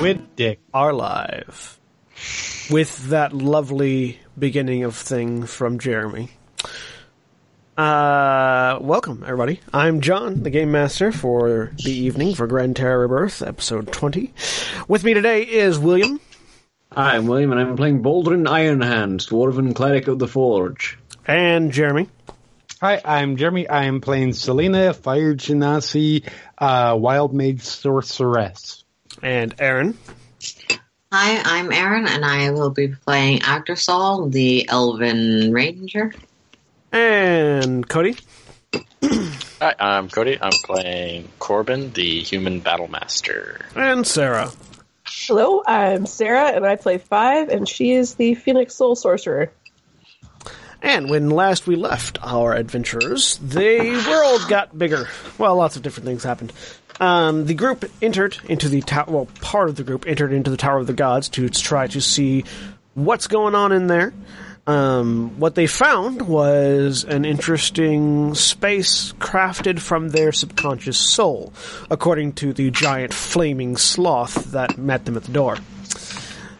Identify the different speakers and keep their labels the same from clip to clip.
Speaker 1: With Dick.
Speaker 2: Are live. With that lovely beginning of thing from Jeremy. Uh, welcome everybody. I'm John, the game master for the evening for Gran Terra Rebirth, episode 20. With me today is William
Speaker 3: Hi, I'm William, and I'm playing Boldrin Ironhand, Dwarven Cleric of the Forge.
Speaker 2: and Jeremy.
Speaker 1: Hi, I'm Jeremy. I'm playing Selina, Fire Genasi, uh, Wild Mage Sorceress.
Speaker 2: And Aaron.
Speaker 4: Hi, I'm Aaron, and I will be playing Agdrisal, the Elven Ranger.
Speaker 2: And Cody.
Speaker 5: Hi, I'm Cody. I'm playing Korbyn, the human battle master.
Speaker 2: And Sarah.
Speaker 6: Hello, I'm Sarah, and I play Five, and she is the Phoenix Soul Sorcerer.
Speaker 2: And when last we left our adventurers, the world got bigger. Well, lots of different things happened. Um, the group entered into the tower. Well, part of the group entered into the Tower of the Gods to try to see what's going on in there. Um, what they found was an interesting space crafted from their subconscious soul, according to the giant flaming sloth that met them at the door.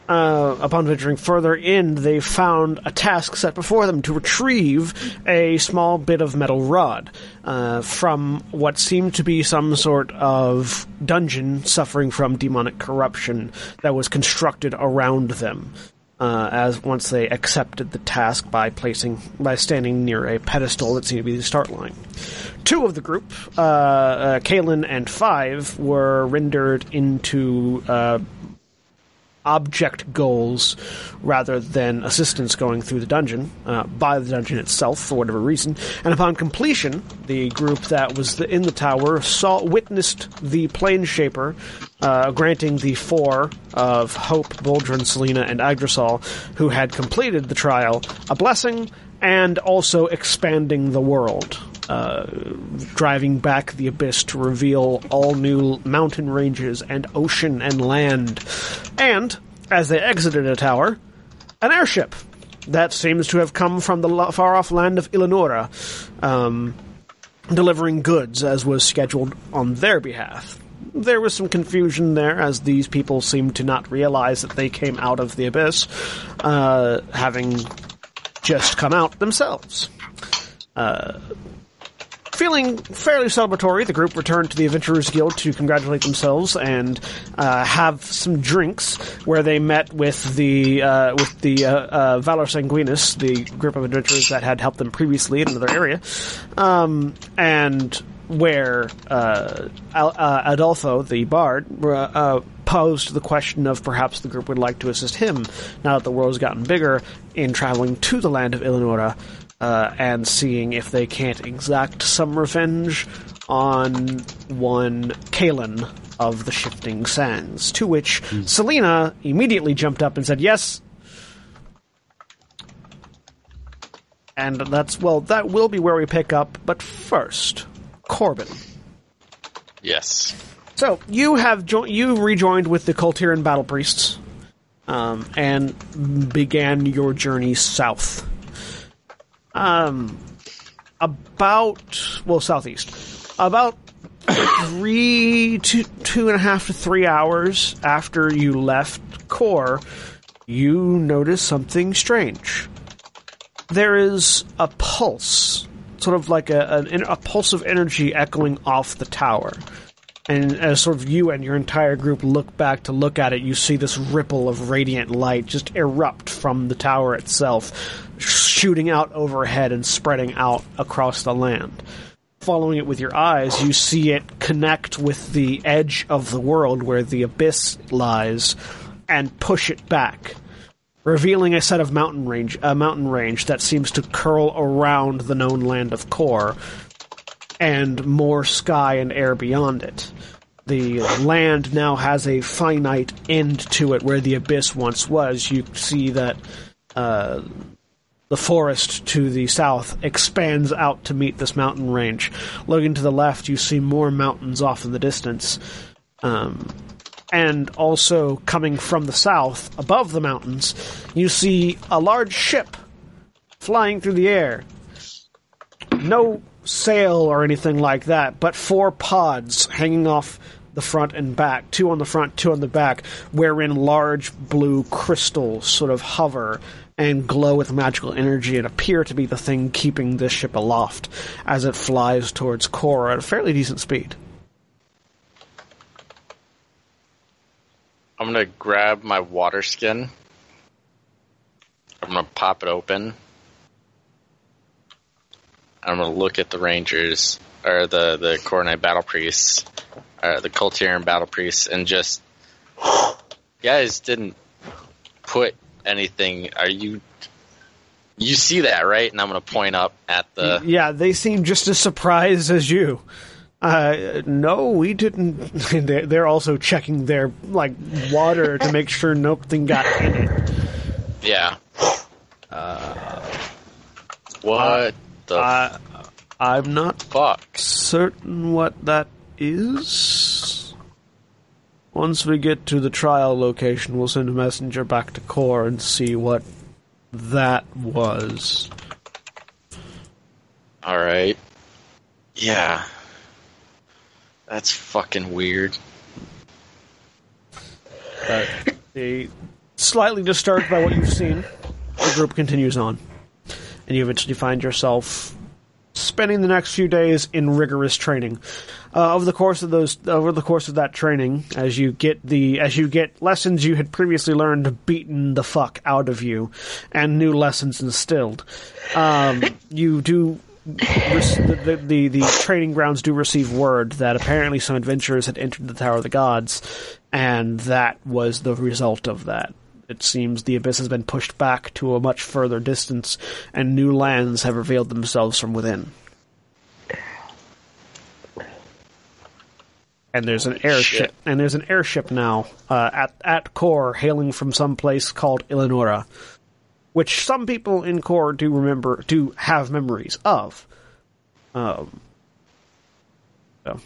Speaker 2: Uh, upon venturing further in, they found a task set before them to retrieve a small bit of metal rod uh, from what seemed to be some sort of dungeon suffering from demonic corruption that was constructed around them. Uh, as once they accepted the task by placing by standing near a pedestal that seemed to be the start line. Two of the group, uh, uh, Caelynn and Five, were rendered into uh, object goals rather than assistance going through the dungeon uh, by the dungeon itself for whatever reason. And upon completion, the group that was the, in the tower saw witnessed the plane shaper uh, granting the four of Hope, Boldrin, Selina, and Agdrisal who had completed the trial a blessing and also expanding the world. Uh, driving back the abyss to reveal all new mountain ranges and ocean and land. And, as they exited a tower, an airship that seems to have come from the far off land of Eleonora, um, delivering goods as was scheduled on their behalf. There was some confusion there, as these people seemed to not realize that they came out of the abyss, uh, having just come out themselves. Uh, Feeling fairly celebratory, the group returned to the Adventurers Guild to congratulate themselves and uh, have some drinks, where they met with the uh, with the uh, uh, Valor Sanguinus, the group of adventurers that had helped them previously in another area, um, and where uh, uh, Adolfo, the bard, uh, posed the question of perhaps the group would like to assist him now that the world has gotten bigger in traveling to the land of Eleonora uh, and seeing if they can't exact some revenge on one Kalen of the Shifting Sands. To which Selina immediately jumped up and said, Yes. And that's, well, that will be where we pick up, but first, Korbyn.
Speaker 5: Yes.
Speaker 2: So you have jo- you rejoined with the Kultiran battle priests, um, and began your journey south. Um, about well southeast, about three two two and a half to three hours after you left core, you notice something strange. There is a pulse, sort of like a, a, a pulse of energy echoing off the tower. And as sort of you and your entire group look back to look at it, you see this ripple of radiant light just erupt from the tower itself, shooting out overhead and spreading out across the land. Following it with your eyes, you see it connect with the edge of the world where the abyss lies and push it back, revealing a set of mountain range, a mountain range that seems to curl around the known land of Kor, and more sky and air beyond it. The land now has a finite end to it where the abyss once was. You see that uh, the forest to the south expands out to meet this mountain range. Looking to the left, you see more mountains off in the distance. Um, and also coming from the south, above the mountains, you see a large ship flying through the air. No sail or anything like that, but four pods hanging off the front and back, two on the front, two on the back, wherein large blue crystals sort of hover and glow with magical energy and appear to be the thing keeping this ship aloft as it flies towards Kor at a fairly decent speed.
Speaker 5: I'm gonna grab my water skin. I'm gonna pop it open. I'm gonna look at the rangers or the the Coronite battle priests, or the Culturian battle priests, and just guys didn't put anything. Are you? You see that right? And I'm gonna point up at the.
Speaker 2: Yeah, they seem just as surprised as you. Uh, no, we didn't. They're also checking their like water to make sure nothing got in it.
Speaker 5: Yeah. Uh, what the
Speaker 2: I, I'm not
Speaker 5: fuck?
Speaker 2: certain what that is. Once we get to the trial location, we'll send a messenger back to Core and see what that was.
Speaker 5: All right. Yeah. That's fucking weird.
Speaker 2: But slightly disturbed by what you've seen. The group continues on, and you eventually find yourself spending the next few days in rigorous training. Uh, over the course of those, over the course of that training, as you get the, as you get lessons you had previously learned beaten the fuck out of you, and new lessons instilled, um, you do. The, the, the training grounds do receive word that apparently some adventurers had entered the Tower of the Gods, and that was the result of that. It seems the abyss has been pushed back to a much further distance, and new lands have revealed themselves from within. And there's an airship,
Speaker 5: Shit.
Speaker 2: and there's an airship now uh, at at Core, hailing from some place called Eleonora, which some people in Core do remember, do have memories of. Um, so.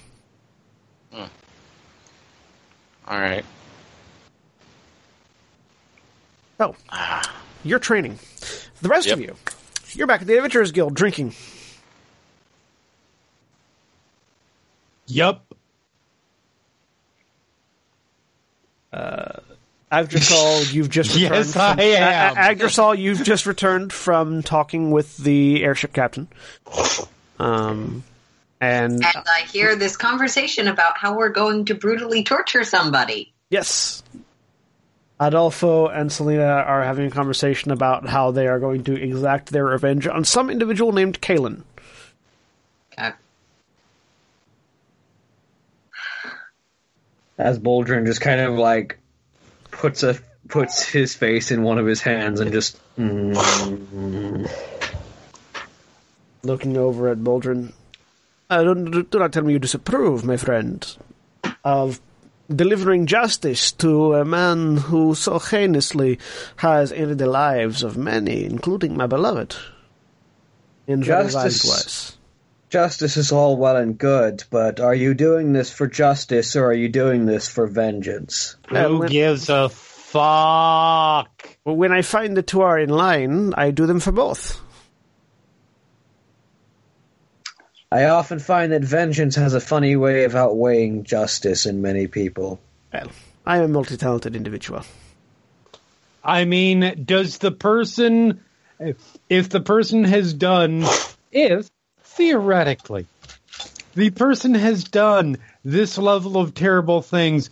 Speaker 5: All right.
Speaker 2: So, you're training. The rest of you, you're back at the Adventurers Guild drinking.
Speaker 1: Yup.
Speaker 2: Agdrisal, you've just returned.
Speaker 1: Yes,
Speaker 2: from,
Speaker 1: I am.
Speaker 2: A- A- Agdrisal, you've just returned from talking with the airship captain. Um, and
Speaker 4: And I hear this conversation about how we're going to brutally torture somebody.
Speaker 2: yes, Adolfo and Selina are having a conversation about how they are going to exact their revenge on some individual named Kalen.
Speaker 4: Okay.
Speaker 3: As Boldrin just kind of like puts a puts his face in one of his hands and just mm,
Speaker 2: looking over at Boldrin. Uh, do, do not tell me you disapprove, my friend, of delivering justice to a man who so heinously has ended the lives of many, including my beloved. In
Speaker 3: Justice.
Speaker 2: Ways.
Speaker 3: justice is all well and good, but are you doing this for justice or are you doing this for vengeance?
Speaker 2: Uh,
Speaker 1: Who
Speaker 2: when-
Speaker 1: gives a fuck?
Speaker 2: But when I find the two are in line, I do them for both.
Speaker 3: I often find that vengeance has a funny way of outweighing justice in many people.
Speaker 2: Well, I am a multi-talented individual.
Speaker 1: I mean, does the person, if, if the person has done, if theoretically, the person has done this level of terrible things,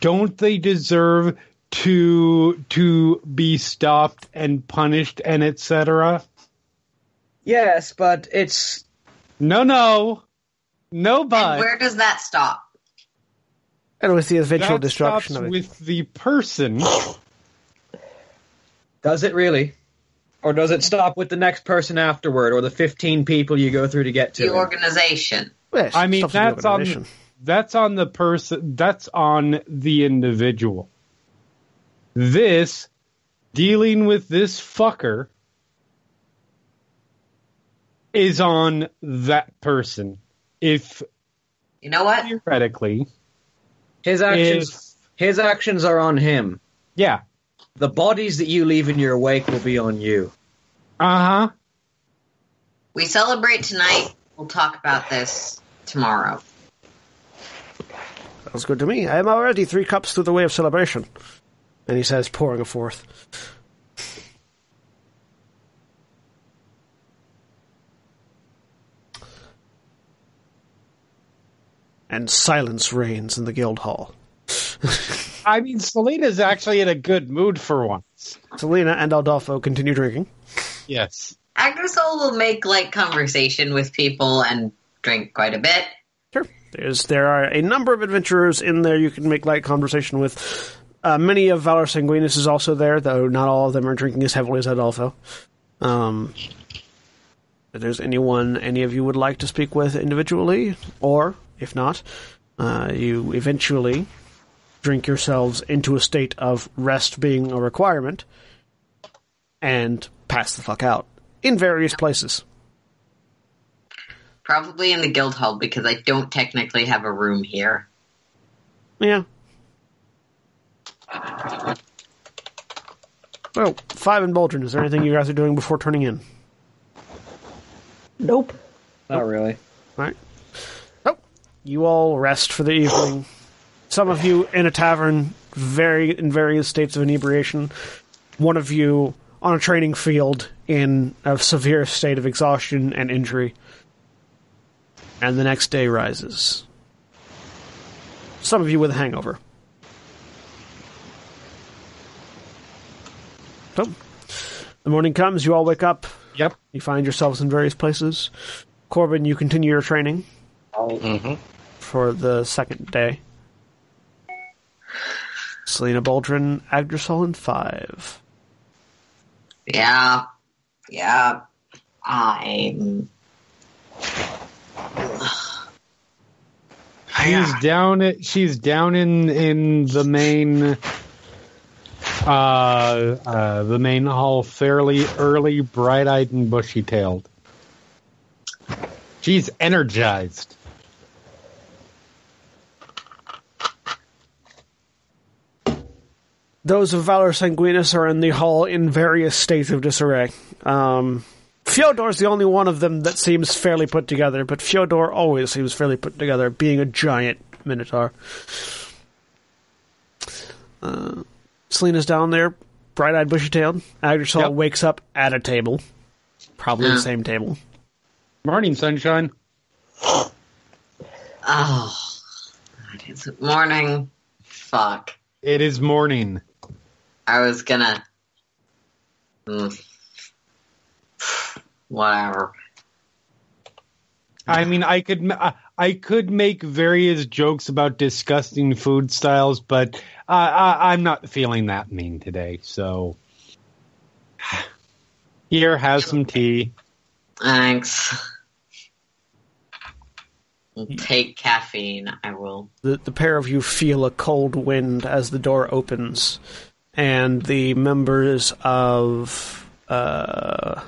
Speaker 1: don't they deserve to to be stopped and punished and etc.?
Speaker 3: Yes, but it's
Speaker 1: No, no, no,
Speaker 4: And
Speaker 1: but
Speaker 4: where does that stop?
Speaker 2: And with the eventual
Speaker 1: that
Speaker 2: destruction
Speaker 1: stops
Speaker 2: of it.
Speaker 1: with the person.
Speaker 3: does it really? Or does it stop with the next person afterward, or the fifteen people you go through to get to?
Speaker 4: The
Speaker 3: it?
Speaker 4: organization.
Speaker 2: Yes,
Speaker 1: I mean,
Speaker 2: stuff to the
Speaker 1: that's on that's on the person. That's on the individual. This dealing with this fucker is on that person. If
Speaker 4: You know what?
Speaker 1: theoretically,
Speaker 3: His actions,
Speaker 1: if
Speaker 3: his actions are on him.
Speaker 1: yeah,
Speaker 3: The bodies that you leave in your wake will be on you.
Speaker 1: uh huh.
Speaker 4: We celebrate tonight. We'll talk about this tomorrow.
Speaker 2: Sounds good to me. I am already three cups through the way of celebration. And he says, pouring a fourth. And silence reigns in the guild hall.
Speaker 1: I mean, Selina's actually in a good mood for once.
Speaker 2: Selina and Adolfo continue drinking.
Speaker 1: Yes.
Speaker 4: Agnesol will make like conversation with people and drink quite a bit.
Speaker 2: Sure. There's there are a number of adventurers in there you can make light conversation with. Uh, many of Valor Sanguinus is also there, though not all of them are drinking as heavily as Adolfo. Um, if there's anyone any of you would like to speak with individually, or if not, uh, you eventually drink yourselves into a state of rest being a requirement, and pass the fuck out in various places.
Speaker 4: Probably in the guild hall because I don't technically have a room here.
Speaker 2: Yeah. Well, five and Boldrin, is there anything you guys are doing before turning in?
Speaker 6: Nope.
Speaker 3: Not really.
Speaker 2: Alright. Oh, you all rest for the evening. Some of you in a tavern, very in various states of inebriation. One of you on a training field in a severe state of exhaustion and injury. And the next day rises. Some of you with a hangover. So, the morning comes, you all wake up,
Speaker 1: Yep.
Speaker 2: you find yourselves in various places. Korbyn, you continue your training
Speaker 5: hmm
Speaker 2: for the second day. Selina Boldrin, Agdrisal, and five.
Speaker 4: Yeah. Yeah. I'm.
Speaker 1: She's down. At, she's down in in the main, uh, uh, the main hall, fairly early, bright-eyed and bushy-tailed. She's energized.
Speaker 2: Those of Valor Sanguinus are in the hall in various states of disarray. Um, Fyodor's the only one of them that seems fairly put together, but Fyodor always seems fairly put together, being a giant minotaur. Uh, Selina's down there, bright-eyed, bushy-tailed. Agdrisal
Speaker 1: Yep.
Speaker 2: wakes up at a table, probably
Speaker 4: Yeah.
Speaker 2: the same table.
Speaker 1: Morning, sunshine.
Speaker 4: Oh. God, It's morning. Fuck.
Speaker 1: It is morning.
Speaker 4: I was gonna. Mm. Whatever.
Speaker 1: I mean, I could I could make various jokes about disgusting food styles, but uh, I, I'm not feeling that mean today. So here, have some tea.
Speaker 4: Thanks. Take caffeine. I will.
Speaker 2: the, the pair of you feel a cold wind as the door opens, and the members of uh,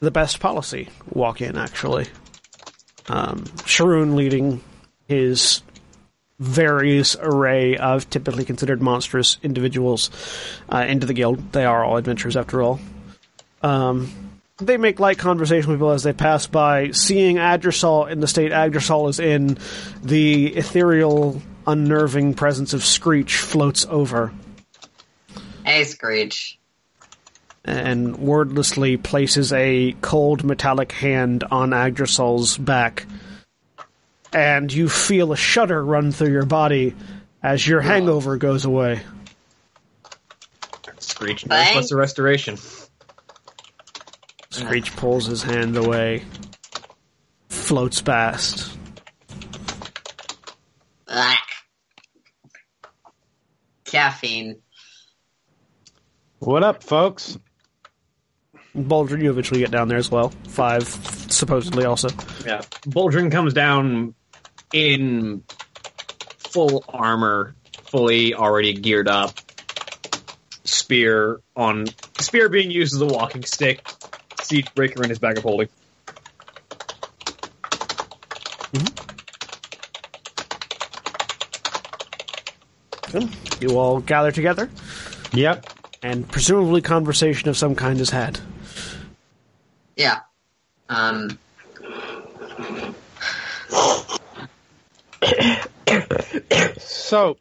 Speaker 2: the best policy walk in. Actually, um, Sharoon leading his various array of typically considered monstrous individuals uh, into the guild. They are all adventurers, after all. Um, they make light conversation with people as they pass by, seeing Agdrisal in the state Agdrisal is in, the ethereal, unnerving presence of Screech floats over.
Speaker 4: Hey, Hey, Screech.
Speaker 2: and wordlessly places a cold metallic hand on Agdrisal's back. And you feel a shudder run through your body as your hangover goes away.
Speaker 7: Screech
Speaker 4: Thank-
Speaker 7: knows what's the restoration.
Speaker 2: Screech pulls his hand away, floats past.
Speaker 4: Ugh. Caffeine.
Speaker 1: What up, folks?
Speaker 2: Boldrin, you eventually get down there as well. Five, supposedly also.
Speaker 7: Yeah. Boldrin comes down in full armor, fully already geared up. Spear on spear being used as a walking stick. Siege breaker in his bag of holding. Mm-hmm.
Speaker 2: You all gather together,
Speaker 1: Yep.
Speaker 2: And presumably conversation of some kind is had.
Speaker 4: Yeah. Um.
Speaker 1: So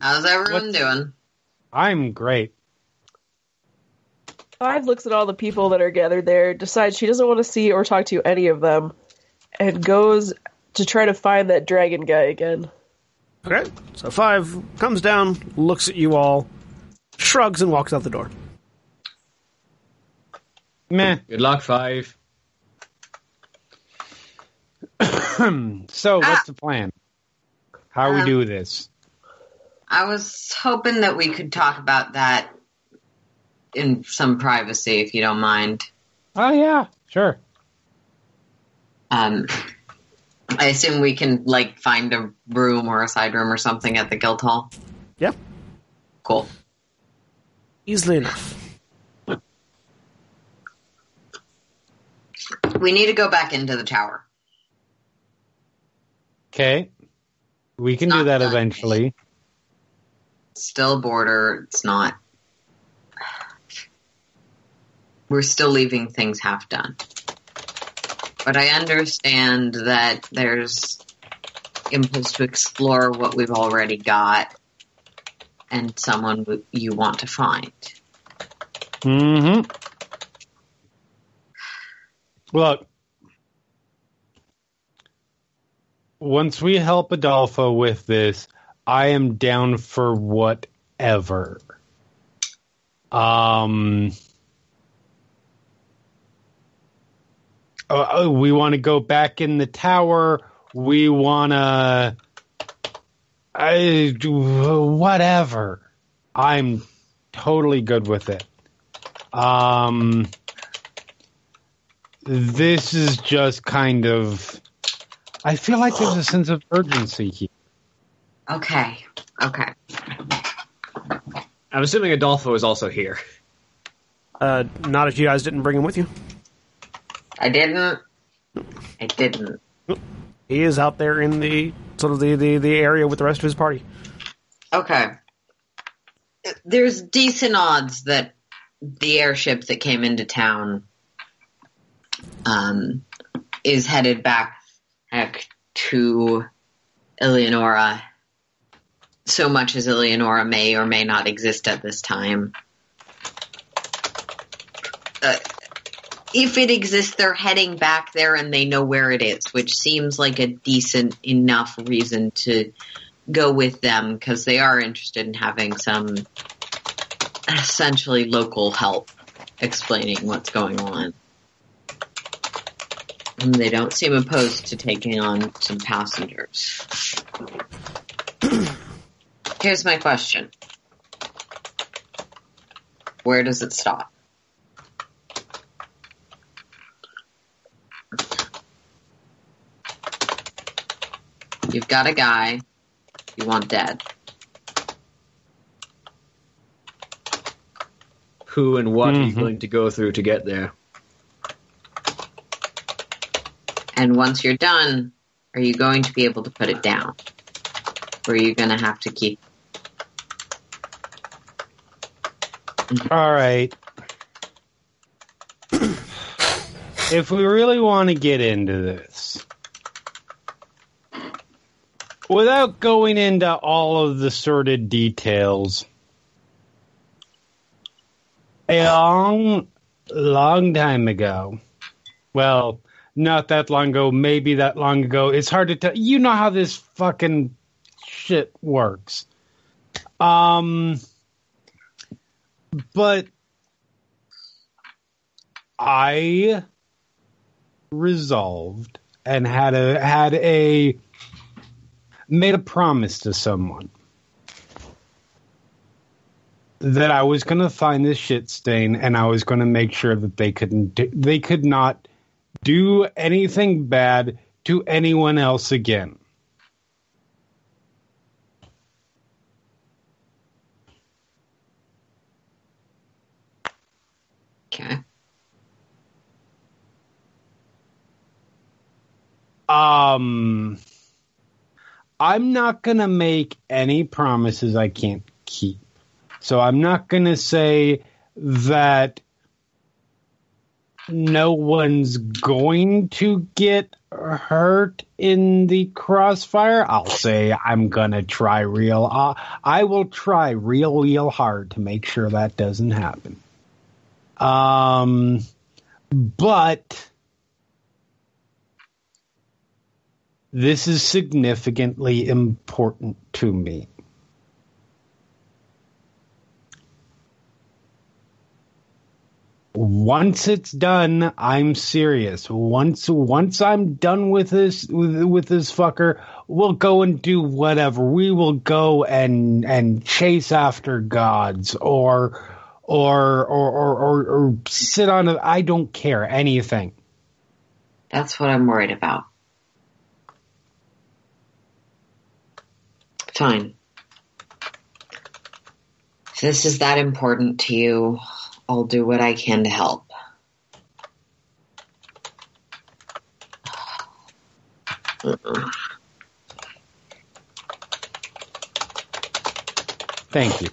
Speaker 4: How's everyone doing?
Speaker 1: I'm great.
Speaker 6: Five looks at all the people that are gathered there, decides she doesn't want to see or talk to any of them, and goes to try to find that dragon guy again.
Speaker 2: Okay, so Five comes down, looks at you all, shrugs, and walks out the door.
Speaker 1: Meh.
Speaker 7: Good luck, five.
Speaker 1: So what's the plan? How we
Speaker 4: Um,
Speaker 1: do this?
Speaker 4: I was hoping that we could talk about that in some privacy, if you don't mind.
Speaker 1: Oh yeah, sure.
Speaker 4: Um, I assume we can like find a room or a side room or something at the guild hall.
Speaker 2: Yeah,
Speaker 4: Cool.
Speaker 2: Easily enough.
Speaker 4: We need to go back into the tower.
Speaker 1: Okay. We can do that
Speaker 4: done.
Speaker 1: eventually.
Speaker 4: Still border. It's not. We're still leaving things half done. But I understand that there's impulse to explore what we've already got and someone you want to find.
Speaker 1: Mm-hmm. Look. Once we help Adolfo with this, I am down for whatever. Um uh, we want to go back in the tower. We want to I do whatever. I'm totally good with it. Um, this is just kind of. I feel like there's a sense of urgency here.
Speaker 4: Okay. Okay.
Speaker 7: I'm assuming Adolfo is also here.
Speaker 2: Uh, not if you guys didn't bring him with you.
Speaker 4: I didn't. I didn't.
Speaker 2: He is out there in the sort of the, the, the area with the rest of his party.
Speaker 4: Okay. There's decent odds that the airship that came into town um, is headed back, back to Eleonora. So much as Eleonora may or may not exist at this time. Uh, if it exists, they're heading back there and they know where it is, which seems like a decent enough reason to go with them because they are interested in having some essentially local help explaining what's going on. And they don't seem opposed to taking on some passengers. Here's my question. Where does it stop? You've got a guy you want dead.
Speaker 7: Who and what are you
Speaker 1: Mhm.
Speaker 7: willing to go through to get there?
Speaker 4: And once you're done, are you going to be able to put it down? Or are you going to have to keep.
Speaker 1: All right. if we really want to get into this, without going into all of the sordid details, A long, long time ago. Well, not that long ago, maybe that long ago. It's hard to tell. You know how this fucking shit works. Um, but I resolved and had a had a made a promise to someone that I was going to find this shit stain and I was going to make sure that they couldn't do, they could not do anything bad to anyone else again.
Speaker 4: Okay.
Speaker 1: Um I'm not going to make any promises I can't keep. So I'm not going to say that no one's going to get hurt in the crossfire. I'll say I'm going to try real uh, I will try real real hard to make sure that doesn't happen. Um but this is significantly important to me. Once it's done, I'm serious. Once once I'm done with this with, with this fucker, we'll go and do whatever. We will go and and chase after gods or or or or, or, or sit on a I don't care anything.
Speaker 4: That's what I'm worried about. Fine. If this is that important to you, I'll do what I can to help. Uh-uh.
Speaker 1: Thank you.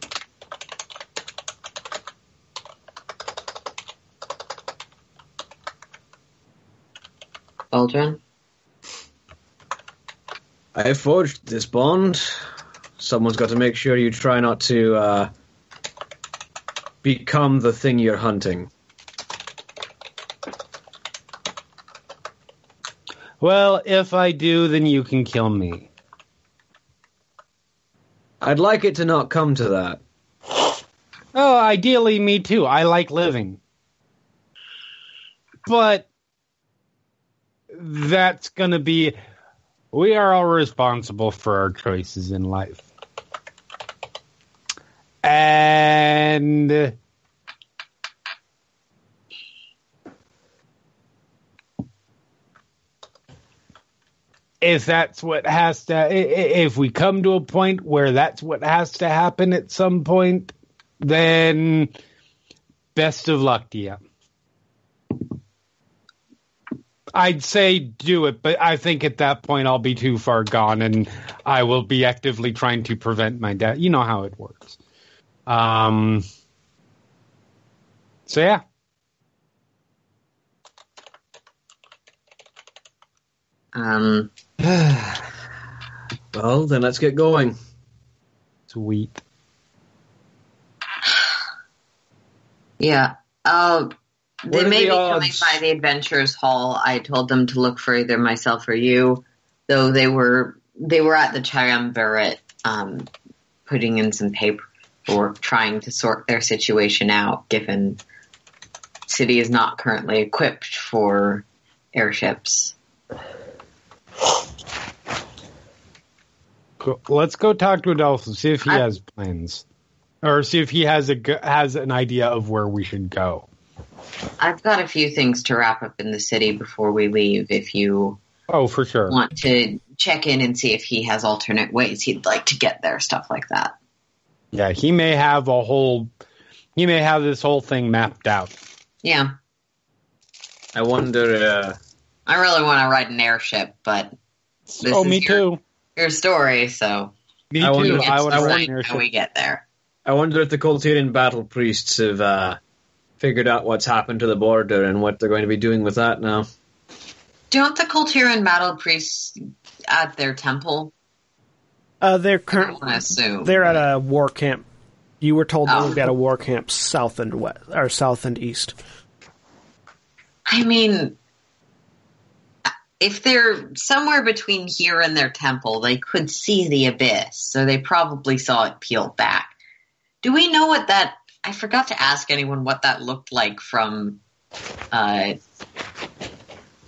Speaker 4: Aldrin?
Speaker 3: I forged this bond. Someone's got to make sure you try not to uh, become the thing you're hunting.
Speaker 1: Well, if I do, then you can kill me.
Speaker 3: I'd like it to not come to that.
Speaker 1: Oh, ideally, me too. I like living. But that's going to be. We are all responsible for our choices in life. And. If that's what has to, if we come to a point where that's what has to happen at some point, then best of luck to you. I'd say do it, but I think at that point I'll be too far gone and I will be actively trying to prevent my death. You know how it works. Um, so yeah.
Speaker 4: Um,
Speaker 3: Well, then let's get going.
Speaker 1: Sweet.
Speaker 4: yeah. Uh, they may
Speaker 3: the
Speaker 4: be coming by the Adventurers Hall. I told them to look for either myself or you, though they were they were at the triumvirate, um, putting in some paperwork, trying to sort their situation out. Given city is not currently equipped for airships.
Speaker 1: Let's go talk to Adolfo, see if he
Speaker 4: I-
Speaker 1: has plans. Or see if he has a has an idea of where we should go.
Speaker 4: I've got a few things to wrap up in the city before we leave. If you
Speaker 1: Oh, for sure.
Speaker 4: want to check in and see if he has alternate ways he'd like to get there, stuff like that.
Speaker 1: Yeah, he may have a whole he may have this whole thing mapped out.
Speaker 4: Yeah,
Speaker 3: I wonder. Uh,
Speaker 4: I really want to ride an airship, but This
Speaker 1: oh,
Speaker 4: is
Speaker 1: me
Speaker 4: your-
Speaker 1: too.
Speaker 4: your story, so
Speaker 1: Me
Speaker 3: I wonder
Speaker 1: too.
Speaker 3: if
Speaker 1: I
Speaker 4: it's
Speaker 1: would
Speaker 3: I
Speaker 1: have
Speaker 4: decide how we get there.
Speaker 3: I wonder if the Coltirian battle priests have uh, figured out what's happened to the border and what they're going to be doing with that now.
Speaker 4: Don't the Kultiran battle priests at their temple?
Speaker 2: Uh, they're
Speaker 4: I
Speaker 2: current.
Speaker 4: want to assume.
Speaker 2: They're at a war camp You were told
Speaker 4: Oh.
Speaker 2: would be at a war camp south and west, or south and east.
Speaker 4: I mean, if they're somewhere between here and their temple, they could see the abyss, so they probably saw it peeled back. Do we know what that? I forgot to ask anyone what that looked like from uh,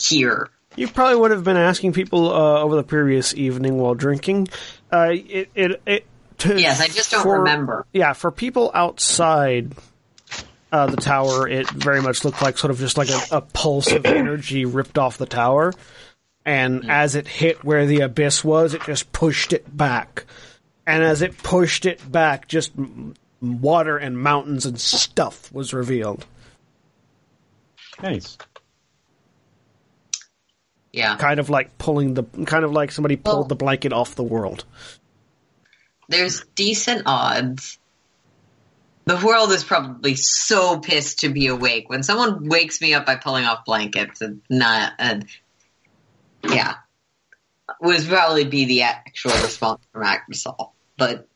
Speaker 4: here.
Speaker 2: You probably would have been asking people uh, over the previous evening while drinking. Uh, it, it, it, to,
Speaker 4: Yes, I just don't
Speaker 2: for-
Speaker 4: remember.
Speaker 2: Yeah, for people outside uh, the tower, it very much looked like sort of just like a, a pulse of energy ripped off the tower. And as it hit where the abyss was, it just pushed it back. And as it pushed it back, just water and mountains and stuff was revealed.
Speaker 1: Nice.
Speaker 4: Yeah,
Speaker 2: Kind of like pulling the, kind of like somebody pulled
Speaker 4: Well-
Speaker 2: the blanket off the world.
Speaker 4: there's decent odds. The world is probably so pissed to be awake. When someone wakes me up by pulling off blankets, it's not a, yeah, would probably be the actual response from Acrosol. But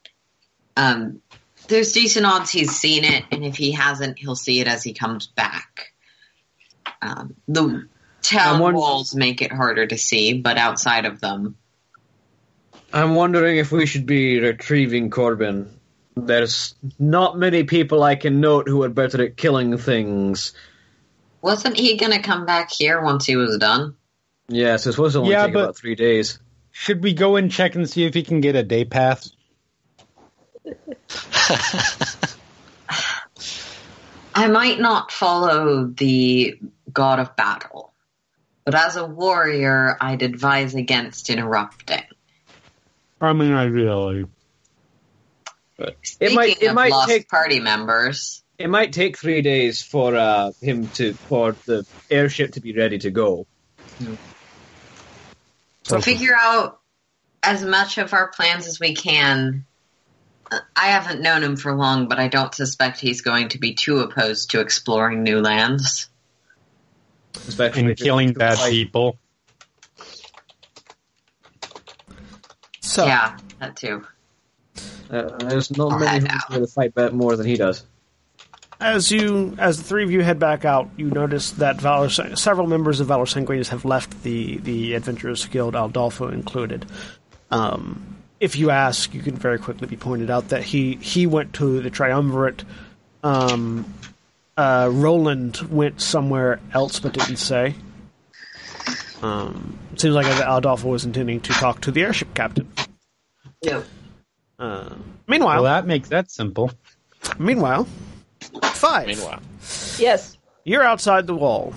Speaker 4: um, there's decent odds he's seen it, and if he hasn't, he'll see it as he comes back. Um, the town
Speaker 7: I'm
Speaker 4: walls make it harder to see, but outside of them,
Speaker 7: I'm wondering if we should be retrieving Korbyn. There's not many people I can note who are better at killing things.
Speaker 4: wasn't he going to come back here once he was done?
Speaker 7: Yes, this was only
Speaker 1: Yeah,
Speaker 7: take
Speaker 1: but-
Speaker 7: about three days.
Speaker 1: Should we go and check and see if he can get a day pass?
Speaker 4: I might not follow the god of battle, but as a warrior, I'd advise against interrupting.
Speaker 1: I mean, I really.
Speaker 7: It might it
Speaker 4: of
Speaker 7: might
Speaker 4: lost
Speaker 7: take
Speaker 4: party members,
Speaker 7: it might take three days for uh, him to for the airship to be ready to go.
Speaker 4: so figure out as much of our plans as we can. I haven't known him for long, but I don't suspect he's going to be too opposed to exploring new lands.
Speaker 7: Especially
Speaker 1: And killing bad
Speaker 7: fight.
Speaker 1: people.
Speaker 2: So,
Speaker 4: Yeah, that too.
Speaker 7: Uh, there's not
Speaker 4: I'll
Speaker 7: many
Speaker 4: head
Speaker 7: who
Speaker 4: out.
Speaker 7: can fight bet more than he does.
Speaker 2: As you, as the three of you head back out, you notice that Valor, several members of Valor Sanguinius have left the the Adventurers Guild, Adolfo included. Um, if you ask, you can very quickly be pointed out that he he went to the Triumvirate. Um, uh, Roland went somewhere else, but didn't say. Um, it seems like Adolfo was intending to talk to the airship captain.
Speaker 4: Yeah.
Speaker 2: Uh, meanwhile,
Speaker 1: Well, that makes that simple.
Speaker 2: meanwhile, five.
Speaker 5: Meanwhile,
Speaker 6: Yes.
Speaker 2: You're outside the wall,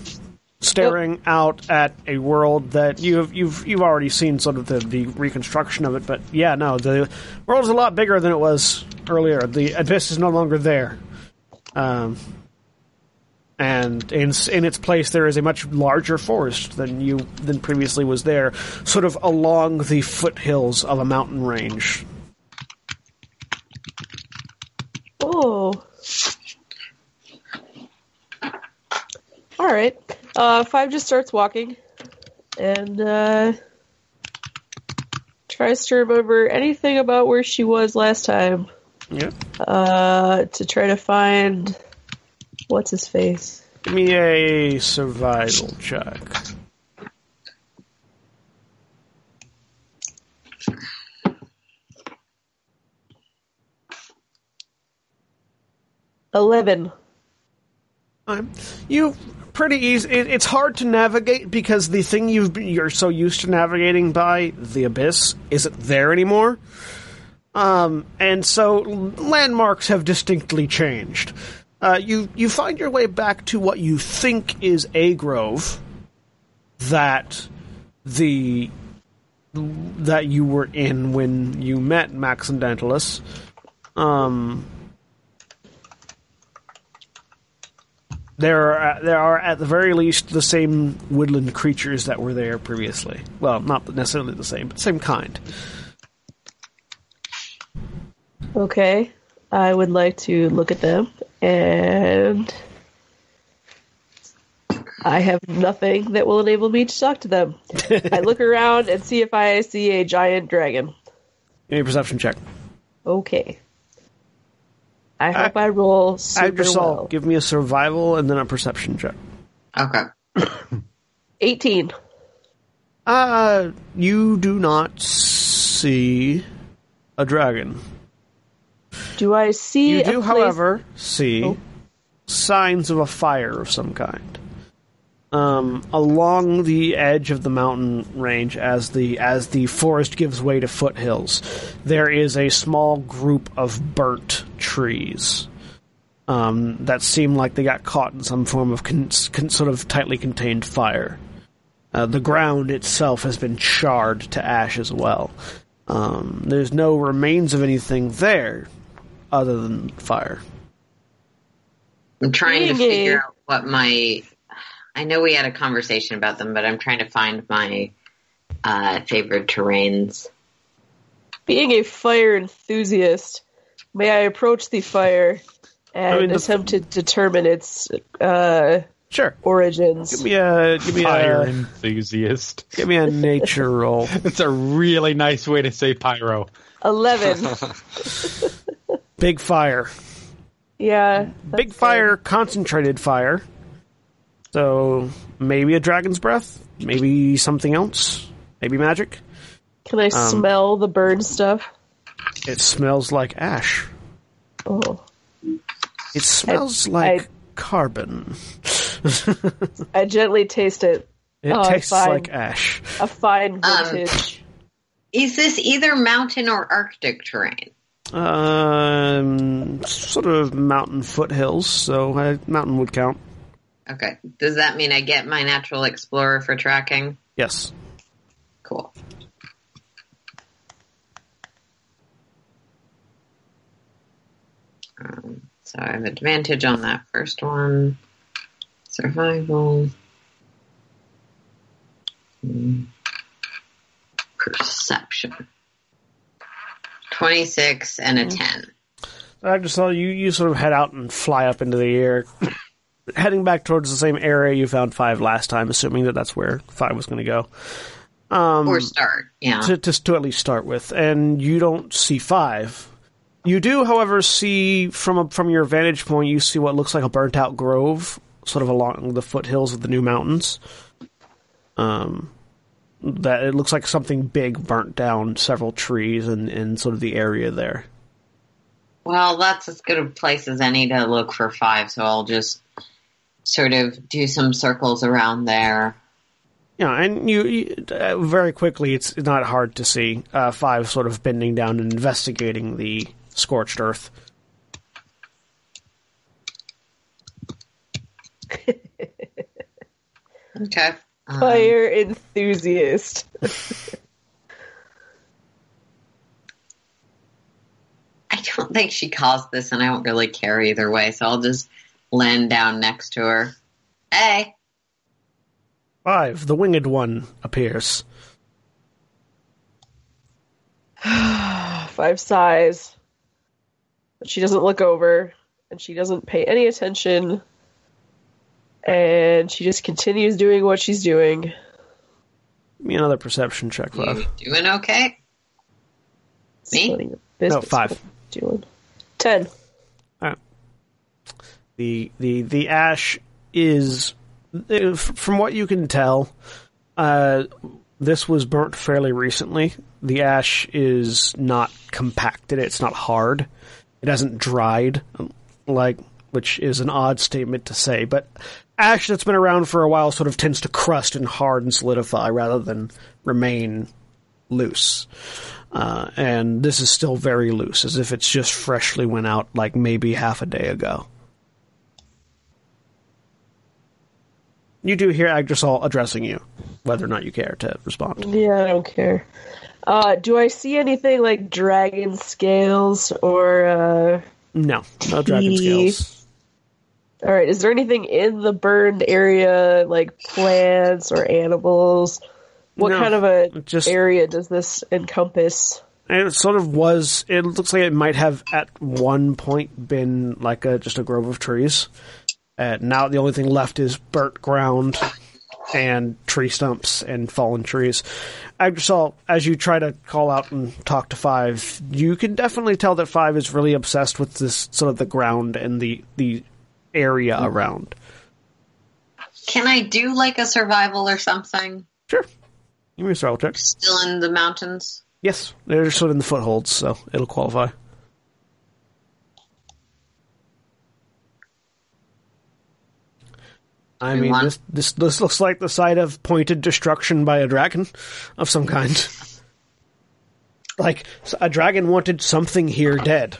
Speaker 2: staring out at a world that you've you've you've already seen sort of the, the reconstruction of it. But yeah, no, the world is a lot bigger than it was earlier. The abyss is no longer there, um, and in in its place there is a much larger forest than you than previously was there, sort of along the foothills of a mountain range.
Speaker 6: Oh. All right. Uh, Five just starts walking and uh, tries to remember anything about where she was last time
Speaker 2: Yeah,
Speaker 6: uh, to try to find what's his face.
Speaker 2: give me a survival check.
Speaker 6: Eleven.
Speaker 2: You pretty easy. It, it's hard to navigate because the thing you've been, you're so used to navigating by the abyss isn't there anymore. Um, and so landmarks have distinctly changed. Uh, you you find your way back to what you think is a grove that the that you were in when you met Max and Dantalus. Um, There are there are at the very least the same woodland creatures that were there previously. Well, not necessarily the same, but same kind.
Speaker 6: Okay. I would like to look at them and I have nothing that will enable me to talk to them. I look around and see if I see a giant dragon.
Speaker 2: Give me a perception check.
Speaker 6: Okay. I hope I, roll super
Speaker 2: just saw.
Speaker 6: well.
Speaker 2: Give me a survival and then a perception check.
Speaker 4: Okay.
Speaker 6: 18.
Speaker 2: Uh, you do not see a dragon.
Speaker 6: Do I see
Speaker 2: You do,
Speaker 6: place-
Speaker 2: however, see
Speaker 6: Oh.
Speaker 2: signs of a fire of some kind. Um, along the edge of the mountain range, as the as the forest gives way to foothills, there is a small group of burnt trees um, that seem like they got caught in some form of con- con- sort of tightly contained fire. Uh, the ground itself has been charred to ash as well. Um, there's no remains of anything there other than fire.
Speaker 4: I'm trying to
Speaker 6: Being a-
Speaker 4: figure out what my. I know we had a conversation about them, but I'm trying to find my uh, favorite terrains.
Speaker 6: Being a fire enthusiast, may I approach the fire and
Speaker 2: I mean, the-
Speaker 6: attempt to determine its uh,
Speaker 2: Sure.
Speaker 6: origins?
Speaker 2: Give me a give me
Speaker 1: Fire
Speaker 2: a
Speaker 1: enthusiast.
Speaker 2: give me a nature roll.
Speaker 1: It's a really nice way to say pyro.
Speaker 6: 11.
Speaker 2: Big fire.
Speaker 6: yeah.
Speaker 2: Big
Speaker 6: that's
Speaker 2: fire, concentrated fire. So maybe a dragon's breath, maybe something else, maybe magic.
Speaker 6: Can I
Speaker 2: um,
Speaker 6: smell the burned stuff?
Speaker 2: It smells like ash.
Speaker 6: Oh.
Speaker 2: It smells
Speaker 6: I-
Speaker 2: like carbon.
Speaker 6: I gently taste it.
Speaker 2: It
Speaker 6: Oh,
Speaker 2: tastes
Speaker 6: fine.
Speaker 2: like ash.
Speaker 6: A fine
Speaker 4: Um,
Speaker 6: vintage.
Speaker 4: Is this either mountain or Arctic terrain?
Speaker 2: Um, sort of mountain foothills, so uh, mountain would count.
Speaker 4: Okay. Does that mean I get my natural explorer for tracking?
Speaker 2: Yes.
Speaker 4: Cool. Um, so I have advantage on that first one. Survival. Hmm. Perception. 26 and a 10.
Speaker 2: I just saw you, you sort of head out and fly up into the air, heading back towards the same area you found five last time, assuming that that's where five was going to go. Um,
Speaker 4: or start, yeah.
Speaker 2: to, to, to at least start with, and you don't see five. You do, however, see from a, from your vantage point, you see what looks like a burnt out grove, sort of along the foothills of the new mountains. Um, that it looks like something big burnt down several trees in, in sort of the area there.
Speaker 4: Well, that's as good a place as any to look for five, so I'll just sort of do some circles around there.
Speaker 2: Yeah, and you, you uh, very quickly, it's not hard to see uh, five sort of bending down and investigating the scorched earth.
Speaker 4: Okay. Um,
Speaker 6: Fire enthusiast.
Speaker 4: I don't think she caused this, and I don't really care either way, so I'll just land down next to her. Hey,
Speaker 2: Five, the winged one appears.
Speaker 6: Five sighs. But she doesn't look over, and she doesn't pay any attention. And she just continues doing what she's doing.
Speaker 2: Give me another perception check,
Speaker 4: you doing okay? Me?
Speaker 6: Splitting the biscuits
Speaker 2: five.
Speaker 6: Doing. Ten.
Speaker 2: the the the ash is uh, from what you can tell uh this was burnt fairly recently the ash is not compacted it's not hard it hasn't dried like which is an odd statement to say but ash that's been around for a while sort of tends to crust and hard and solidify rather than remain loose uh, and this is still very loose as if it's just freshly went out like maybe half a day ago You do hear Agdrisal addressing you, whether or not you care to respond.
Speaker 6: Yeah, I don't care. Uh, do I see anything like dragon scales or? Uh...
Speaker 2: No, no dragon scales.
Speaker 6: All right. Is there anything in the burned area, like plants or animals? What
Speaker 2: No,
Speaker 6: kind of a
Speaker 2: just-
Speaker 6: area does this encompass?
Speaker 2: And it sort of was. It looks like it might have at one point been like a just a grove of trees. And now the only thing left is burnt ground and tree stumps and fallen trees. Agdrisal, as you try to call out and talk to Five, you can definitely tell that Five is really obsessed with this sort of the ground and the the area mm-hmm. around.
Speaker 4: Can I do like a survival or something?
Speaker 2: Sure. Give me a survival check.
Speaker 4: Still in the mountains?
Speaker 2: Yes, they're sort of in the footholds, so it'll qualify. I mean, this, this this looks like the site of pointed destruction by a dragon of some kind. like a dragon wanted something here dead.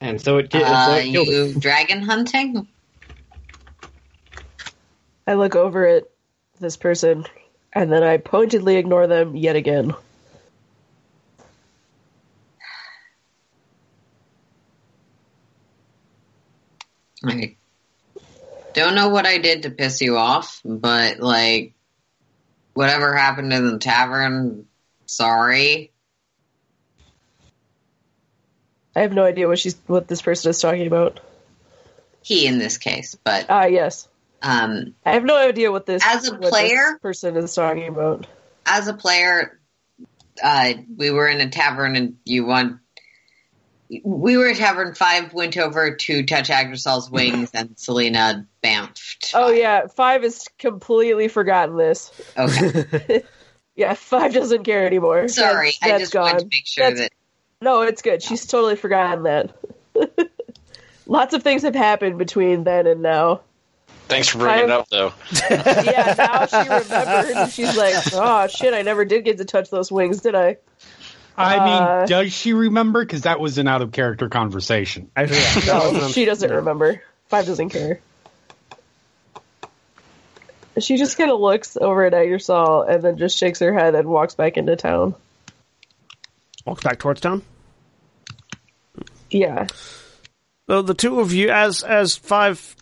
Speaker 7: And so it, ki- so
Speaker 4: Uh,
Speaker 7: it killed it.
Speaker 4: dragon hunting?
Speaker 6: I look over at this person, and then I pointedly ignore them yet again.
Speaker 4: I don't know what I did to piss you off, but like whatever happened in the tavern, sorry.
Speaker 6: I have no idea what she's what this person is talking about.
Speaker 4: He in this case, but
Speaker 6: Ah, yes.
Speaker 4: um
Speaker 6: I have no idea what this
Speaker 4: As a player?
Speaker 6: person is talking about.
Speaker 4: as a player, uh, we were in a tavern and you won. We were at Tavern Five. Went over to touch Agdrisal's wings, and Selina bamfed.
Speaker 6: Oh yeah, five has completely forgotten this.
Speaker 4: Okay,
Speaker 6: Yeah, five doesn't care anymore.
Speaker 4: sorry.
Speaker 6: That's-
Speaker 4: I
Speaker 6: that's
Speaker 4: just
Speaker 6: gone.
Speaker 4: wanted to make sure
Speaker 6: That's-
Speaker 4: that
Speaker 6: No, it's good. She's totally forgotten that. Lots of things have happened between then and now.
Speaker 5: Thanks for bringing it
Speaker 6: I've-
Speaker 5: up, though.
Speaker 6: Yeah, now she remembers. and She's like, "Oh shit, I never did get to touch those wings, did I?"
Speaker 1: I mean,
Speaker 6: Uh,
Speaker 1: does she remember? Because that was an out of character conversation.
Speaker 2: Actually, yeah,
Speaker 6: No, she doesn't remember. Five doesn't care. She just kind of looks over at Agdrisal and then just shakes her head and walks back into town.
Speaker 2: walks back towards town.
Speaker 6: Yeah.
Speaker 2: So the two of you, as as Five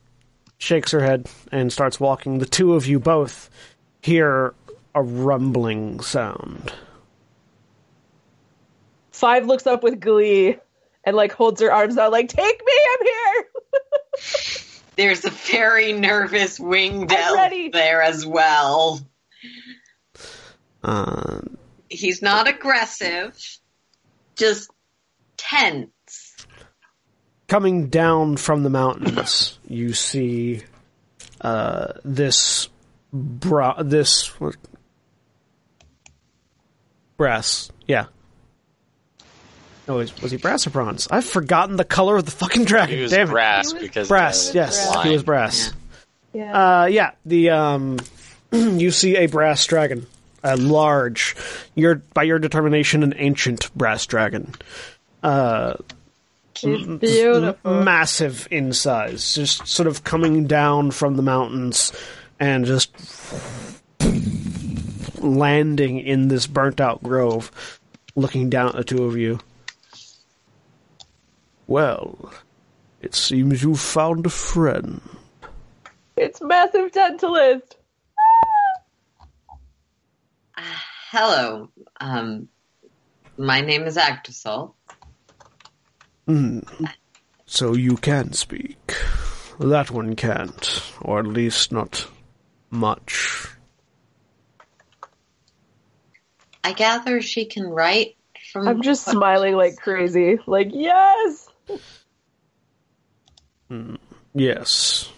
Speaker 2: shakes her head and starts walking, the two of you both hear a rumbling sound.
Speaker 6: Five looks up with glee and like holds her arms out, like, "Take me, I'm here."
Speaker 4: there's a very nervous winged elf there as well.
Speaker 2: Uh,
Speaker 4: He's not aggressive, just tense.
Speaker 2: Coming down from the mountains, you see uh, this bra- this what? brass. Yeah. No, was, was he brass or bronze? I've forgotten the color of the fucking dragon.
Speaker 5: He was
Speaker 2: Damn
Speaker 5: brass
Speaker 6: He was
Speaker 5: because
Speaker 2: Brass.
Speaker 5: of
Speaker 2: Yes,
Speaker 5: the
Speaker 2: he was brass.
Speaker 6: Yeah.
Speaker 2: Uh, yeah, the um, you see a brass dragon, a large, your by your determination, an ancient brass dragon,
Speaker 6: She's beautiful.
Speaker 2: massive in size, just sort of coming down from the mountains and just landing in this burnt out grove, looking down at the two of you. Well, it seems you've found a friend.
Speaker 6: It's massive dentalist.
Speaker 4: Hello, um, my name is Agdrisal.
Speaker 2: So you can speak. That one can't, or at least not much.
Speaker 4: I gather she can write from.
Speaker 6: I'm just smiling like crazy. Like, yes. Mm.
Speaker 2: Yes.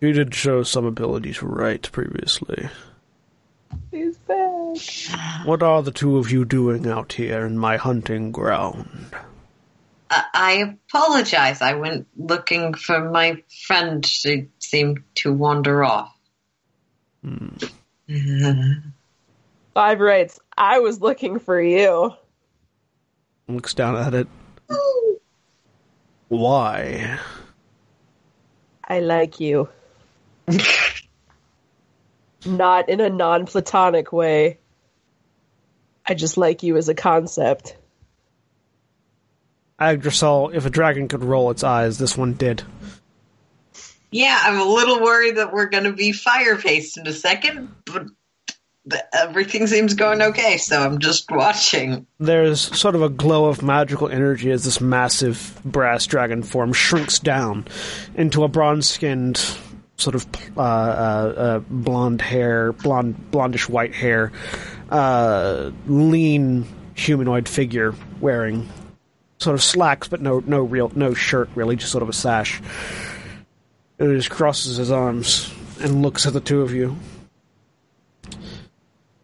Speaker 2: You did show some ability to write previously.
Speaker 6: He's back.
Speaker 2: What are the two of you doing out here in my hunting ground?
Speaker 4: I, I apologize. I went looking for my friend. She seemed to wander off. Hmm.
Speaker 6: Five writes, I was looking for you.
Speaker 2: Looks down at it. Why?
Speaker 6: I like you. Not in a non platonic way. I just like you as a concept.
Speaker 2: Agdrisal, if a dragon could roll its eyes, this one did.
Speaker 4: Yeah, I'm a little worried that we're going to be fire paced in a second, but everything seems going okay, so I'm just watching.
Speaker 2: There's sort of a glow of magical energy as this massive brass dragon form shrinks down into a bronze skinned sort of uh, uh, uh, blonde hair, blonde blondish white hair, uh, lean humanoid figure wearing sort of slacks, but no no real no shirt really, just sort of a sash. And he just crosses his arms and looks at the two of you.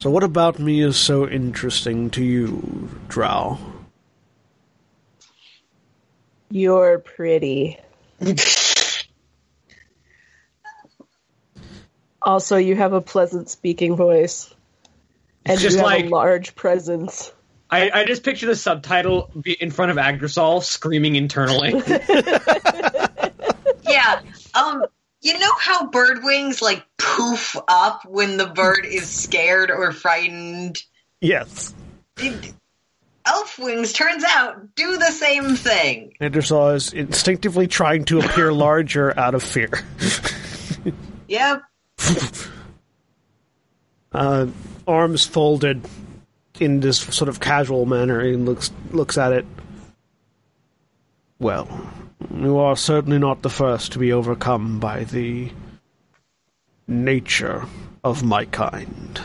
Speaker 2: So, what about me is so interesting to you, Drow?
Speaker 6: You're pretty. also, you have a pleasant speaking voice. And
Speaker 7: Just
Speaker 6: you have
Speaker 7: like-
Speaker 6: a large presence.
Speaker 7: I, I just picture the subtitle be in front of Agdrisal screaming internally.
Speaker 4: Yeah. Um. You know how bird wings like poof up when the bird is scared or frightened?
Speaker 2: Yes.
Speaker 4: It- Elf wings turns out do the same thing.
Speaker 2: Andersaw is instinctively trying to appear larger out of fear.
Speaker 4: Yep.
Speaker 2: Uh, arms folded in this sort of casual manner. He looks looks at it. Well, you are certainly not the first to be overcome by the nature of my kind.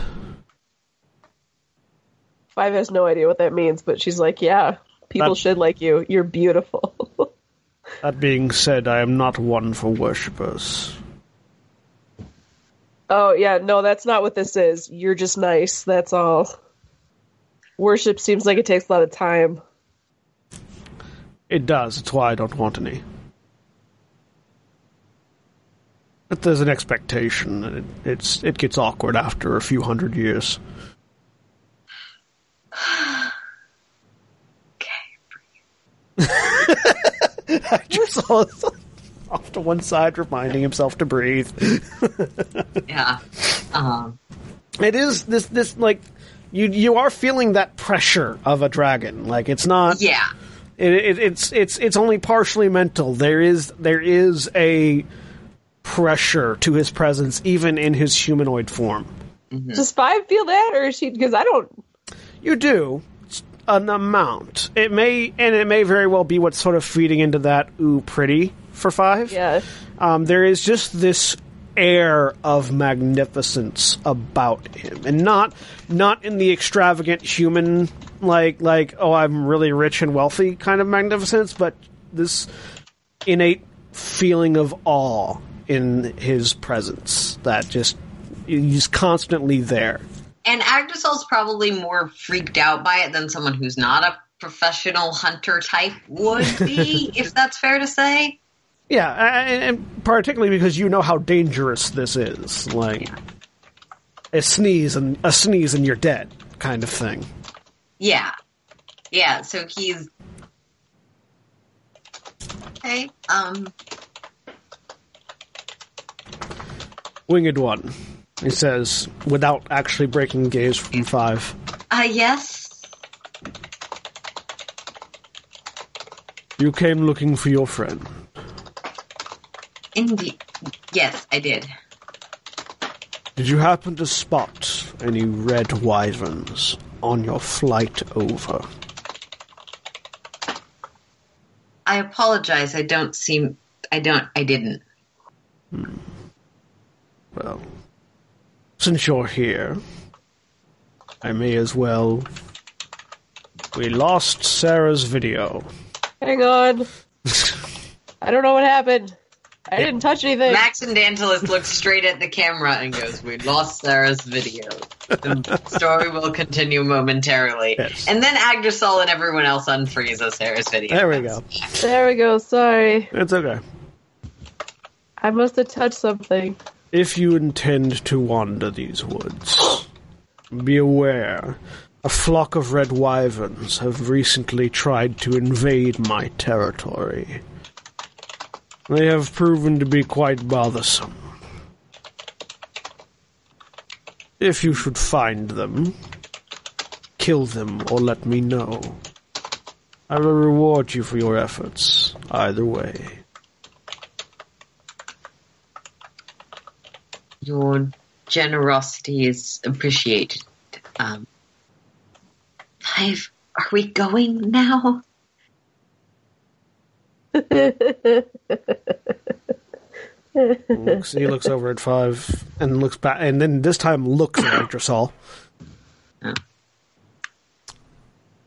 Speaker 6: Five has no idea what that means, but she's like, yeah, people
Speaker 2: That-
Speaker 6: should like you. You're beautiful.
Speaker 2: That being said, I am not one for worshippers.
Speaker 6: oh, yeah, no, that's not what this is. You're just nice. That's all. Worship seems like it takes a lot of time.
Speaker 2: It does. It's why I don't want any. But there's an expectation, and it, it's it gets awkward after a few hundred years. Okay. I just saw off to one side, reminding himself to breathe.
Speaker 4: Yeah. Um.
Speaker 2: it is this this like you you are feeling that pressure of a dragon. Like it's not.
Speaker 4: Yeah.
Speaker 2: It, it, it's it's it's only partially mental. There is there is a pressure to his presence, even in his humanoid form.
Speaker 6: Does Five feel that, or is she? Because I don't.
Speaker 2: You do It's an amount. It may and it may very well be what's sort of feeding into that ooh pretty for five.
Speaker 6: Yeah.
Speaker 2: Um, there is just this air of magnificence about him, and not not in the extravagant human like like oh I'm really rich and wealthy kind of magnificence, but this innate feeling of awe in his presence that just he's constantly there.
Speaker 4: And Agdrisal's probably more freaked out by it than someone who's not a professional hunter type would be, if that's fair to say.
Speaker 2: Yeah, and, and particularly because you know how dangerous this is, like a sneeze and a sneeze and you're dead, kind of thing.
Speaker 4: Yeah. Yeah, so he's Okay. Um
Speaker 2: Winged one, he says, without actually breaking gaze from five.
Speaker 4: uh yes.
Speaker 2: You came looking for your friend.
Speaker 4: Indeed. Yes, I did.
Speaker 2: Did you happen to spot any red wyverns on your flight over?
Speaker 4: I apologize. I don't seem I don't I didn't. Hmm.
Speaker 2: Well, since you're here, I may as well. We lost Sarah's video.
Speaker 6: Hang on. I don't know what happened. I didn't touch anything.
Speaker 4: Max and Dantalus look straight at the camera and goes, "We lost Sarah's video. The story will continue momentarily."
Speaker 2: Yes.
Speaker 4: And then Agdrisal and everyone else unfreezes Sarah's video.
Speaker 2: There we go.
Speaker 6: There we go. Sorry.
Speaker 2: It's okay.
Speaker 6: I must have touched something.
Speaker 2: If you intend to wander these woods, be aware a flock of red wyverns have recently tried to invade my territory. They have proven to be quite bothersome. If you should find them, kill them or let me know. I will reward you for your efforts, either way.
Speaker 4: Your generosity is appreciated. Um, are we going now?
Speaker 2: Looks, he looks over at five and looks back, and then this time looks at Yggdrasil.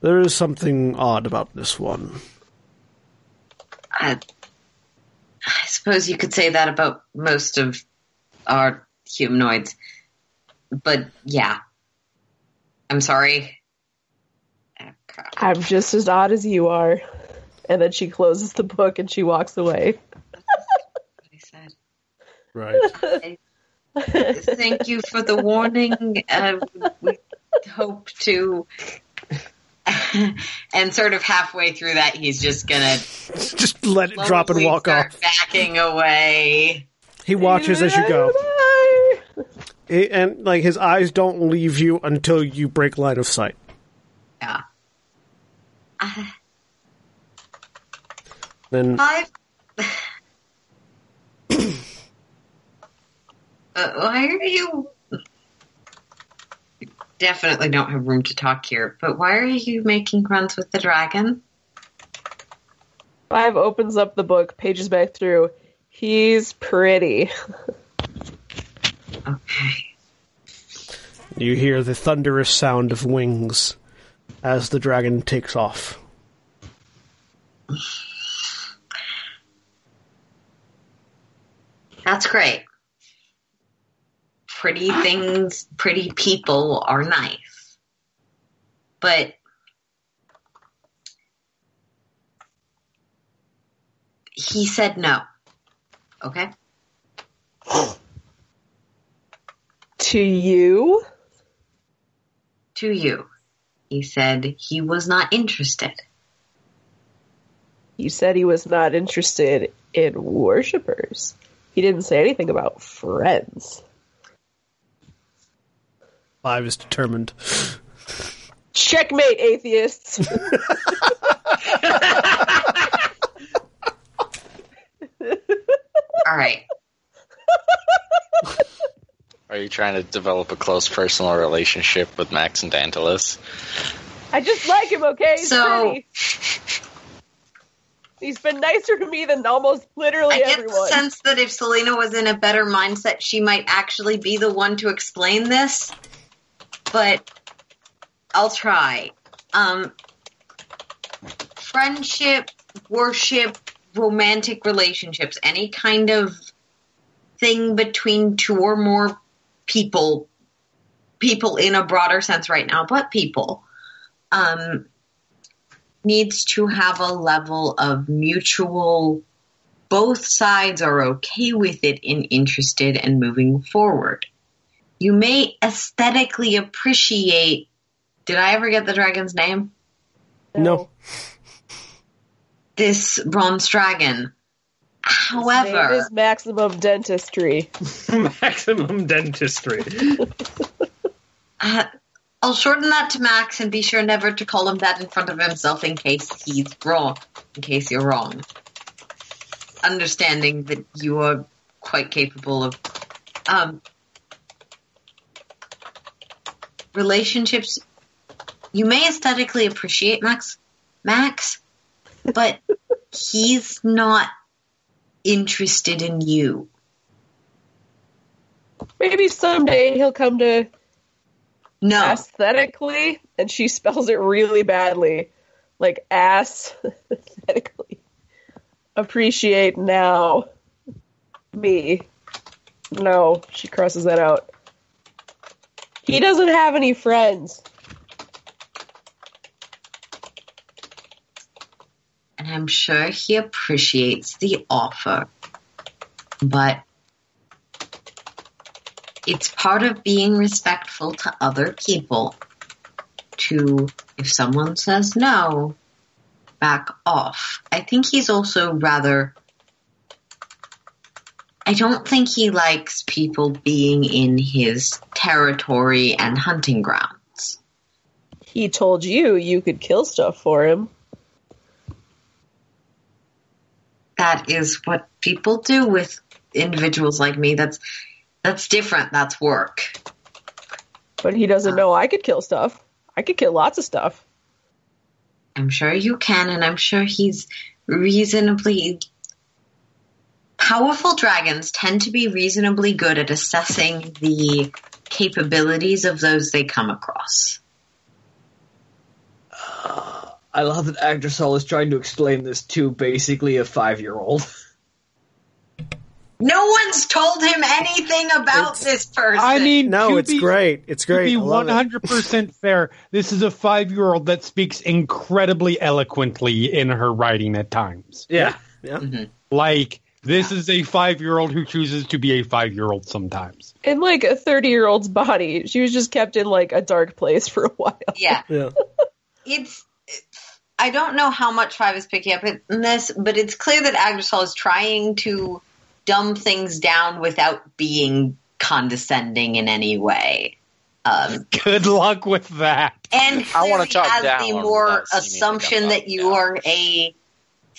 Speaker 2: There is something odd about this one.
Speaker 4: I, I suppose you could say that about most of our humanoids. But yeah. I'm sorry.
Speaker 6: I'm just as odd as you are. And then she closes the book and she walks away.
Speaker 4: What I said.
Speaker 2: Right.
Speaker 4: Thank you for the warning. Uh, we hope to. and sort of halfway through that, he's just gonna
Speaker 2: Just let it drop and walk
Speaker 4: start
Speaker 2: off.
Speaker 4: backing away.
Speaker 2: He watches as you go.
Speaker 6: Bye.
Speaker 2: He- and like his eyes don't leave you until you break line of sight.
Speaker 4: Yeah. Uh,
Speaker 2: Then
Speaker 4: Five. uh, why are you? you Definitely don't have room to talk here, but why are you making runs with the dragon?
Speaker 6: Five opens up the book, pages back through. He's pretty.
Speaker 4: Okay.
Speaker 2: you hear the thunderous sound of wings as the dragon takes off.
Speaker 4: That's great. Pretty things, pretty people are nice. But he said no. Okay?
Speaker 6: To you?
Speaker 4: To you. He said he was not interested.
Speaker 6: He said he was not interested in worshippers. He didn't say anything about friends.
Speaker 2: Five is determined.
Speaker 6: Checkmate, atheists.
Speaker 4: All right.
Speaker 5: Are you trying to develop a close personal relationship with Max and Dantalus?
Speaker 6: I just like him, okay? He's
Speaker 4: So-
Speaker 6: pretty. He's been nicer to me than almost literally
Speaker 4: I get
Speaker 6: everyone.
Speaker 4: the sense that if Selina was in a better mindset, she might actually be the one to explain this. But I'll try. Um, friendship, worship, romantic relationships, any kind of thing between two or more people, people in a broader sense right now, but people, um, needs to have a level of mutual both sides are okay with it and interested and moving forward. You may aesthetically appreciate. Did I ever get the dragon's name?
Speaker 2: No.
Speaker 4: This bronze dragon.
Speaker 6: His name
Speaker 4: However,
Speaker 6: is maximum dentistry.
Speaker 7: Maximum dentistry.
Speaker 4: uh, I'll shorten that to Max and be sure never to call him that in front of himself in case he's wrong. In case you're wrong. Understanding that you are quite capable of um, relationships. You may aesthetically appreciate Max, Max, but he's not interested in you.
Speaker 6: Maybe someday he'll come to
Speaker 4: No,
Speaker 6: aesthetically, and she spells it really badly. Like ass aesthetically. Appreciate now. Me. No, she crosses that out. He doesn't have any friends.
Speaker 4: and I'm sure he appreciates the offer, but it's part of being respectful to other people to, if someone says no, back off. I think he's also rather. I don't think he likes people being in his territory and hunting grounds.
Speaker 6: He told you you could kill stuff for him.
Speaker 4: that is what people do with individuals like me. That's that's different. That's work.
Speaker 6: But he doesn't uh. know I could kill stuff. I could kill lots of stuff.
Speaker 4: I'm sure you can, and I'm sure he's reasonably Powerful dragons tend to be reasonably good at assessing the capabilities of those they come across.
Speaker 7: Uh, I love that Agdrisal is trying to explain this to basically a five year old.
Speaker 4: No one's told him anything about
Speaker 2: It's-
Speaker 4: this person.
Speaker 1: I mean,
Speaker 2: No, it's
Speaker 1: be-
Speaker 2: great. It's great.
Speaker 1: To
Speaker 2: great.
Speaker 1: be
Speaker 2: I love
Speaker 1: one
Speaker 2: it.
Speaker 1: hundred percent fair, this is a five-year-old that speaks incredibly eloquently in her writing at times.
Speaker 7: Yeah.
Speaker 2: Yeah. Mm-hmm.
Speaker 1: Like this is a five-year-old who chooses to be a five-year-old sometimes.
Speaker 6: In like a 30 year old's body, she was just kept in like a dark place for a while.
Speaker 4: yeah,
Speaker 2: Yeah.
Speaker 4: it's. I don't know how much Five is picking up in this, but it's clear that Agdrisal is trying to dumb things down without being condescending in any way. Um,
Speaker 1: Good luck with that.
Speaker 4: and
Speaker 5: I wanna talk
Speaker 4: has
Speaker 5: down
Speaker 4: the more
Speaker 5: without
Speaker 4: assumption that you
Speaker 5: down.
Speaker 4: are a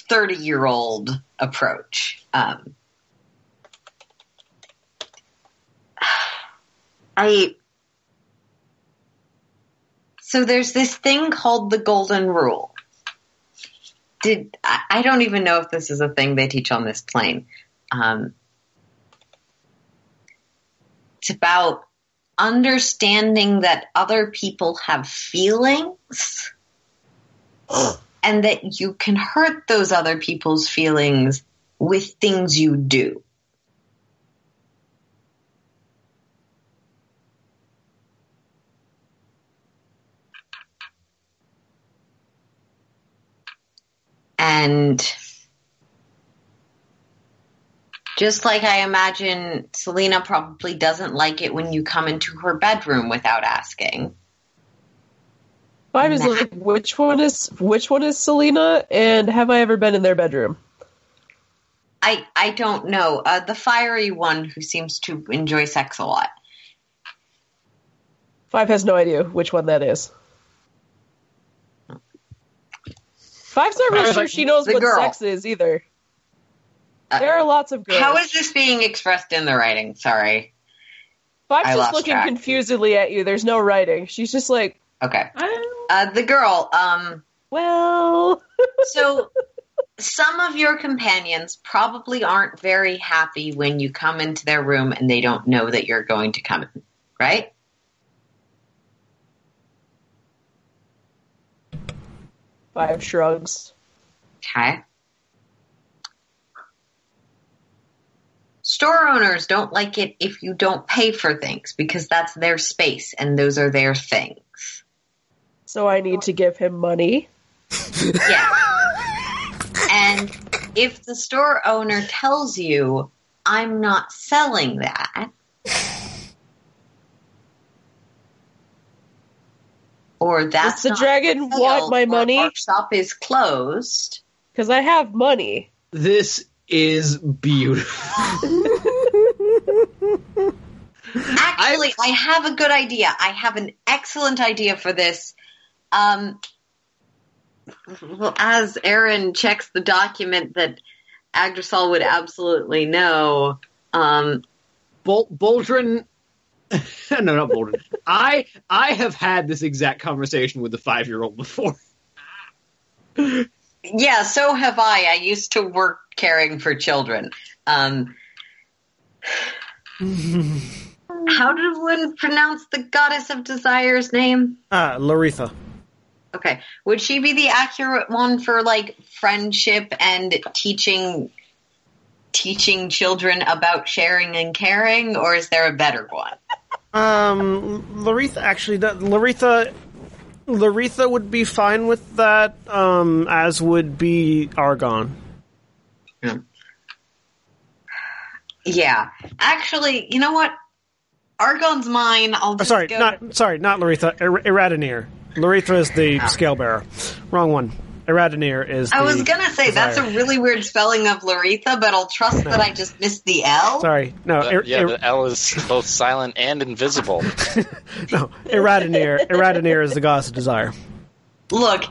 Speaker 4: thirty-year-old approach. Um, I so there's this thing called the golden rule. Did I, I don't even know if this is a thing they teach on this plane. Um, it's about understanding that other people have feelings and that you can hurt those other people's feelings with things you do. And just like I imagine Selina probably doesn't like it when you come into her bedroom without asking.
Speaker 6: Five is like, which one is which one is Selina, and have I ever been in their bedroom?
Speaker 4: I I don't know. Uh, the fiery one who seems to enjoy sex a lot.
Speaker 6: Five has no idea which one that is. Five's not really sure
Speaker 7: like,
Speaker 6: she knows what
Speaker 4: girl.
Speaker 6: sex is either.
Speaker 4: Uh,
Speaker 6: There are lots of girls.
Speaker 4: How is this being expressed in the writing? Sorry. I
Speaker 6: just looking
Speaker 4: track.
Speaker 6: confusedly at you. There's no writing. She's just like,
Speaker 4: Okay.
Speaker 6: "Oh,
Speaker 4: Uh, the girl. Um.
Speaker 6: well,
Speaker 4: So some of your companions probably aren't very happy when you come into their room and they don't know that you're going to come in, right?
Speaker 6: Five shrugs.
Speaker 4: Okay. Store owners don't like it if you don't pay for things because that's their space and those are their things.
Speaker 6: So I need to give him money.
Speaker 4: Yeah. and if the store owner tells you, I'm not selling that, or that's
Speaker 6: Does the
Speaker 4: not
Speaker 6: dragon
Speaker 4: for
Speaker 6: want my money?
Speaker 4: Shop is closed.
Speaker 6: Because I have money.
Speaker 7: This is beautiful.
Speaker 4: Actually, I have a good idea. I have an excellent idea for this. Um, well, as Erin checks the document that Agdrisal would absolutely know, um,
Speaker 7: Bol- Boldrin. no, not Boldrin. I I have had this exact conversation with a five year old before.
Speaker 4: yeah, so have I. I used to work caring for children. Um, how did one pronounce the goddess of desire's name?
Speaker 2: Ah, Laritha.
Speaker 4: Okay. Would she be the accurate one for like friendship and teaching teaching children about sharing and caring or is there a better one?
Speaker 2: Um, Laritha actually, that- Laritha, Laritha would be fine with that. Um, as would be Argon.
Speaker 4: Yeah. Yeah. Actually, you know what? Argon's mine. I'll
Speaker 2: Oh, sorry,
Speaker 4: go
Speaker 2: not sorry, not Laritha. Ir- Iradanir. Laritha is the scale bearer. Wrong one. Iradanir is.
Speaker 4: I
Speaker 2: the
Speaker 4: was gonna say that's a really weird spelling of Laritha, but I'll trust that I just missed the L.
Speaker 2: Sorry, no,
Speaker 5: The-
Speaker 2: Ir-
Speaker 5: yeah,
Speaker 2: Ir-
Speaker 5: the L is both silent and invisible.
Speaker 2: no. Iradanir. Iradanir is the goddess of desire.
Speaker 4: Look,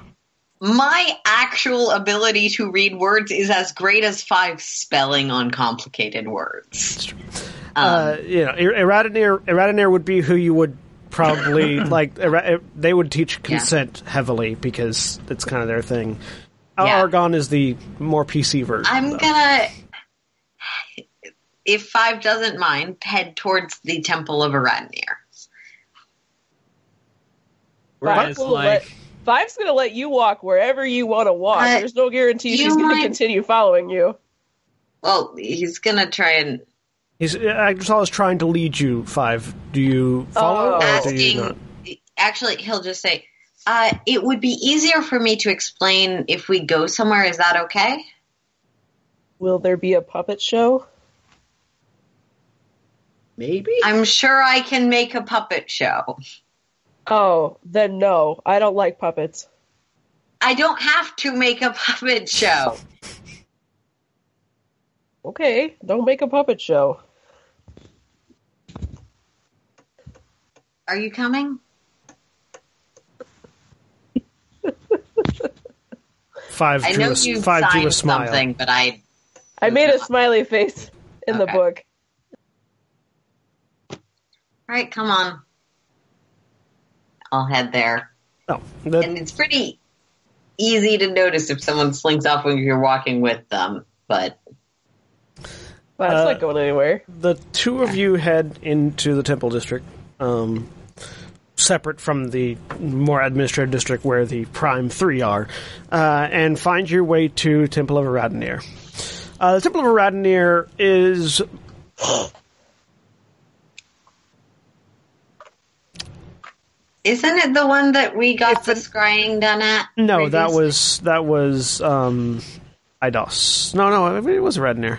Speaker 4: my actual ability to read words is as great as five spelling on complicated words.
Speaker 2: uh, you know, Ir- Iradanir, Iradanir would be who you would probably like. They would teach consent heavily because it's kind of their thing.
Speaker 4: Yeah.
Speaker 2: Argon is the more PC version.
Speaker 4: I'm
Speaker 2: though.
Speaker 4: gonna. if Five doesn't mind, head towards the Temple of Aradanir.
Speaker 7: Whereas,
Speaker 6: Five's gonna
Speaker 7: like,
Speaker 6: let, Five's gonna let you walk wherever you want to walk.
Speaker 4: Uh,
Speaker 6: There's no guarantee
Speaker 4: you
Speaker 6: she's gonna continue following you.
Speaker 4: Well, he's gonna try and
Speaker 2: He's Agdrisal is trying to lead you. Five. Do you follow
Speaker 6: Oh.
Speaker 2: or do you not?
Speaker 4: Actually, he'll just say, uh, "It would be easier for me to explain if we go somewhere. Is that okay?"
Speaker 6: Will there be a puppet show?
Speaker 7: maybe?
Speaker 4: I'm sure I can make a puppet show.
Speaker 6: Oh, then no. I don't like puppets.
Speaker 4: I don't have to make a puppet show.
Speaker 6: Okay, don't make a puppet show.
Speaker 4: Are you coming?
Speaker 2: Five
Speaker 4: I know
Speaker 2: a,
Speaker 4: you
Speaker 2: five drew a
Speaker 4: signed
Speaker 2: smile.
Speaker 4: something, but I
Speaker 6: I made a smiley face in the book.
Speaker 4: All right, come on. I'll head there.
Speaker 2: Oh, that,
Speaker 4: And it's pretty easy to notice if someone slinks off when you're walking with them, but
Speaker 6: Well, it's
Speaker 2: Uh,
Speaker 6: not going anywhere.
Speaker 2: the two of you head into the temple district, um, separate from the more administrative district where the prime three are, uh, and find your way to Temple of Aradanir. Uh, the Temple of Aradanir is
Speaker 4: isn't it the one that we got the scrying done at?
Speaker 2: no, that was that was um, Idos. No, no, I mean, it was.
Speaker 4: I
Speaker 2: No,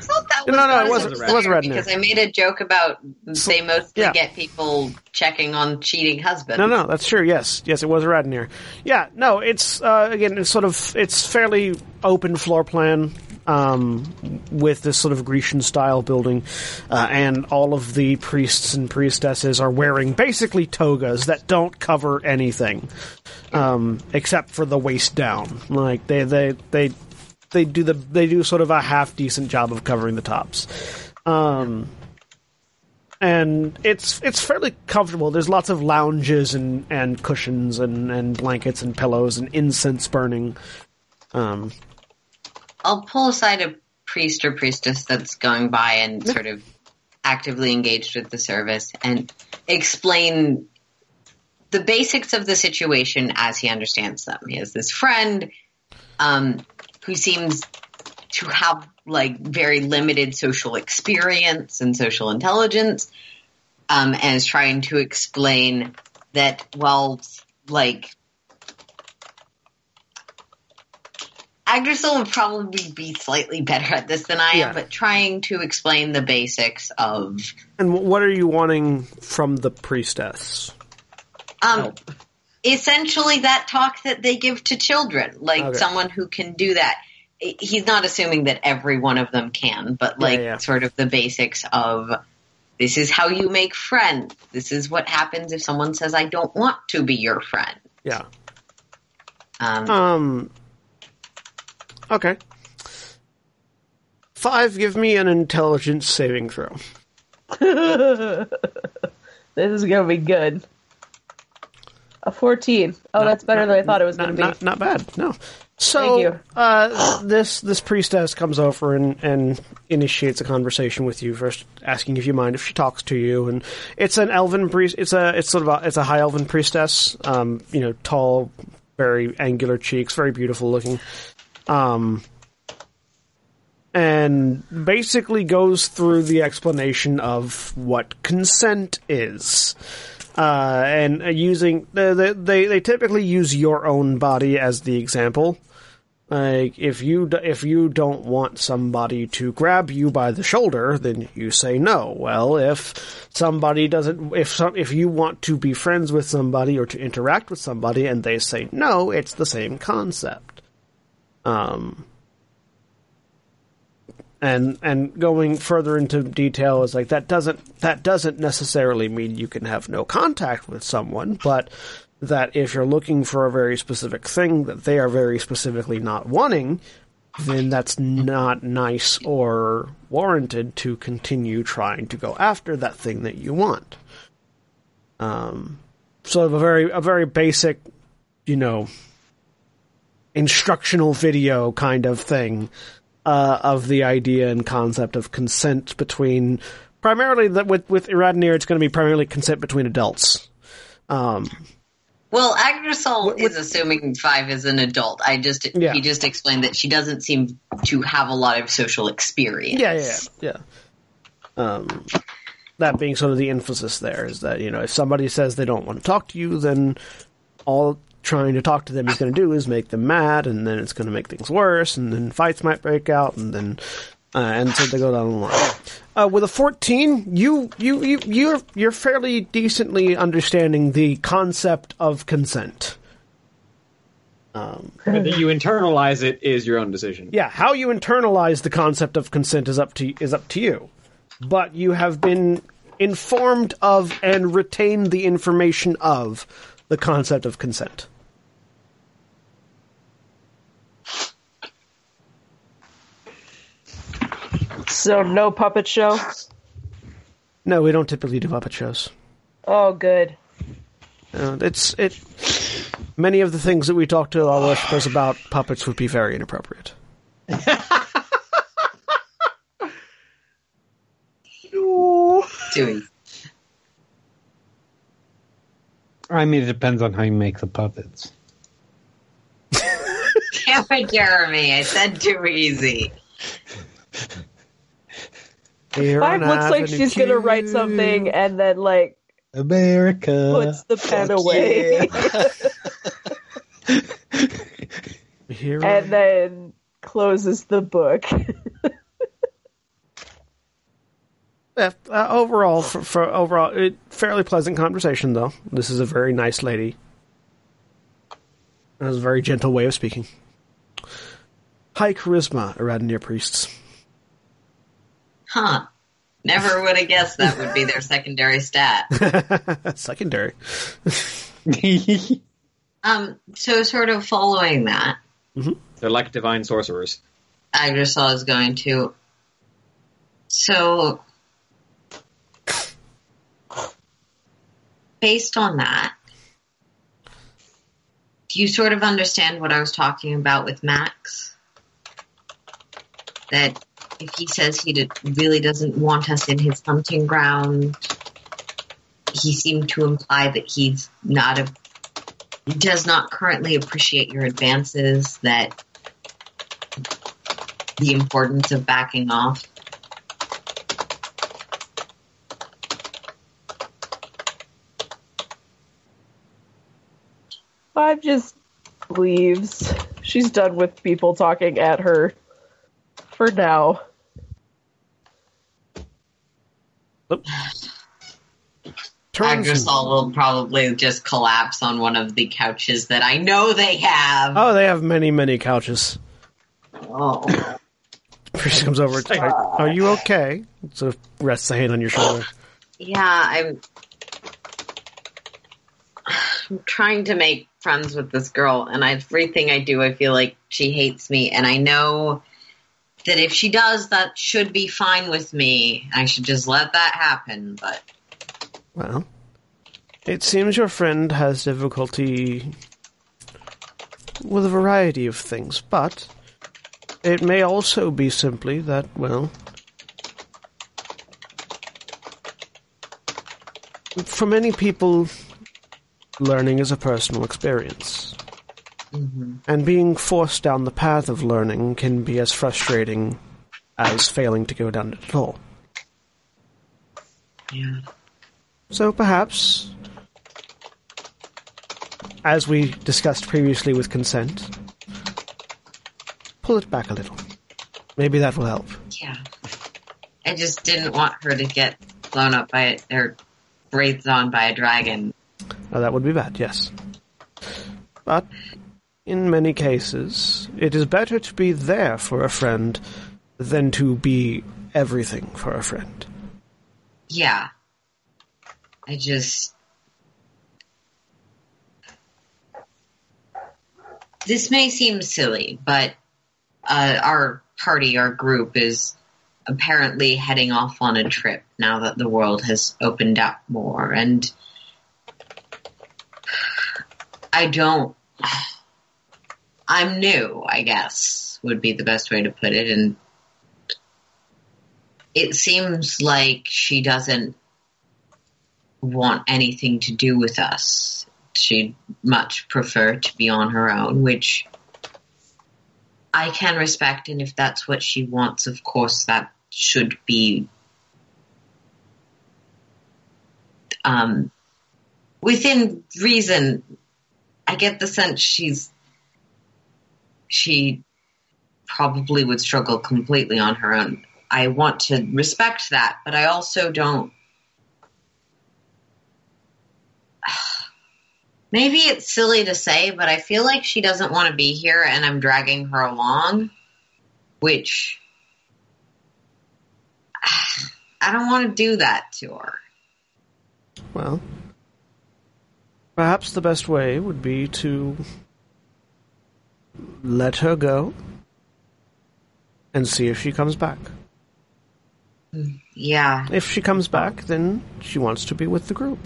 Speaker 2: no, it wasn't- it wasn't Redner.
Speaker 4: Because I made a joke about they mostly
Speaker 2: yeah.
Speaker 4: get people checking on cheating husbands.
Speaker 2: No, no, that's true. Yes, yes, it was Radnir. Yeah, no, it's uh, again, it's sort of it's fairly open floor plan um, with this sort of Grecian style building, uh, and all of the priests and priestesses are wearing basically togas that don't cover anything um, except for the waist down. Like they they they they do the they do sort of a half decent job of covering the tops. Um, and it's it's fairly comfortable. There's lots of lounges and, and cushions and, and blankets and pillows and incense burning. Um,
Speaker 4: I'll pull aside a priest or priestess that's going by and sort of actively engaged with the service and explain the basics of the situation as he understands them. He has this friend um, who seems to have like very limited social experience and social intelligence, um, and is trying to explain that well, like Agdrisal would probably be slightly better at this than I am, but trying to explain the basics of
Speaker 2: and what are you wanting from the priestess?
Speaker 4: um, essentially that talk that they give to children, like
Speaker 2: Okay.
Speaker 4: someone who can do that. He's not assuming that every one of them can, but like
Speaker 2: yeah.
Speaker 4: sort of the basics of this is how you make friends. This is what happens if someone says, I don't want to be your friend.
Speaker 2: Yeah.
Speaker 4: Um,
Speaker 2: Um. Okay. Five. Give me an intelligence saving throw.
Speaker 6: this is gonna be good. A 14. Oh, that's better than I thought it was
Speaker 2: not,
Speaker 6: gonna be.
Speaker 2: Not, not bad. No. So
Speaker 6: Thank you.
Speaker 2: Uh, this this priestess comes over and, and initiates a conversation with you first, asking if you mind if she talks to you. And it's an elven priest. It's a it's sort of a, it's a high elven priestess. Um, you know, tall, very angular cheeks, very beautiful looking. Um, and basically goes through the explanation of what consent is. Uh, and uh, using they, they they typically use your own body as the example. Like if you if you don't want somebody to grab you by the shoulder, then you say no. Well, if somebody doesn't, if some, if you want to be friends with somebody or to interact with somebody, and they say no, it's the same concept. Um, and and going further into detail is like that doesn't that doesn't necessarily mean you can have no contact with someone, but that if you're looking for a very specific thing that they are very specifically not wanting, then that's not nice or warranted to continue trying to go after that thing that you want. Um, sort of a very a very basic, you know, instructional video kind of thing uh, of the idea and concept of consent between primarily that with with Iradnir, it's going to be primarily consent between adults. Um,
Speaker 4: Well, Agdrisal is assuming Five is an adult. I just
Speaker 2: Yeah.
Speaker 4: he just explained that she doesn't seem to have a lot of social experience.
Speaker 2: Yeah, yeah, yeah. yeah. Um, that being sort of the emphasis there is that you know if somebody says they don't want to talk to you, then all trying to talk to them is going to do is make them mad, and then it's going to make things worse, and then fights might break out, and then uh, and so they go down the line. Uh, with a fourteen, you you you you're you're fairly decently understanding the concept of consent.
Speaker 7: Um, Whether you internalize it is your own decision.
Speaker 2: Yeah, how you internalize the concept of consent is up to is up to you. But you have been informed of and retained the information of the concept of consent.
Speaker 6: So no puppet show.
Speaker 2: No, we don't typically do puppet shows.
Speaker 6: Oh, good.
Speaker 2: Uh, it's it. Many of the things that we talk to our worshippers about puppets would be very inappropriate.
Speaker 4: Doing
Speaker 1: I mean, it depends on how you make the puppets.
Speaker 4: Damn it, Jeremy! I said too easy.
Speaker 6: Five looks like she's gonna write something and then like
Speaker 1: America.
Speaker 6: puts the pen away
Speaker 2: Here
Speaker 6: and then closes the book.
Speaker 2: Uh, overall, for, for overall, it, fairly pleasant conversation though. This is a very nice lady. Has a very gentle way of speaking. High charisma, Aradanir priests.
Speaker 4: Huh. Never would have guessed that would be their secondary stat.
Speaker 2: Secondary.
Speaker 4: Um, so sort of following that,
Speaker 7: They're like divine sorcerers.
Speaker 4: Agdrisal is going to. So, based on that, do you sort of understand what I was talking about with Max? That if he says he did, really doesn't want us in his hunting ground, he seemed to imply that he's not a does not currently appreciate your advances, that the importance of backing off.
Speaker 6: Five just leaves. She's done with people talking at her for now.
Speaker 2: Turns
Speaker 4: Agdrisal will probably just collapse on one of the couches that I know they have.
Speaker 2: Oh, they have many, many couches.
Speaker 4: Oh.
Speaker 2: Priest comes over. It's like, Are you okay? Sort of rests a hand on your shoulder.
Speaker 4: Yeah, I'm. I'm trying to make friends with this girl, and everything I do, I feel like she hates me, and I know that if she does, that should be fine with me. I should just let that happen, but
Speaker 2: Well, it seems your friend has difficulty with a variety of things, but it may also be simply that, well, for many people, learning is a personal experience. Mm-hmm. And being forced down the path of learning can be as frustrating as failing to go down it at all.
Speaker 4: yeah.
Speaker 2: So perhaps, as we discussed previously with consent, pull it back a little. Maybe that will help.
Speaker 4: Yeah. I just didn't want her to get blown up by it, or breathed on by a dragon.
Speaker 2: Oh, that would be bad, yes. But in many cases, it is better to be there for a friend than to be everything for a friend.
Speaker 4: Yeah. I just. This may seem silly, but uh, our party, our group, is apparently heading off on a trip now that the world has opened up more. And I don't. I'm new, I guess. would be the best way to put it. And it seems like she doesn't want anything to do with us. She'd much prefer to be on her own, which I can respect. And if that's what she wants, of course, that should be um, within reason. I get the sense she's she probably would struggle completely on her own. I want to respect that, but I also don't. Maybe it's silly to say, but I feel like she doesn't want to be here and I'm dragging her along, which I don't want to do that to her.
Speaker 2: Well, perhaps the best way would be to let her go and see if she comes back.
Speaker 4: Yeah.
Speaker 2: If she comes back, then she wants to be with the group.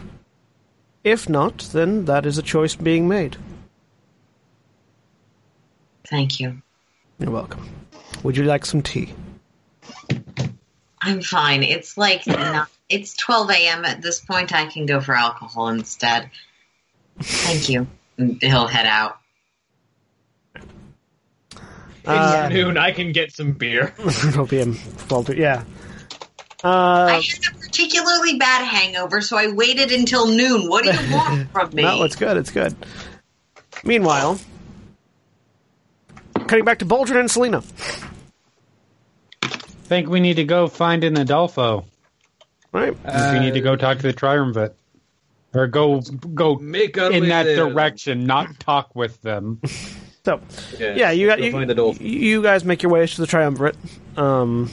Speaker 2: If not, then that is a choice being made.
Speaker 4: Thank you.
Speaker 2: You're welcome. Would you like some tea?
Speaker 4: I'm fine. It's like not, it's 12 a.m. at this point. I can go for alcohol instead. Thank you. And he'll head out.
Speaker 2: Uh,
Speaker 7: noon. I can get some beer.
Speaker 2: it'll be in Walter. Yeah.
Speaker 4: I
Speaker 2: Uh,
Speaker 4: had a particularly bad hangover, so I waited until noon. What do you want from me?
Speaker 2: no, it's good. It's good. Meanwhile, cutting back to Boldrin and Selina.
Speaker 1: think we need to go find an Adolfo.
Speaker 2: Right.
Speaker 1: If we need to go talk to the Triumvirate. Or go go
Speaker 7: Make our
Speaker 1: in that
Speaker 7: there.
Speaker 1: direction, not talk with them.
Speaker 2: So,
Speaker 7: Yes,
Speaker 2: yeah, you got you,
Speaker 7: the dolphin.
Speaker 2: you guys make your way to the triumvirate. Um,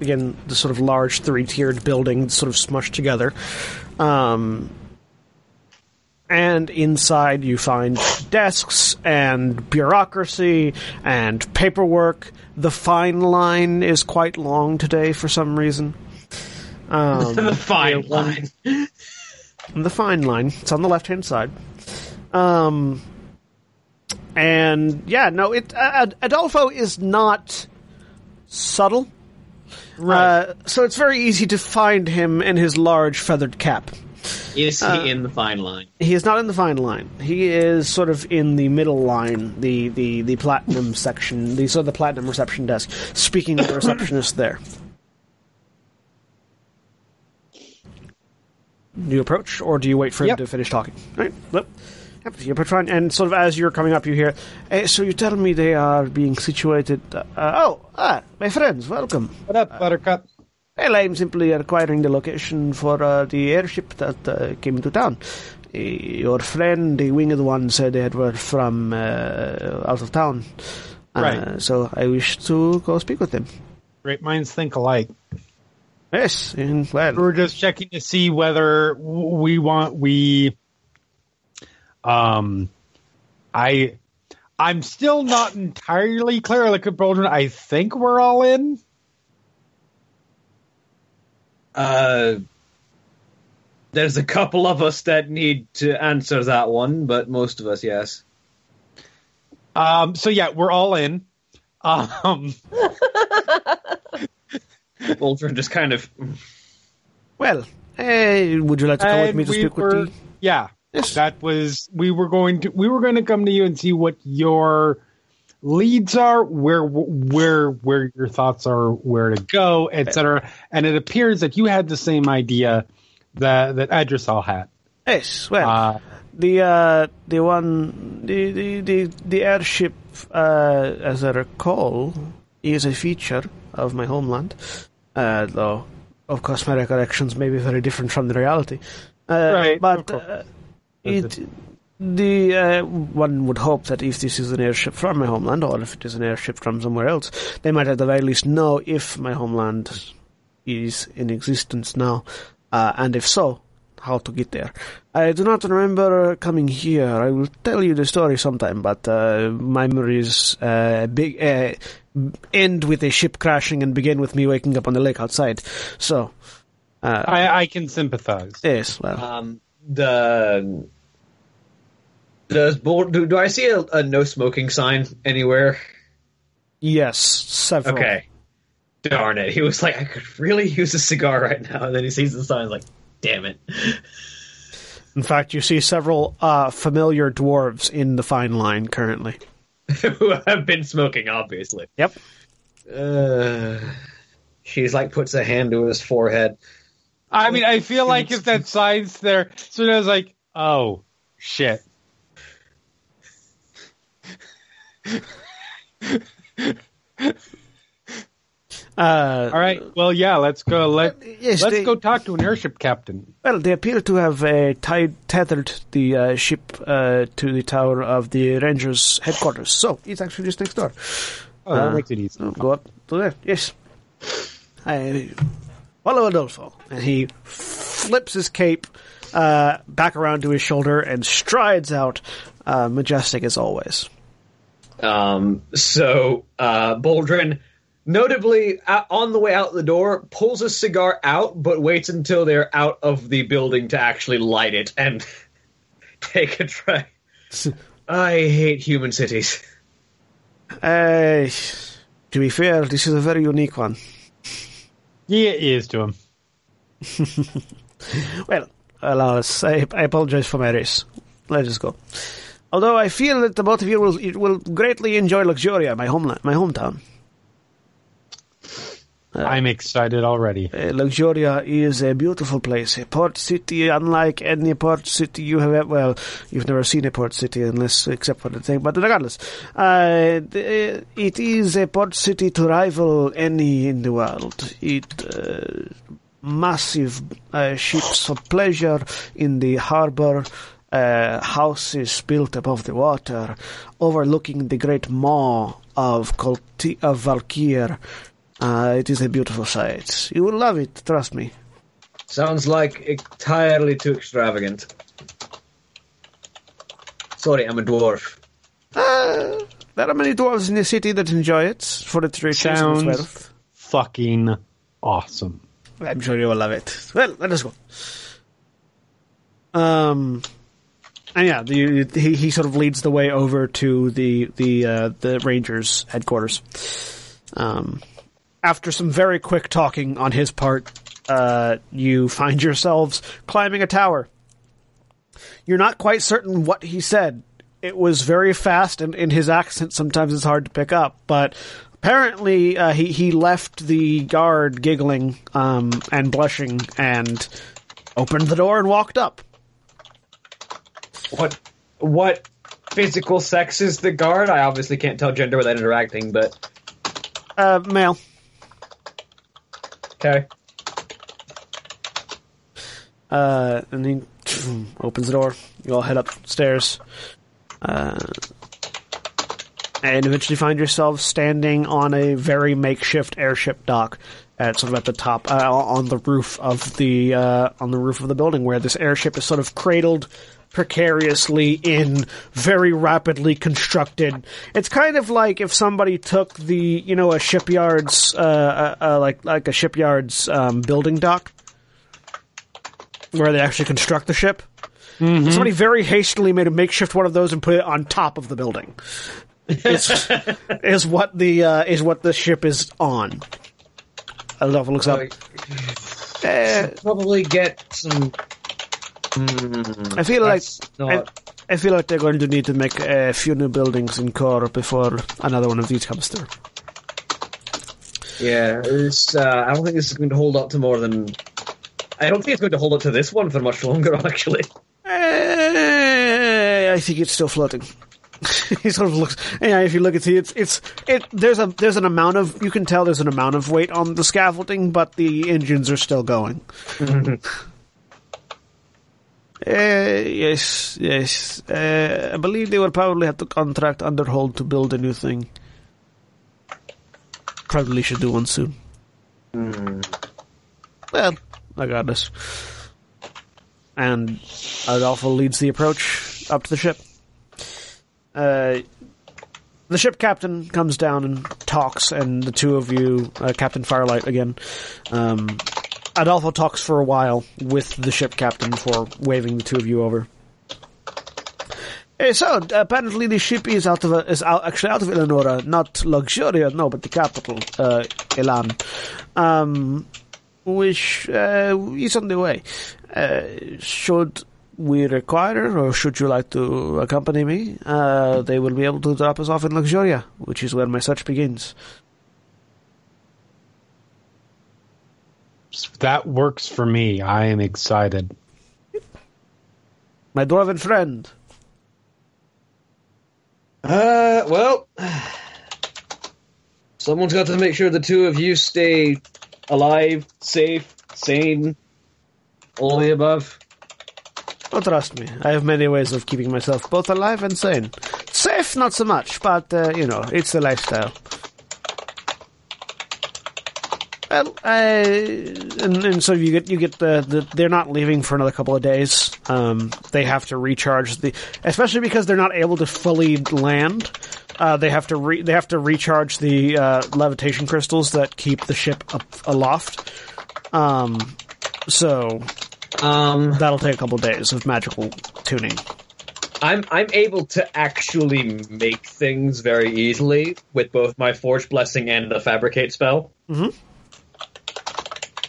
Speaker 2: again, the sort of large three-tiered building, sort of smushed together. Um, and inside, you find desks and bureaucracy and paperwork. The fine line is quite long today for some reason. Um,
Speaker 7: the fine line.
Speaker 2: the fine line. It's on the left hand side. Um, and yeah, no, it uh, Adolfo is not subtle. Uh, so it's very easy to find him in his large feathered cap.
Speaker 7: Is he
Speaker 2: Uh,
Speaker 7: in the fine line?
Speaker 2: He is not in the fine line. He is sort of in the middle line, the the, the platinum section, the sort of the platinum reception desk, speaking to the receptionist there. Do you approach, or do you wait for him to finish talking? Right. Yep. Approach, fine, and sort of as you're coming up, you hear, "Eh, "So you tell me they are being situated? Uh, oh, ah, my friends, welcome.
Speaker 1: What up, Buttercup?
Speaker 2: Well, I'm simply acquiring the location for uh, the airship that uh, came into town. Uh, your friend, the winged one, said they were from uh, out of town. Uh,
Speaker 1: Right.
Speaker 2: So I wish to go speak with them.
Speaker 1: Great minds think alike.
Speaker 2: Yes, and well,
Speaker 1: We're just checking to see whether we want we. Um, I, I'm still not entirely clear. Like a Boldrin, I think we're all in.
Speaker 7: Uh, there's a couple of us that need to answer that one, but most of us, yes.
Speaker 1: Um, so yeah, we're all in. Um,
Speaker 7: Ultron just kind of.
Speaker 2: well. hey, would you like to come with me to
Speaker 1: we
Speaker 2: speak
Speaker 1: were,
Speaker 2: with the?
Speaker 1: yeah,
Speaker 2: Yes.
Speaker 1: that was we were going to we were going to come to you and see what your leads are, where where where your thoughts are, where to go, etc. And it appears that you had the same idea that that Agdrisal had.
Speaker 2: Yes, well,
Speaker 1: Uh,
Speaker 2: the uh, the one the the the, the airship, uh, as I recall, is a feature of my homeland. Uh, though, of course, my recollections may be very different from the reality. Uh,
Speaker 1: Right,
Speaker 2: but it the uh, one would hope that if this is an airship from my homeland, or if it is an airship from somewhere else, they might at the very least know if my homeland is in existence now, uh, and if so, how to get there. I do not remember coming here. I will tell you the story sometime, but uh, my memories uh, big, uh, end with a ship crashing and begin with me waking up on the lake outside. So, uh,
Speaker 1: I, I can sympathize.
Speaker 2: yes, well,
Speaker 7: Um, the. Does Bol- do, do I see a, a no smoking sign anywhere?
Speaker 2: Yes, several.
Speaker 3: Okay. Darn it. He was like, I could really use a cigar right now. And then he sees the sign, he's like, damn it.
Speaker 2: In fact, you see several uh, familiar dwarves in the fine line currently.
Speaker 3: Who have been smoking, obviously.
Speaker 2: Yep.
Speaker 3: Uh, she's like, puts a hand to his forehead.
Speaker 1: I mean, I feel like if that sign's there, so I was like, oh, shit.
Speaker 2: Uh,
Speaker 1: All right. Well, yeah. Let's go. Let
Speaker 2: yes,
Speaker 1: Let's
Speaker 2: they-
Speaker 1: go talk to an airship captain.
Speaker 2: Well, they appear to have uh, tied, tethered the uh, ship uh, to the tower of the Rangers' headquarters. So it's actually just next door.
Speaker 1: Oh, that
Speaker 2: Uh,
Speaker 1: makes it easy.
Speaker 2: Go up to there. Yes. I follow Adolfo, and he flips his cape uh, back around to his shoulder and strides out, uh, majestic as always.
Speaker 3: Um, so, uh, Boldrin, notably uh, on the way out the door, pulls a cigar out, but waits until they're out of the building to actually light it and take a try. I hate human cities.
Speaker 2: Uh, to be fair, this is a very unique one.
Speaker 1: Yeah, it is to him.
Speaker 2: Well, alas, I, I apologize for my race. Let us go. Although I feel that the both of you will will greatly enjoy Luxuria, my homeland, my hometown.
Speaker 1: I'm excited already.
Speaker 2: Uh, Luxuria is a beautiful place, a port city unlike any port city you have. ever- Well, you've never seen a port city unless, except for the thing. But regardless, uh, the, it is a port city to rival any in the world. It uh, massive uh, ships of pleasure in the harbor. Uh, houses built above the water, overlooking the great maw of Colti- of Valkyr. Uh, it is a beautiful sight. You will love it, trust me.
Speaker 3: Sounds like entirely too extravagant. Sorry, I'm a dwarf.
Speaker 2: Uh, there are many dwarves in the city that enjoy it for its riches and
Speaker 1: Sounds
Speaker 2: wealth.
Speaker 1: fucking awesome.
Speaker 2: I'm sure you will love it. Well, let us go. Um, and yeah, the, he he sort of leads the way over to the the uh, the Rangers headquarters. Um, after some very quick talking on his part, uh, you find yourselves climbing a tower. You're not quite certain what he said. It was very fast, and in his accent, sometimes it's hard to pick up. But apparently, uh, he he left the guard giggling um, and blushing, and opened the door and walked up.
Speaker 3: What what physical sex is the guard? I obviously can't tell gender without interacting, but
Speaker 2: Uh, male.
Speaker 3: okay.
Speaker 2: Uh, and he opens the door. You all head upstairs. Uh, and eventually find yourself standing on a very makeshift airship dock at sort of at the top, uh, on the roof of the, uh, on the roof of the building where this airship is sort of cradled precariously in very rapidly constructed. It's kind of like if somebody took the, you know, a shipyard's, uh, uh, uh like, like a shipyard's, um, building dock where they actually construct the ship. Somebody very hastily made a makeshift one of those and put it on top of the building. Is, is what the uh, is what the ship is on. Adolfo looks up.
Speaker 3: Probably get some.
Speaker 2: I feel like
Speaker 3: That's
Speaker 2: I, I feel like they're going to need to make a few new buildings in core before another one of these comes through.
Speaker 3: Yeah, it's, uh, I don't think this is going to hold up to more than. I don't think it's going to hold up to this one for much longer, actually.
Speaker 2: Eh, I think it's still floating. he sort of looks. Yeah, if you look at it, it's it's it. There's a there's an amount of you can tell there's an amount of weight on the scaffolding, but the engines are still going. Uh, yes, yes. Uh, I believe they will probably have to contract Underhold to build a new thing. Probably should do one soon. Well, I got this. And Adolfo leads the approach up to the ship. Uh, the ship captain comes down and talks, and the two of you, uh, Captain Firelight again, um, Adolfo talks for a while with the ship captain before waving the two of you over. Eh, so apparently the ship is out of is out, actually out of Eleonora, not Luxuria, no, but the capital, uh, Elan, um, which uh, is on the way. Uh, should we require, or should you like to accompany me? Uh, they will be able to drop us off in Luxuria, which is where my search begins.
Speaker 1: That works for me. I am excited.
Speaker 2: My dwarven friend.
Speaker 3: Uh, well, someone's got to make sure the two of you stay alive, safe, sane, all the above.
Speaker 2: Oh, trust me, I have many ways of keeping myself both alive and sane. Safe, not so much, but, uh, you know, it's a lifestyle. Uh, and, and so you get you get the, the they're not leaving for another couple of days. Um, they have to recharge the, especially because they're not able to fully land. Uh, they have to re, they have to recharge the uh, levitation crystals that keep the ship up aloft. Um, so
Speaker 3: Um,
Speaker 2: that'll take a couple of days of magical tuning.
Speaker 3: I'm I'm able to actually make things very easily with both my Forge Blessing and the Fabricate spell.
Speaker 2: Mhm.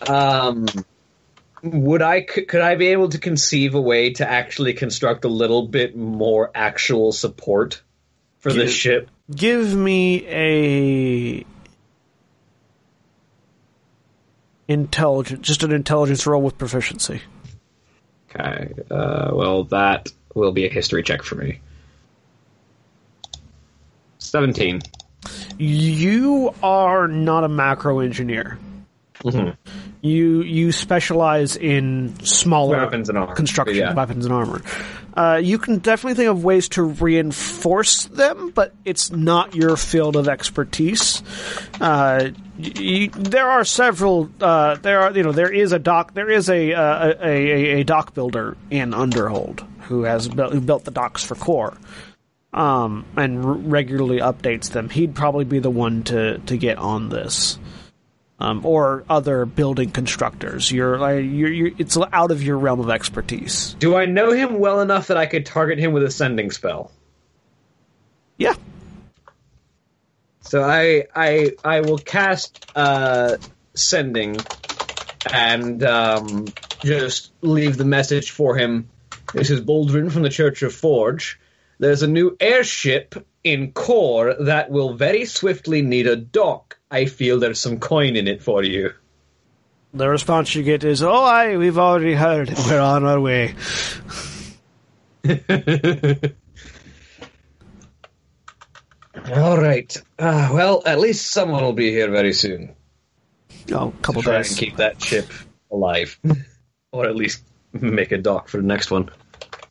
Speaker 3: Um, would I c- could I be able to conceive a way to actually construct a little bit more actual support for
Speaker 2: Yeah.
Speaker 3: this ship?
Speaker 2: Give me a intelligence, just an intelligence roll with proficiency.
Speaker 7: Okay. Uh, well, that will be a history check for me. Seventeen.
Speaker 2: You are not a macro engineer.
Speaker 3: Mhm.
Speaker 2: You you specialize in smaller
Speaker 7: Weapons and armor.
Speaker 2: construction
Speaker 7: Yeah.
Speaker 2: weapons and armor. Uh, you can definitely think of ways to reinforce them, but it's not your field of expertise. Uh, y- y- there are several. Uh, there are you know there is a dock. There is a uh, a, a, a dock builder in Underhold who has built, who built the docks for Core. Um, and r- regularly updates them. He'd probably be the one to, to get on this um, or other building constructors. You're, like, you're, you're, it's out of your realm of expertise.
Speaker 3: Do I know him well enough that I could target him with a sending spell?
Speaker 2: Yeah,
Speaker 3: So I I I will cast uh, sending and um, just leave the message for him. This is Boldrin from the Church of Forge. There's a new airship in core that will very swiftly need a dock. I feel there's some coin in it for you.
Speaker 2: the response you get is, "Oh, aye, we've already heard. We're on our way."
Speaker 3: All right. Uh, well, at least someone will be here very soon.
Speaker 2: Oh, a couple
Speaker 3: Try
Speaker 2: days.
Speaker 3: and keep that ship alive, or at least make a dock for the next one.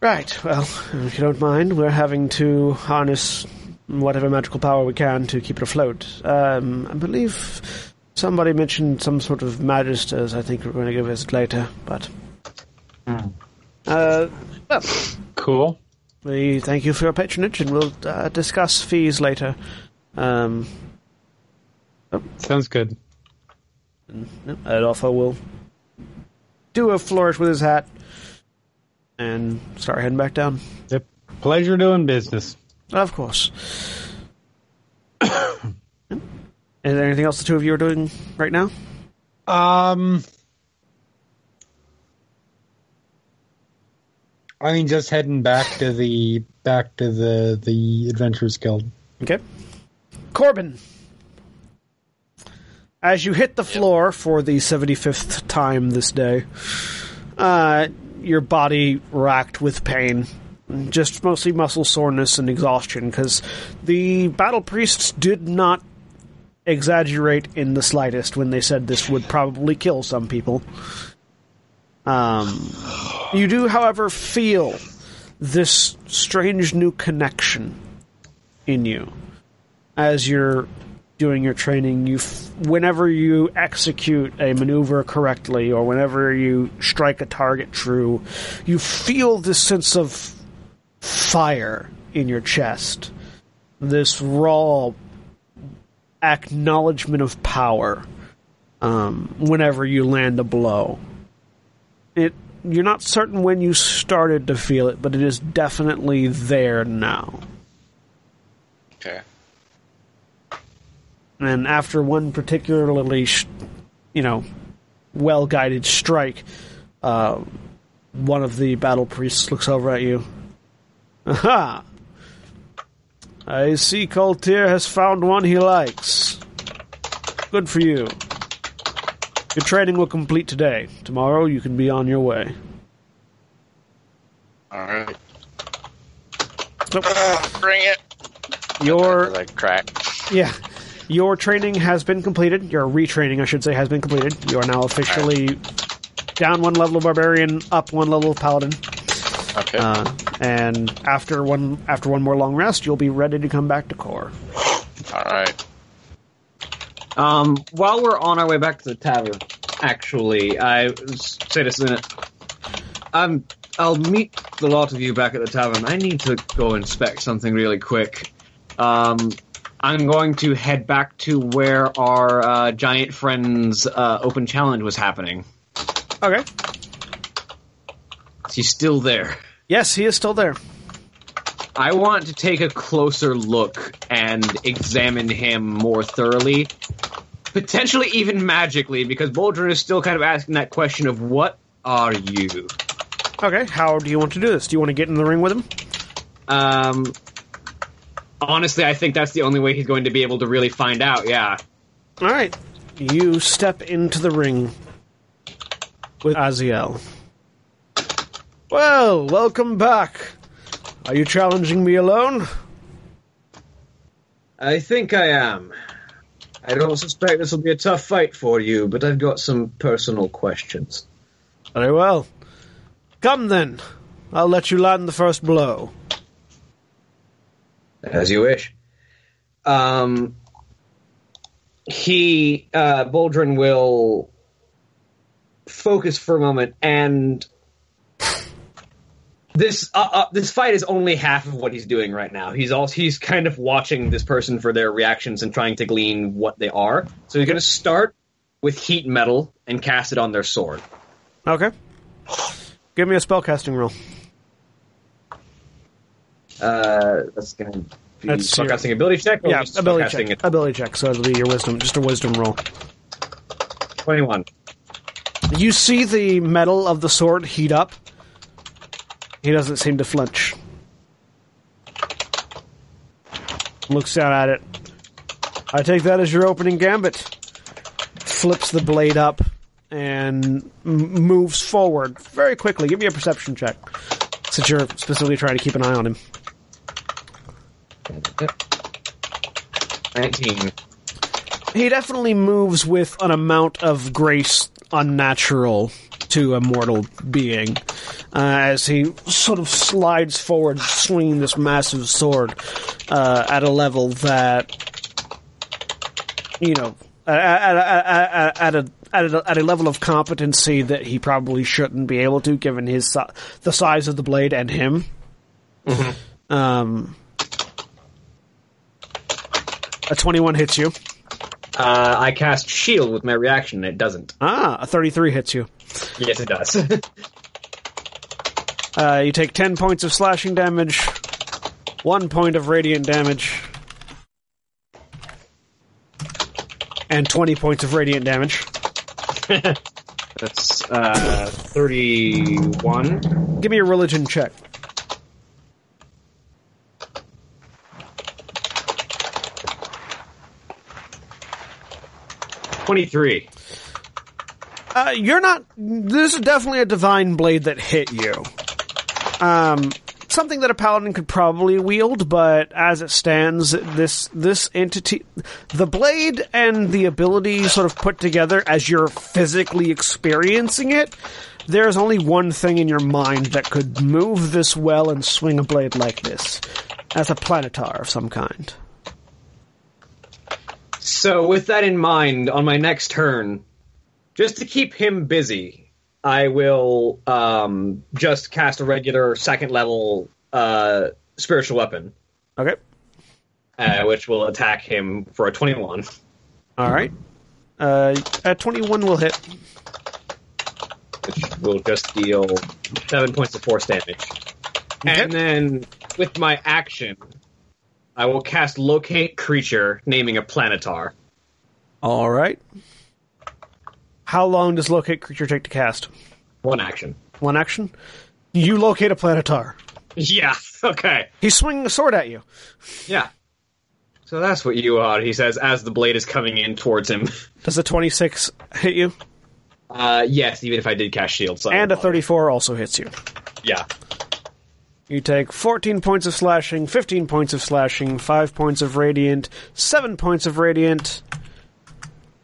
Speaker 2: Right. Well, if you don't mind, we're having to harness whatever magical power we can to keep it afloat. Um, I believe somebody mentioned some sort of magisters. I think we're going to give us later, but. Uh, well,
Speaker 1: Cool.
Speaker 2: we thank you for your patronage, and we'll uh, discuss fees later. Um,
Speaker 1: Sounds good.
Speaker 2: Adolfo will do a flourish with his hat and start heading back down.
Speaker 1: Yep. Pleasure doing business.
Speaker 2: Of course. Is there anything else the two of you are doing right now?
Speaker 1: Um, I mean, just heading back to the back to the the Adventurers Guild.
Speaker 2: Okay. Korbyn. As you hit the floor for the 75th time this day, uh, your body racked with pain. Just mostly muscle soreness and exhaustion, because the battle priests did not exaggerate in the slightest when they said this would probably kill some people. Um, you do, however, feel this strange new connection in you as you're doing your training. You, f- whenever you execute a maneuver correctly, or whenever you strike a target true, you feel this sense of fire in your chest. This raw acknowledgement of power um, whenever you land a blow. It you're not certain when you started to feel it, but it is definitely there now.
Speaker 5: Okay.
Speaker 2: And after one particularly, sh- you know, well guided strike, uh, one of the battle priests looks over at you. Aha! I see Coltier has found one he likes. Good for you. Your training will complete today. Tomorrow you can be on your way.
Speaker 5: All right.
Speaker 2: So, ah,
Speaker 5: bring it.
Speaker 2: your
Speaker 5: Like crack.
Speaker 2: Yeah. Your training has been completed. Your retraining, I should say, has been completed. You are now officially down one level of barbarian, up one level of paladin.
Speaker 5: Okay.
Speaker 2: Uh, and after one after one more long rest, you'll be ready to come back to core.
Speaker 5: All right.
Speaker 3: Um, while we're on our way back to the tavern, actually, I s- say this in it. Um, I'll meet the lot of you back at the tavern. I need to go inspect something really quick. Um, I'm going to head back to where our uh, giant friend's uh, open challenge was happening.
Speaker 2: Okay.
Speaker 3: He's still there.
Speaker 2: Yes, he is still there.
Speaker 3: I want to take a closer look and examine him more thoroughly. Potentially even magically, because Boldrin is still kind of asking that question of what are you?
Speaker 2: Okay. How do you want to do this? Do you want to get in the ring with him?
Speaker 3: Um honestly I think that's the only way he's going to be able to really find out, yeah.
Speaker 2: All right. You step into the ring with Aziel. Well, welcome back. Are you challenging me alone?
Speaker 3: I think I am. I don't suspect this will be a tough fight for you, but I've got some personal questions.
Speaker 2: Very well. Come then. I'll let you land the first blow.
Speaker 3: As you wish. Um, he, uh, Boldrin will focus for a moment, and this uh, uh, this fight is only half of what he's doing right now. He's also he's kind of watching this person for their reactions and trying to glean what they are. So he's going to start with heat metal and cast it on their sword.
Speaker 2: Okay. Give me a spellcasting roll.
Speaker 3: Uh, that's going to be
Speaker 2: That's your-
Speaker 3: spellcasting ability check. or
Speaker 2: Yeah, ability check. Ability check. So it'll be your wisdom, just a wisdom roll.
Speaker 3: Twenty-one.
Speaker 2: You see the metal of the sword heat up. He doesn't seem to flinch. Looks down at it. I take that as your opening gambit. Flips the blade up and m- moves forward very quickly. Give me a perception check, since you're specifically trying to keep an eye on him.
Speaker 3: Nineteen.
Speaker 2: He definitely moves with an amount of grace unnatural to a mortal being uh, as he sort of slides forward, swinging this massive sword uh, at a level that you know at, at, at, at, a at a, at a level of competency that he probably shouldn't be able to, given his the size of the blade and him. Um, a twenty-one hits you.
Speaker 3: Uh, I cast shield with my reaction, and it doesn't.
Speaker 2: Ah, a 33 hits you.
Speaker 3: Yes, it does.
Speaker 2: Uh, you take 10 points of slashing damage, 1 point of radiant damage, and 20 points of radiant damage.
Speaker 3: That's uh, thirty-one.
Speaker 2: Give me a religion check.
Speaker 3: Twenty-three.
Speaker 2: Uh, you're not. This is definitely a divine blade that hit you. Um, something that a paladin could probably wield, but as it stands, this this entity, the blade and the ability sort of put together as you're physically experiencing it. There's only one thing in your mind that could move this well and swing a blade like this, as a planetar of some kind.
Speaker 3: So, with that in mind, on my next turn, just to keep him busy, I will um, just cast a regular second level uh, spiritual weapon,
Speaker 2: Okay.
Speaker 3: uh, which will attack him for a twenty-one.
Speaker 2: All right. Uh, a 21 will hit.
Speaker 3: which will just deal seven points of force damage. And then with my action, I will cast locate creature, naming a planetar.
Speaker 2: All right. How long does locate creature take to cast?
Speaker 3: One action.
Speaker 2: One action. You locate a planetar.
Speaker 3: Yeah. Okay.
Speaker 2: He's swinging a sword at you.
Speaker 3: Yeah. So that's what you are, he says, as the blade is coming in towards him.
Speaker 2: Does a 26 hit you?
Speaker 3: Uh, yes, even if I did cast shield. So
Speaker 2: And a 34 also hits you.
Speaker 3: Yeah.
Speaker 2: You take 14 points of slashing, 15 points of slashing, 5 points of radiant, 7 points of radiant,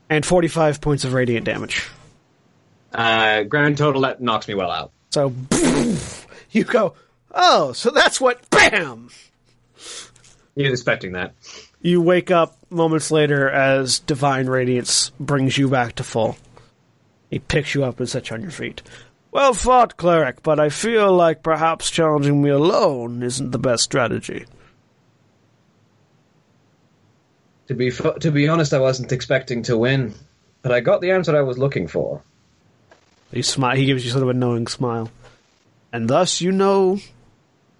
Speaker 2: and 45 points of radiant damage.
Speaker 3: Uh, grand total, that knocks me well out.
Speaker 2: So, you go, oh, so that's what, BAM!
Speaker 3: You're expecting that.
Speaker 2: You wake up moments later as Divine Radiance brings you back to full. He picks you up and sets you on your feet. Well fought, cleric, but I feel like perhaps challenging me alone isn't the best strategy.
Speaker 3: To be to be honest, I wasn't expecting to win, but I got the answer I was looking for.
Speaker 2: He smi- He gives you sort of a knowing smile. And thus you know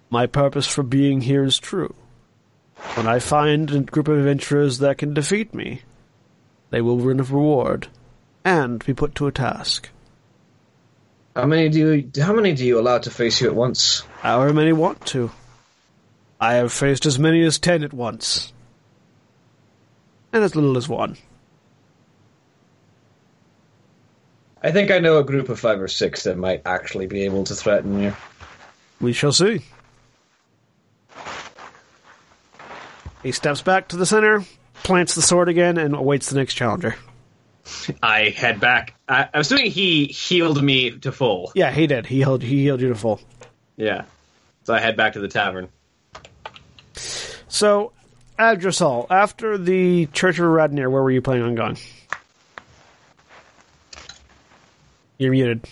Speaker 2: my purpose for being here is true. When I find a group of adventurers that can defeat me, they will win a reward and be put to a task.
Speaker 3: How many do you? How many do you allow to face you at once?
Speaker 2: However many want to. I have faced as many as ten at once. And as little as one.
Speaker 3: I think I know a group of five or six that might actually be able to threaten you.
Speaker 2: We shall see. He steps back to the center, plants the sword again, and awaits the next challenger.
Speaker 3: I head back. I, I'm assuming he healed me to full.
Speaker 2: Yeah, he did. He healed, he healed you to full.
Speaker 3: Yeah. So I head back to the tavern.
Speaker 2: So, Agdrisal, after the Church of Radnir, where were you planning on going? You're muted.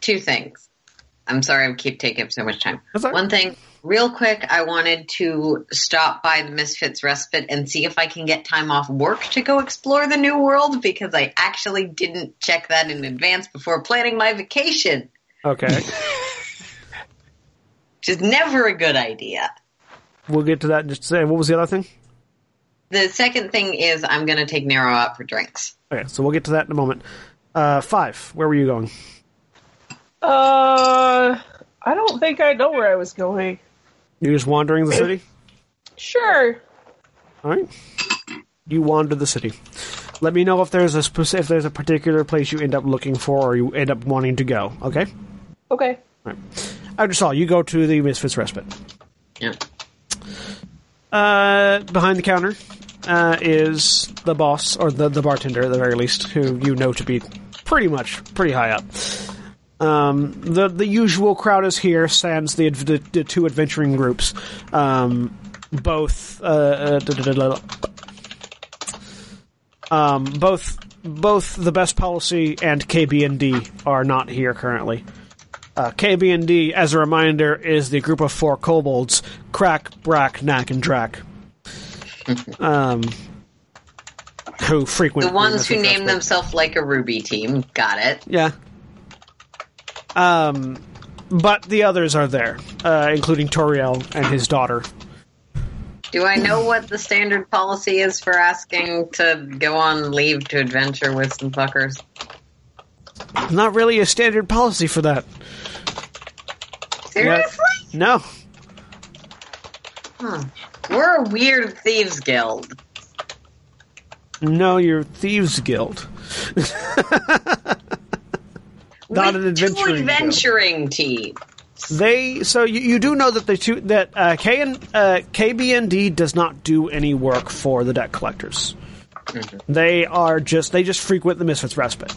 Speaker 4: Two things. I'm sorry I keep taking up so much time.
Speaker 2: Right.
Speaker 4: One thing, real quick, I wanted to stop by the Misfits Respite and see if I can get time off work to go explore the new world because I actually didn't check that in advance before planning my vacation,
Speaker 2: Okay.
Speaker 4: which is never a good idea.
Speaker 2: we'll get to that in just a second. What was the other thing?
Speaker 4: The second thing is I'm going to take Nero out for drinks.
Speaker 2: Okay, so we'll get to that in a moment. Uh, five, where were you going?
Speaker 6: Uh, I don't think I know where I was going.
Speaker 2: You're just wandering the city?
Speaker 6: Sure.
Speaker 2: All right. You wander the city. Let me know if there's a spec- if there's a particular place you end up looking for or you end up wanting to go. Okay.
Speaker 6: Okay.
Speaker 2: I just saw you go to the Misfits Respite.
Speaker 4: Yeah.
Speaker 2: Uh, behind the counter uh, is the boss or the the bartender at the very least, who you know to be pretty much pretty high up. Um, the the usual crowd is here, sans the, the, the two adventuring groups. Um, both uh, uh, um, both both the best policy and KB&D are not here currently. Uh, KB&D, as a reminder, is the group of four kobolds: Crack, Brack, Knack, and Drac. um, who frequent
Speaker 4: The ones who name themselves like a Ruby team. Got it.
Speaker 2: Yeah. Um, but the others are there, uh, including Toriel and his daughter.
Speaker 4: Do I know what the standard policy is for asking to go on leave to adventure with some fuckers?
Speaker 2: Not really a standard policy for that.
Speaker 4: Seriously?
Speaker 2: No.
Speaker 4: We're a weird thieves guild.
Speaker 2: No, you're Thieves Guild. Not an
Speaker 4: two
Speaker 2: adventuring guild.
Speaker 4: adventuring team.
Speaker 2: They so you, you do know that the two that uh, K and uh, KBND does not do any work for the debt collectors. They are just they just frequent the Misfits Respite.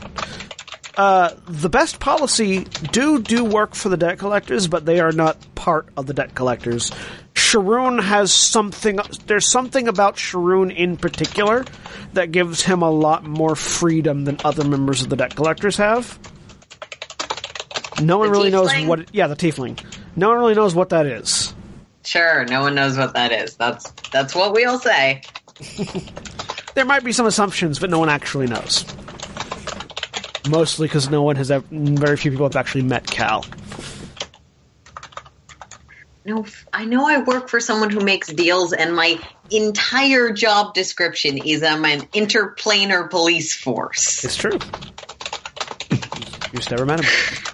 Speaker 2: Uh, the best policy do do work for the debt collectors, but they are not part of the debt collectors. Sharoon has something. There's something about Sharoon in particular that gives him a lot more freedom than other members of the debt collectors have. No one
Speaker 4: The
Speaker 2: really knows what. It, yeah, the tiefling. No one really knows what that is.
Speaker 4: Sure, no one knows what that is. That's that's what we all say.
Speaker 2: There might be some assumptions, but no one actually knows. Mostly because no one has ever, very few people have actually met Cal.
Speaker 4: No, I know I work for someone who makes deals, and my entire job description is I'm an interplanar police force.
Speaker 2: It's true. You just never met him.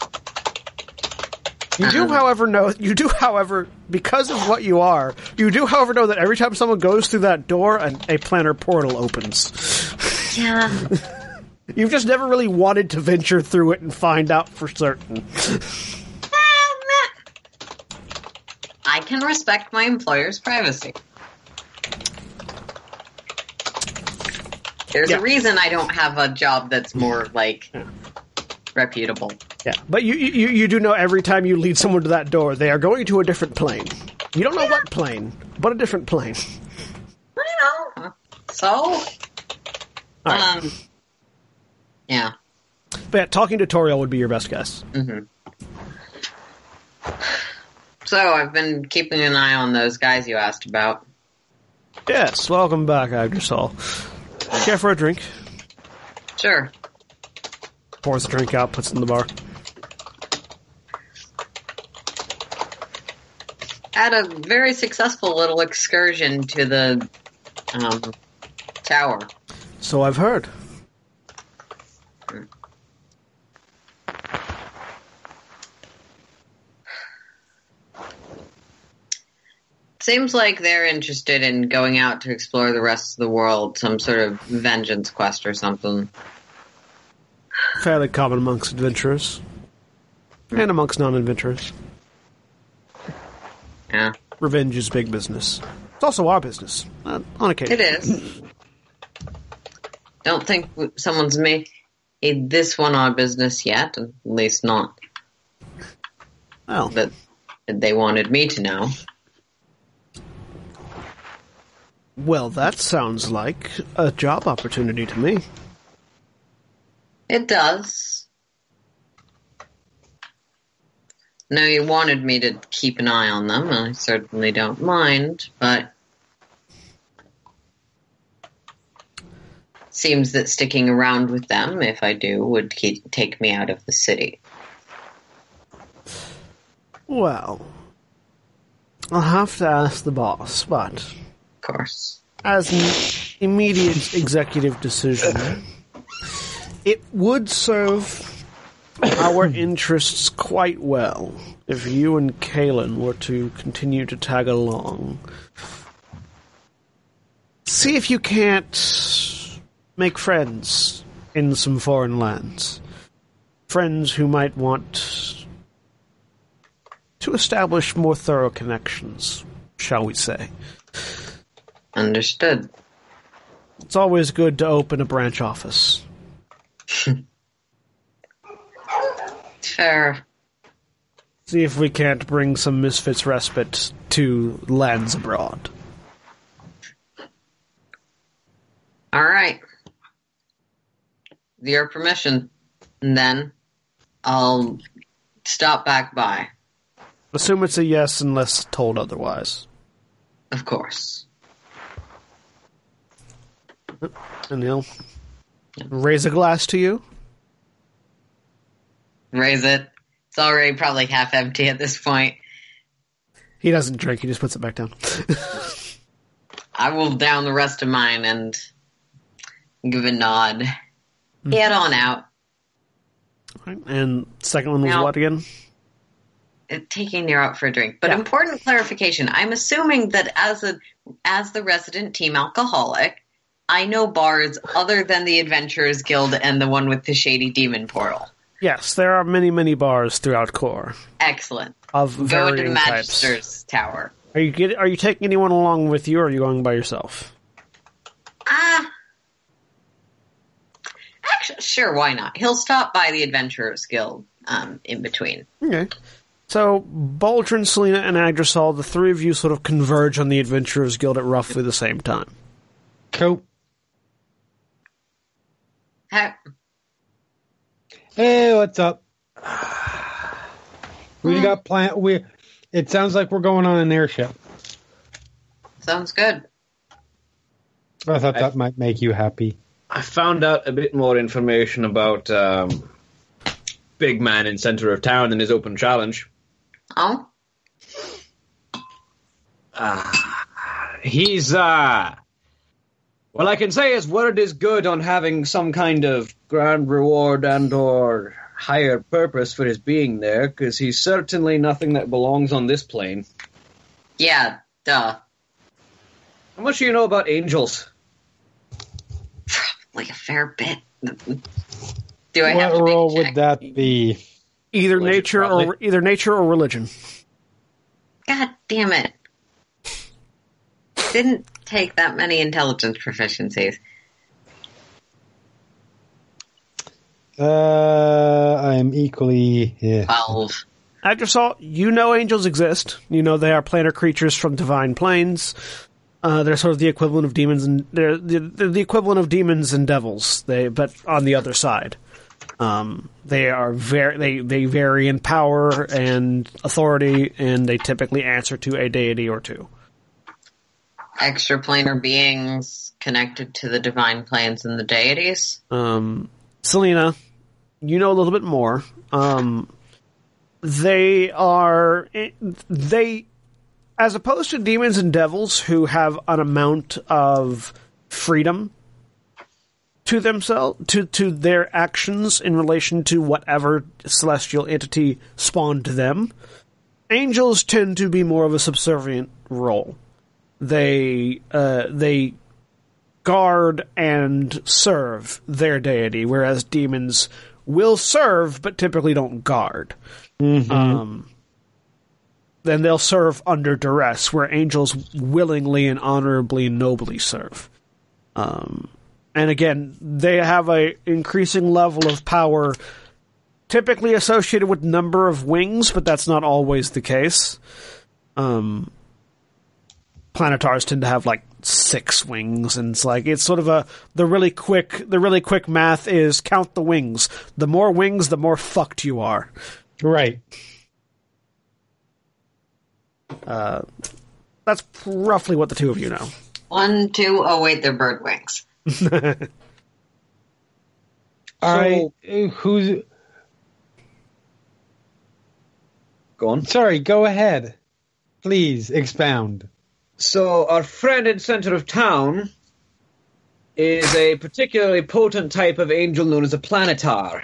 Speaker 2: You do, um, however, know you do, however, because of what you are, you do, however, know that every time someone goes through that door, an, a planar portal opens.
Speaker 4: Yeah.
Speaker 2: You've just never really wanted to venture through it and find out for certain.
Speaker 4: I can respect my employer's privacy. There's
Speaker 2: Yeah.
Speaker 4: a reason I don't have a job that's more like reputable.
Speaker 2: Yeah, but you, you you do know every time you lead someone to that door, they are going to a different plane. You don't know what plane, but a different plane.
Speaker 4: I know. So,
Speaker 2: right.
Speaker 4: um, yeah.
Speaker 2: But yeah, talking to Toriel would be your best guess.
Speaker 4: So I've been keeping an eye on those guys you asked about.
Speaker 2: Yes, welcome back, Agdrisal. Care for a drink?
Speaker 4: Sure.
Speaker 2: Pours the drink out, puts it in the bar.
Speaker 4: Had a very successful little excursion to the um, tower.
Speaker 2: So I've heard.
Speaker 4: Seems like they're interested in going out to explore the rest of the world, some sort of vengeance quest or something.
Speaker 2: Fairly common amongst adventurers. And amongst non-adventurers.
Speaker 4: Yeah,
Speaker 2: Revenge is big business. It's also our business, uh, on occasion.
Speaker 4: it is. Don't think someone's made this one our business yet, at least not
Speaker 2: Well,
Speaker 4: that they wanted me to know.
Speaker 2: Well, that sounds like a job opportunity to me.
Speaker 4: It does. No, you wanted me to keep an eye on them. I certainly don't mind, but seems that sticking around with them, if I do, would keep, take me out of the city.
Speaker 2: Well, I'll have to ask the boss, but
Speaker 4: course.
Speaker 2: as an immediate executive decision, it would serve our interests quite well if you and Caelynn were to continue to tag along. See if you can't make friends in some foreign lands. Friends who might want to establish more thorough connections, shall we say.
Speaker 4: Understood.
Speaker 2: It's always good to open a branch office.
Speaker 4: Fair.
Speaker 2: See if we can't bring some Misfits respite to lands abroad.
Speaker 4: All right. With your permission, And then I'll stop back by.
Speaker 2: Assume it's a yes unless told otherwise.
Speaker 4: Of course.
Speaker 2: And he'll raise a glass to you.
Speaker 4: Raise it. It's already probably half empty at this point.
Speaker 2: He doesn't drink, he just puts it back down.
Speaker 4: I will down the rest of mine and give a nod. Head on out.
Speaker 2: and second one was
Speaker 4: Now-
Speaker 2: what again?
Speaker 4: Uh, Taking you out for a drink. But
Speaker 2: Yeah.
Speaker 4: important clarification. I'm assuming that as a as the resident team alcoholic, I know bars other than the Adventurers Guild and the one with the shady demon portal.
Speaker 2: Yes, there are many, many bars throughout Core
Speaker 4: Excellent.
Speaker 2: of
Speaker 4: Go to
Speaker 2: varying types.
Speaker 4: Tower.
Speaker 2: Are you get, Are you taking anyone along with you, or are you going by yourself?
Speaker 4: Ah. Actually, sure, why not? He'll stop by the Adventurers Guild um, in between.
Speaker 2: Okay. So, Boldrin, Selina, and Agdrisal, the three of you sort of converge on the Adventurers Guild at roughly the same time.
Speaker 1: Cool.
Speaker 4: Ha-
Speaker 1: Hey, what's up? We got plan. We. It sounds like we're going on an airship.
Speaker 4: sounds good.
Speaker 1: I thought that might make you happy.
Speaker 3: I found out a bit more information about um, Big Man in center of town and his open challenge.
Speaker 4: Oh,
Speaker 3: He's uh well I can say his word is good on having some kind of grand reward and or higher purpose for his being there, because he's certainly nothing that belongs on this plane.
Speaker 4: yeah, duh.
Speaker 3: How much do you know about angels?
Speaker 4: Probably a fair bit. Do I have
Speaker 1: What
Speaker 4: to
Speaker 1: role
Speaker 4: a
Speaker 1: would that be?
Speaker 2: Either
Speaker 3: Religion,
Speaker 2: nature or either nature or religion.
Speaker 4: God damn it. Didn't take that many intelligence proficiencies.
Speaker 1: Uh, I'm equally. Yeah.
Speaker 4: Twelve.
Speaker 2: Agdrisal, you know angels exist. You know they are planar creatures from divine planes. Uh, they're sort of the equivalent of demons, and they're the, they're the equivalent of demons and devils. They, but on the other side, um, they are very they they vary in power and authority, and they typically answer to a deity or two.
Speaker 4: Extraplanar beings connected to the divine planes and the deities.
Speaker 2: Um, Selina, you know a little bit more. Um, they are they, as opposed to demons and devils who have an amount of freedom to themselves to to their actions in relation to whatever celestial entity spawned them. Angels tend to be more of a subservient role. They uh, they guard and serve their deity, whereas demons will serve but typically don't guard. Um, then they'll serve under duress, where angels willingly and honorably and nobly serve. Um, and again, they have a increasing level of power, typically associated with number of wings, but that's not always the case. Um, planetars tend to have like six wings and it's like it's sort of a the really quick the really quick math is count the wings the more wings the more fucked you are
Speaker 1: Right.
Speaker 2: uh, that's roughly what the two of you know
Speaker 4: One, two, oh wait, they're bird wings.
Speaker 1: All right. Who's?
Speaker 3: Go on.
Speaker 1: Sorry. Go ahead. Please expound.
Speaker 3: So our friend in center of town is a particularly potent type of angel known as a planetar.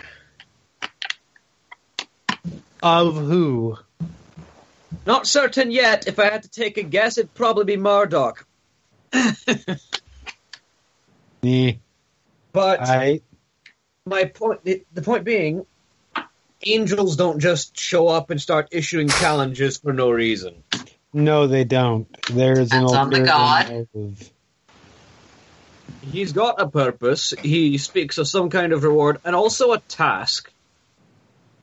Speaker 1: Of who?
Speaker 3: Not certain yet. If I had to take a guess, it'd probably be Marduk.
Speaker 1: Yeah.
Speaker 3: But
Speaker 1: I.
Speaker 3: my point, the point being, angels don't just show up and start issuing challenges for no reason.
Speaker 1: No, they don't. There's an
Speaker 4: That's on the god.
Speaker 1: motive.
Speaker 3: He's got a purpose. He speaks of some kind of reward and also a task.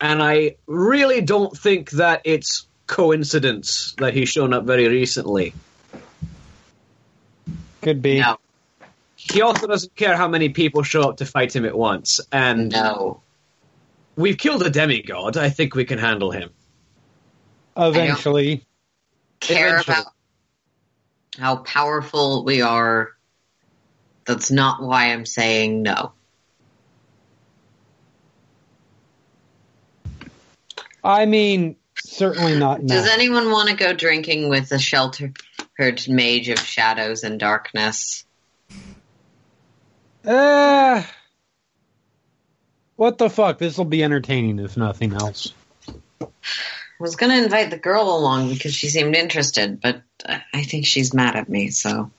Speaker 3: And I really don't think that it's coincidence that he's shown up very recently.
Speaker 1: Could be.
Speaker 4: No,
Speaker 3: He also doesn't care how many people show up to fight him at once. And
Speaker 4: no.
Speaker 3: we've killed a demigod. I think we can handle him.
Speaker 1: Eventually.
Speaker 4: Care
Speaker 3: Eventually.
Speaker 4: about how powerful we are. That's not why I'm saying no.
Speaker 1: I mean, certainly not now.
Speaker 4: Does anyone want to go drinking with a sheltered mage of shadows and darkness?
Speaker 1: Uh, what the fuck? This will be entertaining if nothing else.
Speaker 4: I was going to invite the girl along because she seemed interested, but I think she's mad at me, so.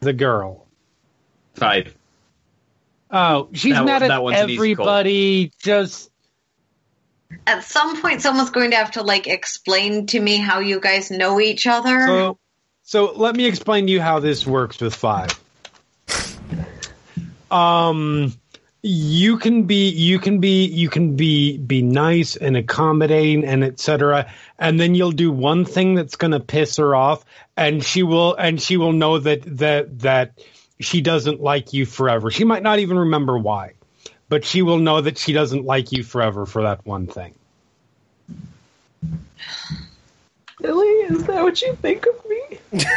Speaker 1: The girl.
Speaker 3: Five.
Speaker 1: Oh, she's
Speaker 3: That-
Speaker 1: mad
Speaker 3: that
Speaker 1: at
Speaker 3: one's an easy call.
Speaker 1: everybody. Just
Speaker 4: At some point, someone's going to have to, like, explain to me how you guys know each other.
Speaker 1: so. So let me explain to you how this works with five. Um, you can be, you can be, you can be, be nice and accommodating and etc. And then you'll do one thing that's going to piss her off, and she will, and she will know that that that she doesn't like you forever. She might not even remember why, but she will know that she doesn't like you forever for that one thing.
Speaker 6: Really? Is that what you think of me?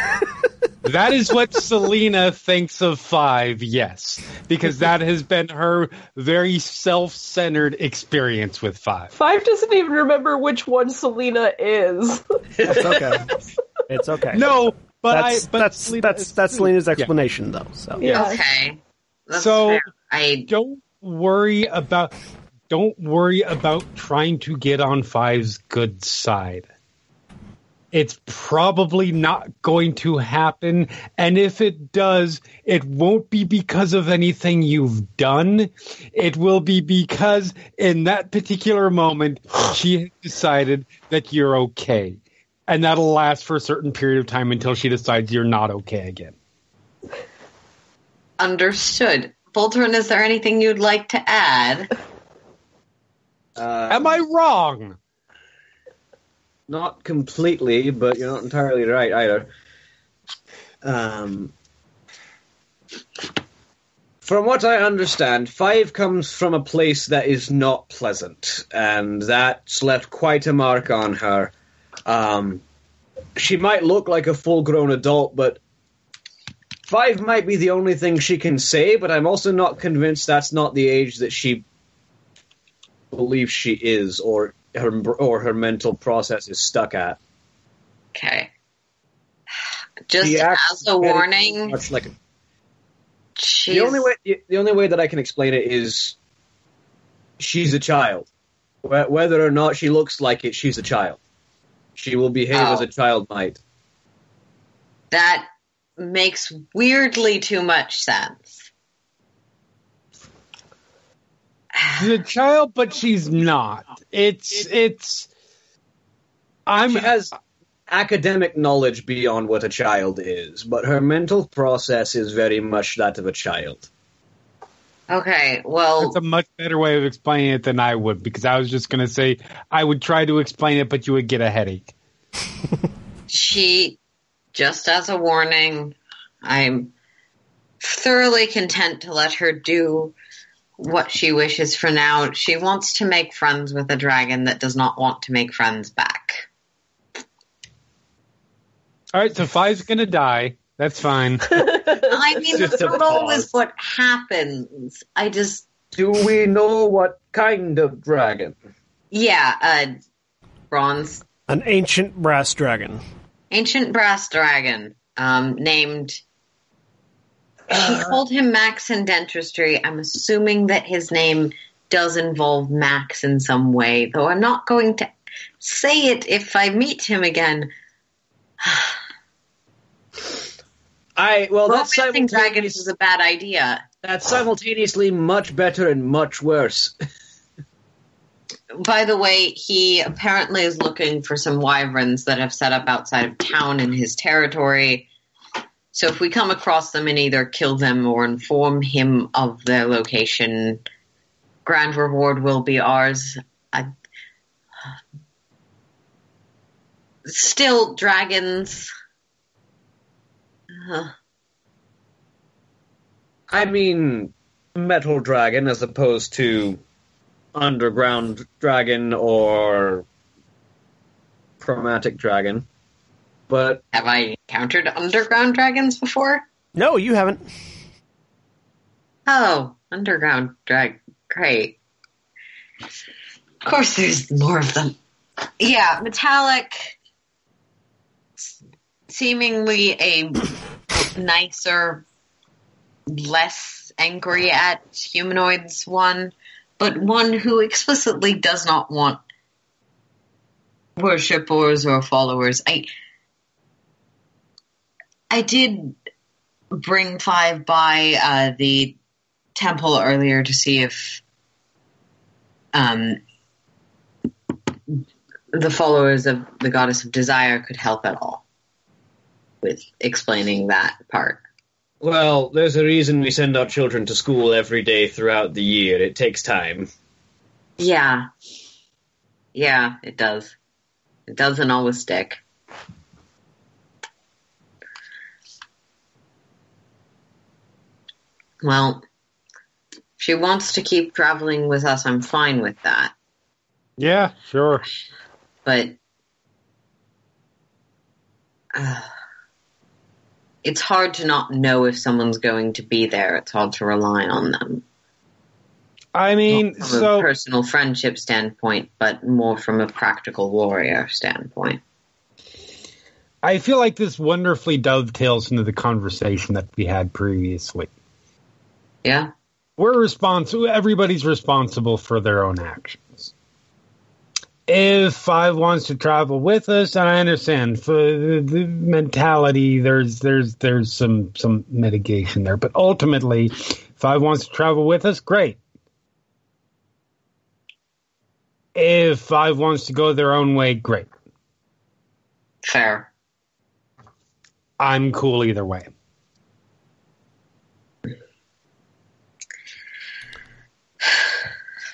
Speaker 1: That is what Selina thinks of Five, yes. Because that has been her very self centered experience with Five.
Speaker 6: Five doesn't even remember which one Selina is.
Speaker 2: It's okay. It's okay.
Speaker 1: No, but
Speaker 2: that's
Speaker 1: I. But
Speaker 2: that's
Speaker 1: Selina
Speaker 2: that's
Speaker 1: is
Speaker 2: that's
Speaker 1: true.
Speaker 2: Selina's
Speaker 1: Yeah.
Speaker 2: explanation, though. So
Speaker 6: Yeah.
Speaker 4: Okay. That's
Speaker 1: So-
Speaker 4: fair. I
Speaker 1: Don't worry about. Don't worry about trying to get on Five's good side. It's probably not going to happen, and if it does, it won't be because of anything you've done. It will be because in that particular moment, she has decided that you're okay. And that'll last for a certain period of time until she decides you're not okay again.
Speaker 4: understood. Voltron, is there anything you'd like to add?
Speaker 3: Uh,
Speaker 1: Am I wrong?
Speaker 3: Not completely, but you're not entirely right either. Um, from what I understand, Five comes from a place that is not pleasant, and that's left quite a mark on her. Um, she might look like a full grown adult, but Five might be the only thing she can say, but I'm also not convinced that's not the age that she believes she is, or her or her mental process is stuck at.
Speaker 4: Okay. Just as a warning,
Speaker 3: Much like a the only way the only way that I can explain it is she's a child. Whether or not she looks like it, she's a child. She will behave
Speaker 4: Oh.
Speaker 3: as a child might.
Speaker 4: that makes weirdly too much sense.
Speaker 1: She's a child, but she's not. It's it's. I'm
Speaker 3: She has academic knowledge beyond what a child is, but her mental process is very much that of a child.
Speaker 4: Okay, well,
Speaker 1: That's a much better way of explaining it than I would, because I was just going to say I would try to explain it, but you would get a headache.
Speaker 4: she, just as a warning, I'm thoroughly content to let her do what she wishes for now. She wants to make friends with a dragon that does not want to make friends back.
Speaker 1: All right, so Five's going to die. That's fine.
Speaker 4: I mean,
Speaker 3: Just
Speaker 4: that's not always what happens. I just,
Speaker 3: Do we know what kind of dragon?
Speaker 4: yeah, uh, bronze
Speaker 2: an ancient brass dragon.
Speaker 4: ancient brass dragon um, named she uh-huh. called him max in dentistry. I'm assuming that his name does involve max in some way though i'm not going to say it if i meet him again.
Speaker 3: I well, that's
Speaker 4: romancing dragons
Speaker 3: simultaneous-
Speaker 4: is a bad idea.
Speaker 3: That's simultaneously much better and much worse.
Speaker 4: by the way he apparently is looking for some wyverns that have set up outside of town in his territory so if we come across them and either kill them or inform him of their location grand reward will be ours. I, still dragons. Uh,
Speaker 3: I mean, metal dragon as opposed to underground dragon or chromatic dragon. But
Speaker 4: have i encountered underground dragons before
Speaker 2: No, you haven't.
Speaker 4: Oh, underground drag. Great. Of course, there's more of them. Yeah, metallic. Seemingly a nicer, less angry at humanoids one, but one who explicitly does not want worshippers or followers. I. I did bring five by uh, the temple earlier to see if um, the followers of the goddess of desire could help at all with explaining that part.
Speaker 3: well, there's a reason we send our children to school every day throughout the year. It takes time.
Speaker 4: Yeah. Yeah, it does. It doesn't always stick. Well, if she wants to keep traveling with us, I'm fine with that.
Speaker 1: Yeah, sure.
Speaker 4: but uh, it's hard to not know if someone's going to be there. It's hard to rely on them
Speaker 1: I mean,
Speaker 4: from a personal friendship standpoint, but more from a practical warrior standpoint.
Speaker 1: I feel like this wonderfully dovetails into the conversation that we had previously.
Speaker 4: Yeah.
Speaker 1: We're responsible. Everybody's responsible for their own actions. If Five wants to travel with us, and I understand for the, the mentality, there's there's there's some some mitigation there, but ultimately, Five wants to travel with us, great. If Five wants to go their own way, great.
Speaker 4: Fair.
Speaker 1: I'm cool either way.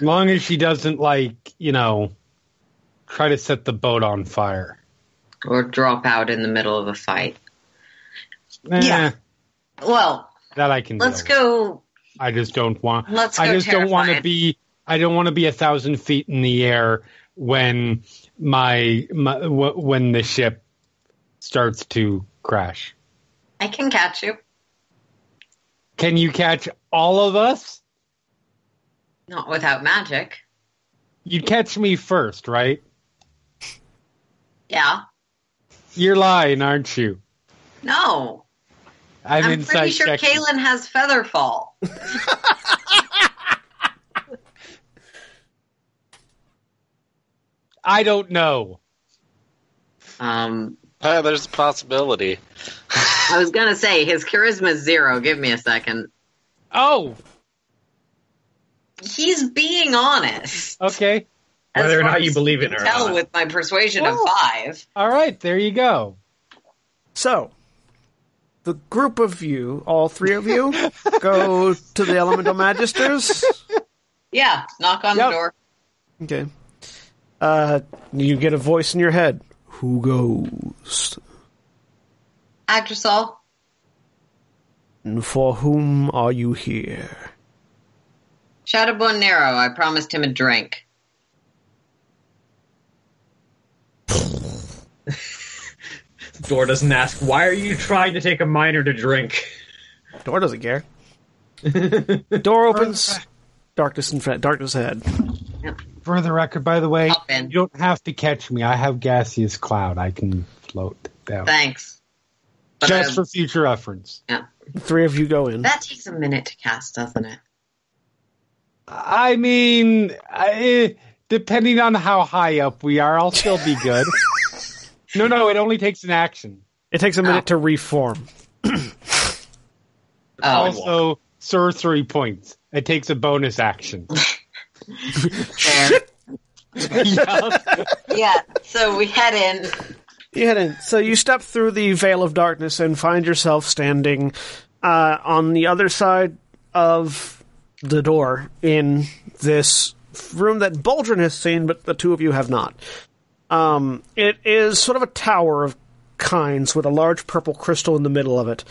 Speaker 1: Long as she doesn't like, you know, try to set the boat on fire.
Speaker 4: Or drop out in the middle of a fight.
Speaker 1: Eh,
Speaker 4: Yeah. Well,
Speaker 1: that I can.
Speaker 4: let's
Speaker 1: deal
Speaker 4: go.
Speaker 1: I just don't want.
Speaker 4: Let's
Speaker 1: I
Speaker 4: go
Speaker 1: just don't want to be. I don't want to be a thousand feet in the air when my, my w- when the ship starts to crash.
Speaker 4: I can catch you.
Speaker 1: Can you catch all of us?
Speaker 4: Not without magic.
Speaker 1: You'd catch me first, right?
Speaker 4: Yeah.
Speaker 1: You're lying, aren't you?
Speaker 4: No.
Speaker 1: I'm,
Speaker 4: I'm, pretty sure
Speaker 1: checking.
Speaker 4: Caelynn has Featherfall.
Speaker 1: I don't know.
Speaker 4: Um,
Speaker 5: Uh, there's a possibility.
Speaker 4: I was gonna say his charisma is zero. Give me a second.
Speaker 1: Oh,
Speaker 4: He's being honest.
Speaker 1: okay.
Speaker 4: As
Speaker 7: Whether or not you believe
Speaker 4: can
Speaker 7: it or
Speaker 4: tell
Speaker 7: not.
Speaker 4: with my persuasion of five.
Speaker 1: All right, there you go.
Speaker 2: So, the group of you, all three of you, go to the Elemental Magisters.
Speaker 4: Yeah, knock on
Speaker 1: Yep.
Speaker 4: the door.
Speaker 2: Okay. Uh, you get a voice in your head. Who goes?
Speaker 4: Agdrisal,
Speaker 2: And for whom are you here?
Speaker 4: Shadowborn Nero. I promised him a drink.
Speaker 7: Door doesn't ask, why are you trying to take a miner to drink?
Speaker 2: Door doesn't care. Door opens. Darkness in front. Darkness ahead.
Speaker 1: For the record, by the way,
Speaker 4: Hop
Speaker 1: you don't have to catch me. I have gaseous cloud. I can float down.
Speaker 4: Thanks. But,
Speaker 1: Just
Speaker 4: um,
Speaker 1: for future reference.
Speaker 4: yeah.
Speaker 2: Three of you go in.
Speaker 4: That takes a minute to cast, doesn't it?
Speaker 1: I mean, I, depending on how high up we are, I'll still be good. no, no, it only takes an action.
Speaker 2: It takes a minute to reform.
Speaker 4: Oh,
Speaker 1: also, sorcery points. It takes a bonus action.
Speaker 4: fair.
Speaker 1: yeah.
Speaker 4: yeah. So we head in.
Speaker 2: You head in. So you step through the veil of darkness and find yourself standing uh, on the other side of the door in this room that Boldrin has seen, but the two of you have not. Um, it is sort of a tower of kinds with a large purple crystal in the middle of it.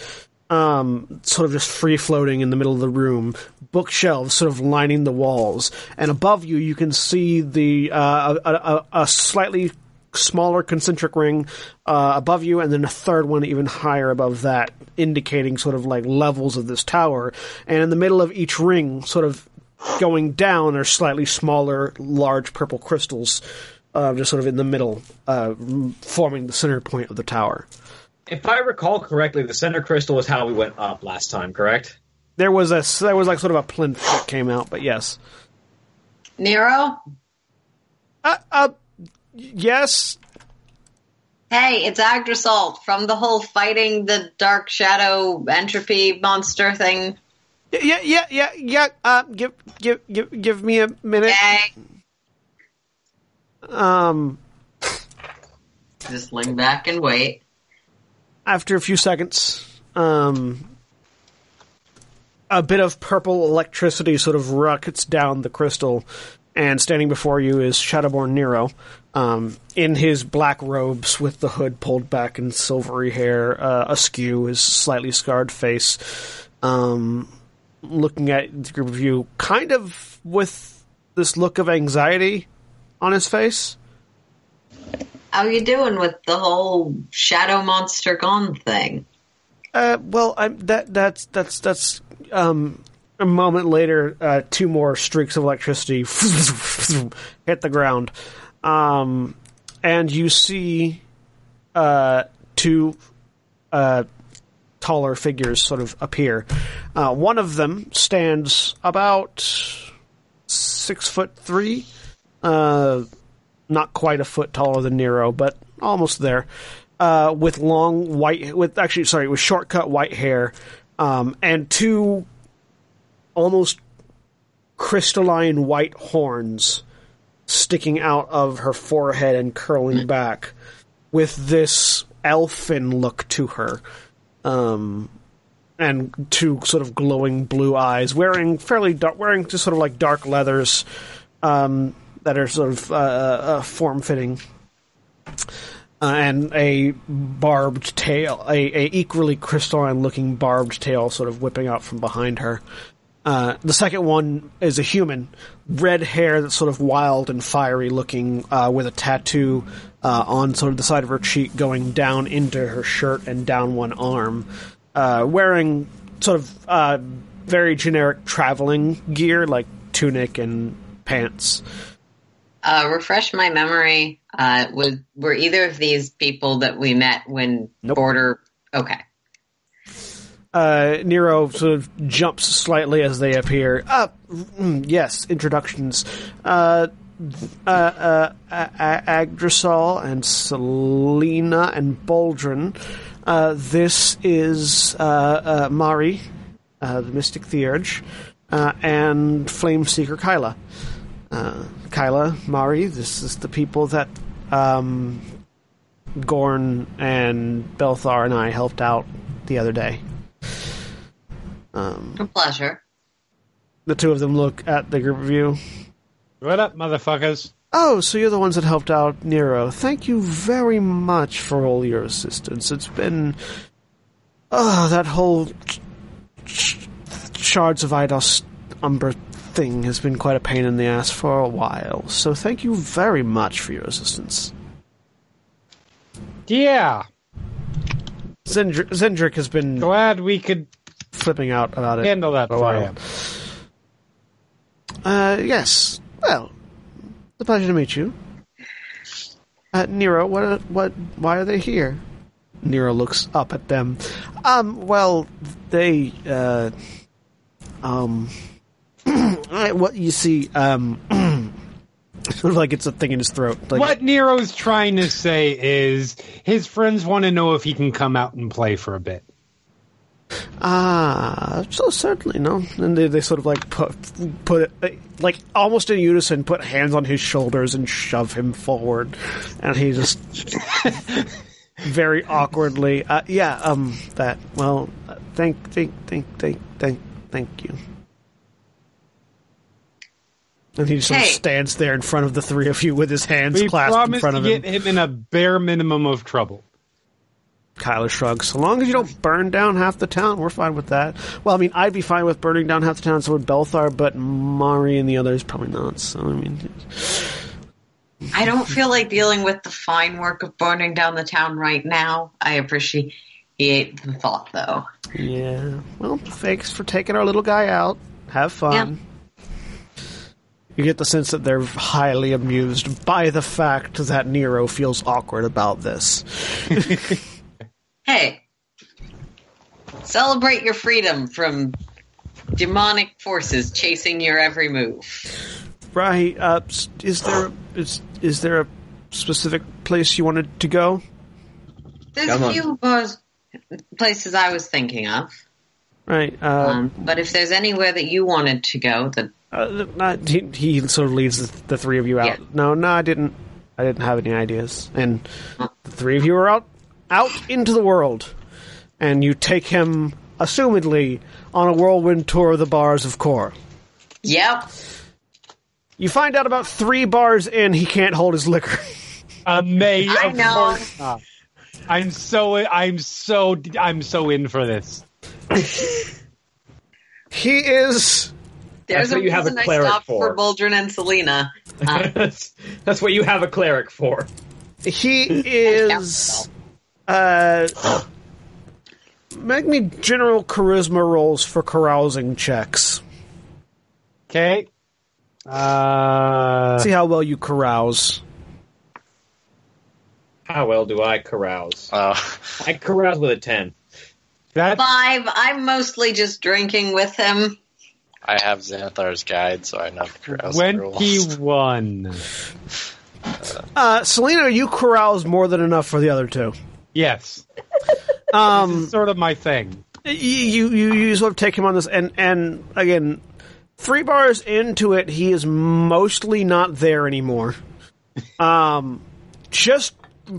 Speaker 2: Um, sort of just free floating in the middle of the room, bookshelves sort of lining the walls, and above you you can see the uh, a, a, a slightly smaller concentric ring uh, above you, and then a third one even higher above that, indicating sort of like levels of this tower. And in the middle of each ring, sort of going down, are slightly smaller, large purple crystals, uh, just sort of in the middle, uh, forming the center point of the tower.
Speaker 7: If I recall correctly, the center crystal is how we went up last time, correct?
Speaker 2: There was a there was like sort of a plinth that came out, but yes,
Speaker 4: Nero?
Speaker 2: uh, uh yes,
Speaker 4: Hey, it's Agdrisal from the whole fighting the dark shadow entropy monster thing.
Speaker 2: yeah, yeah, yeah, yeah. Uh, give give give give me a minute.
Speaker 4: Yay.
Speaker 2: Um,
Speaker 4: Just lean back and wait.
Speaker 2: after a few seconds, um, a bit of purple electricity sort of rockets down the crystal, and standing before you is Shadowborn Nero, um, in his black robes with the hood pulled back and silvery hair uh, askew, his slightly scarred face, um, looking at the group of you, kind of with this look of anxiety on his face.
Speaker 4: How you doing with the whole shadow monster gone thing?
Speaker 2: Uh, well, I'm, that that's that's that's um, a moment later. Uh, two more streaks of electricity hit the ground, um, and you see uh, two uh, taller figures sort of appear. Uh, one of them stands about six foot three, uh, not quite a foot taller than Nero, but almost there. Uh, with long white, with actually, sorry, with shortcut white hair, um, and two almost crystalline white horns sticking out of her forehead and curling back, with this elfin look to her, um, and two sort of glowing blue eyes, wearing fairly dark, wearing just sort of like dark leathers, um, that are sort of uh, uh, form fitting uh, and a barbed tail, a, a equally crystalline looking barbed tail sort of whipping out from behind her. Uh, the second one is a human, red hair that's sort of wild and fiery looking, uh, with a tattoo uh, on sort of the side of her cheek going down into her shirt and down one arm, uh, wearing sort of uh, very generic traveling gear like tunic and pants.
Speaker 4: Uh, refresh my memory. Uh, was were either of these people that we met when
Speaker 2: Nope.
Speaker 4: border? Okay.
Speaker 2: Uh, Nero sort of jumps slightly as they appear. Ah, mm, yes, introductions. Uh, uh, uh, Agdrisal and Selina and Boldrin. Uh, this is uh, uh, Mari, uh, the Mystic Theurge, uh, and Flame Seeker Kyla. Uh, Kyla, Mari, this is the people that um, Gorn and Belthar and I helped out the other day. Um,
Speaker 4: A pleasure.
Speaker 2: the two of them look at the group of you.
Speaker 1: What up, motherfuckers?
Speaker 2: Oh, so you're the ones that helped out Nero. Thank you very much for all your assistance. It's been. Oh, that whole. Ch- ch- Shards of Idos Umber thing has been quite a pain in the ass for a while. So thank you very much for your assistance.
Speaker 1: Yeah,
Speaker 2: Zendr- Zendrick has been
Speaker 1: glad we could
Speaker 2: flipping out about it.
Speaker 1: handle that
Speaker 2: for
Speaker 1: you.
Speaker 2: Uh, yes. Well, it's a pleasure to meet you. Uh, Nero, what, what, why are they here? Nero looks up at them. Um, well, they, uh, um, I- what you see, um, sort of like it's a thing in his throat. Like,
Speaker 1: What Nero's trying to say is his friends want to know if he can come out and play for a bit.
Speaker 2: Ah, so certainly no. And they, they sort of like put put it like almost in unison, put hands on his shoulders and shove him forward, and he just very awkwardly, uh, yeah, um, that. Well, uh, thank, thank, thank, thank, thank, thank you. And he just sort of stands there in front of the three of you with his hands
Speaker 1: We
Speaker 2: clasped in front of him.
Speaker 1: get him in a bare minimum of trouble.
Speaker 2: Kyla shrugs. So long as you don't burn down half the town, we're fine with that. Well, I mean, I'd be fine with burning down half the town, so would Belthar, but Mari and the others probably not. So, I mean,
Speaker 4: I don't feel like dealing with the fine work of burning down the town right now. I appreciate the thought, though.
Speaker 2: yeah. Well, thanks for taking our little guy out. Have fun. You get the sense that they're highly amused by the fact that Nero feels awkward about this.
Speaker 4: Hey, celebrate your freedom from demonic forces chasing your every move.
Speaker 2: Right? Uh, is there is is there a specific place you wanted to go?
Speaker 4: There's
Speaker 3: Come
Speaker 4: a few bars, places I was thinking of,
Speaker 2: Right. Uh,
Speaker 4: um, but if there's anywhere that you wanted to go, that
Speaker 2: Uh, not, he, he sort of leads the, the three of you out.
Speaker 4: Yeah.
Speaker 2: No, no, I didn't. I didn't have any ideas. And the three of you are out, out into the world, and you take him, assumedly, on a whirlwind tour of the bars of Kor.
Speaker 4: yep,
Speaker 2: You find out about three bars in, he can't hold his liquor.
Speaker 1: Amazing.
Speaker 4: I know.
Speaker 1: I'm so I'm so I'm so in for this.
Speaker 2: he is.
Speaker 4: there's
Speaker 3: That's
Speaker 4: a
Speaker 3: what you have a
Speaker 4: reason I
Speaker 3: cleric
Speaker 4: stopped
Speaker 3: for.
Speaker 4: for Boldrin and Selina. Uh,
Speaker 3: that's, that's what you have a cleric for.
Speaker 2: he is. Uh, make me general charisma rolls for carousing checks.
Speaker 1: Okay. Uh,
Speaker 2: See how well you carouse.
Speaker 7: How well do I carouse?
Speaker 5: Uh,
Speaker 7: I carouse with a 10.
Speaker 1: that
Speaker 4: Five. I'm mostly just drinking with him.
Speaker 5: I have Xanathar's guide, so I know the carousing rules.
Speaker 1: twenty-one.
Speaker 2: Uh, Selina, you carouse more than enough for the other two.
Speaker 1: Yes,
Speaker 2: Um,
Speaker 1: sort of my thing.
Speaker 2: you you you sort of take him on this, and and again, three bars into it, he is mostly not there anymore. Um, just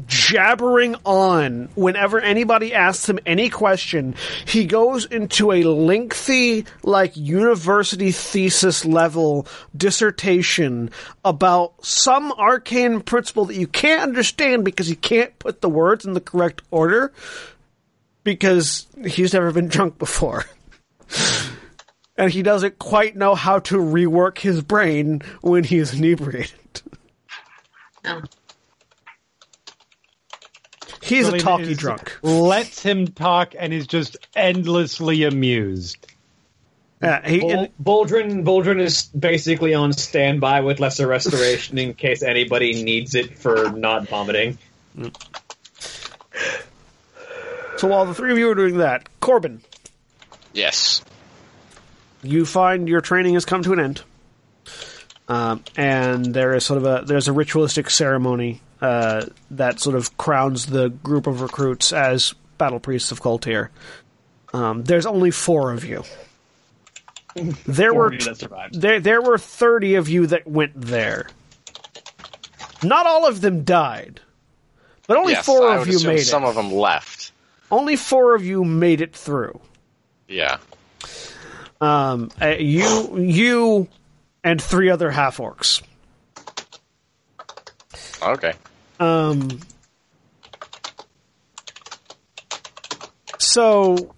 Speaker 2: jabbering on whenever anybody asks him any question he goes into a lengthy like university thesis level dissertation about some arcane principle that you can't understand because you can't put the words in the correct order because he's never been drunk before. and he doesn't quite know how to rework his brain when he's inebriated.
Speaker 4: Oh.
Speaker 2: He's a
Speaker 1: Really
Speaker 2: talky
Speaker 1: is-
Speaker 2: drunk.
Speaker 1: Lets him talk and is just endlessly amused.
Speaker 2: Yeah, he,
Speaker 7: Bol-
Speaker 2: and-
Speaker 7: Boldrin, Boldrin is basically on standby with lesser restoration in case anybody needs it for not vomiting.
Speaker 2: so while the three of you are doing that, Korbyn,
Speaker 5: Yes.
Speaker 2: you find your training has come to an end, um, and there is sort of a there's a ritualistic ceremony uh, that sort of crowns the group of recruits as battle priests of Koltir. Um, there's only four of you. There
Speaker 7: Four
Speaker 2: were
Speaker 7: of you that survived.
Speaker 2: there there were thirty of you that went there. Not all of them died, but only
Speaker 5: yes,
Speaker 2: four
Speaker 5: I
Speaker 2: of
Speaker 5: would
Speaker 2: you
Speaker 5: assume
Speaker 2: made it.
Speaker 5: Some of them left.
Speaker 2: Only four of you made it through.
Speaker 5: Yeah.
Speaker 2: Um, uh, you, you, and three other half orcs.
Speaker 5: Okay.
Speaker 2: Um, so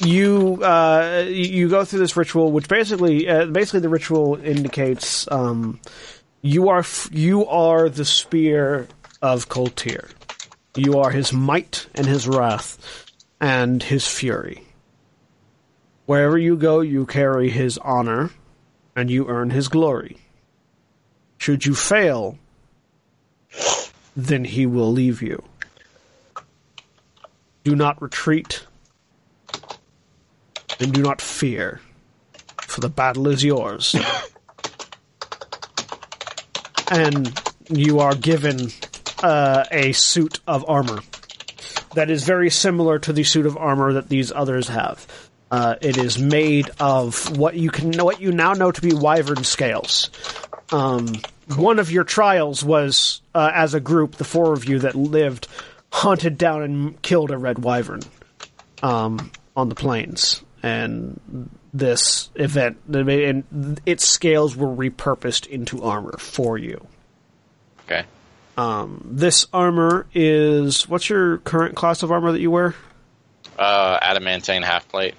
Speaker 2: you uh, you go through this ritual, which basically uh, basically the ritual indicates um, you are f- you are the spear of Koltir. You are his might and his wrath and his fury. Wherever you go, you carry his honor and you earn his glory. Should you fail, then he will leave you. Do not retreat, and do not fear, for the battle is yours. and you are given uh, a suit of armor that is very similar to the suit of armor that these others have. Uh, it is made of what you can what you now know to be wyvern scales. Um, one of your trials was uh, as a group, the four of you that lived, hunted down and killed a red wyvern um, on the plains, and this event and its scales were repurposed into armor for you.
Speaker 5: Okay.
Speaker 2: This armor is what's your current class of armor that you wear?
Speaker 5: Uh, adamantine half plate.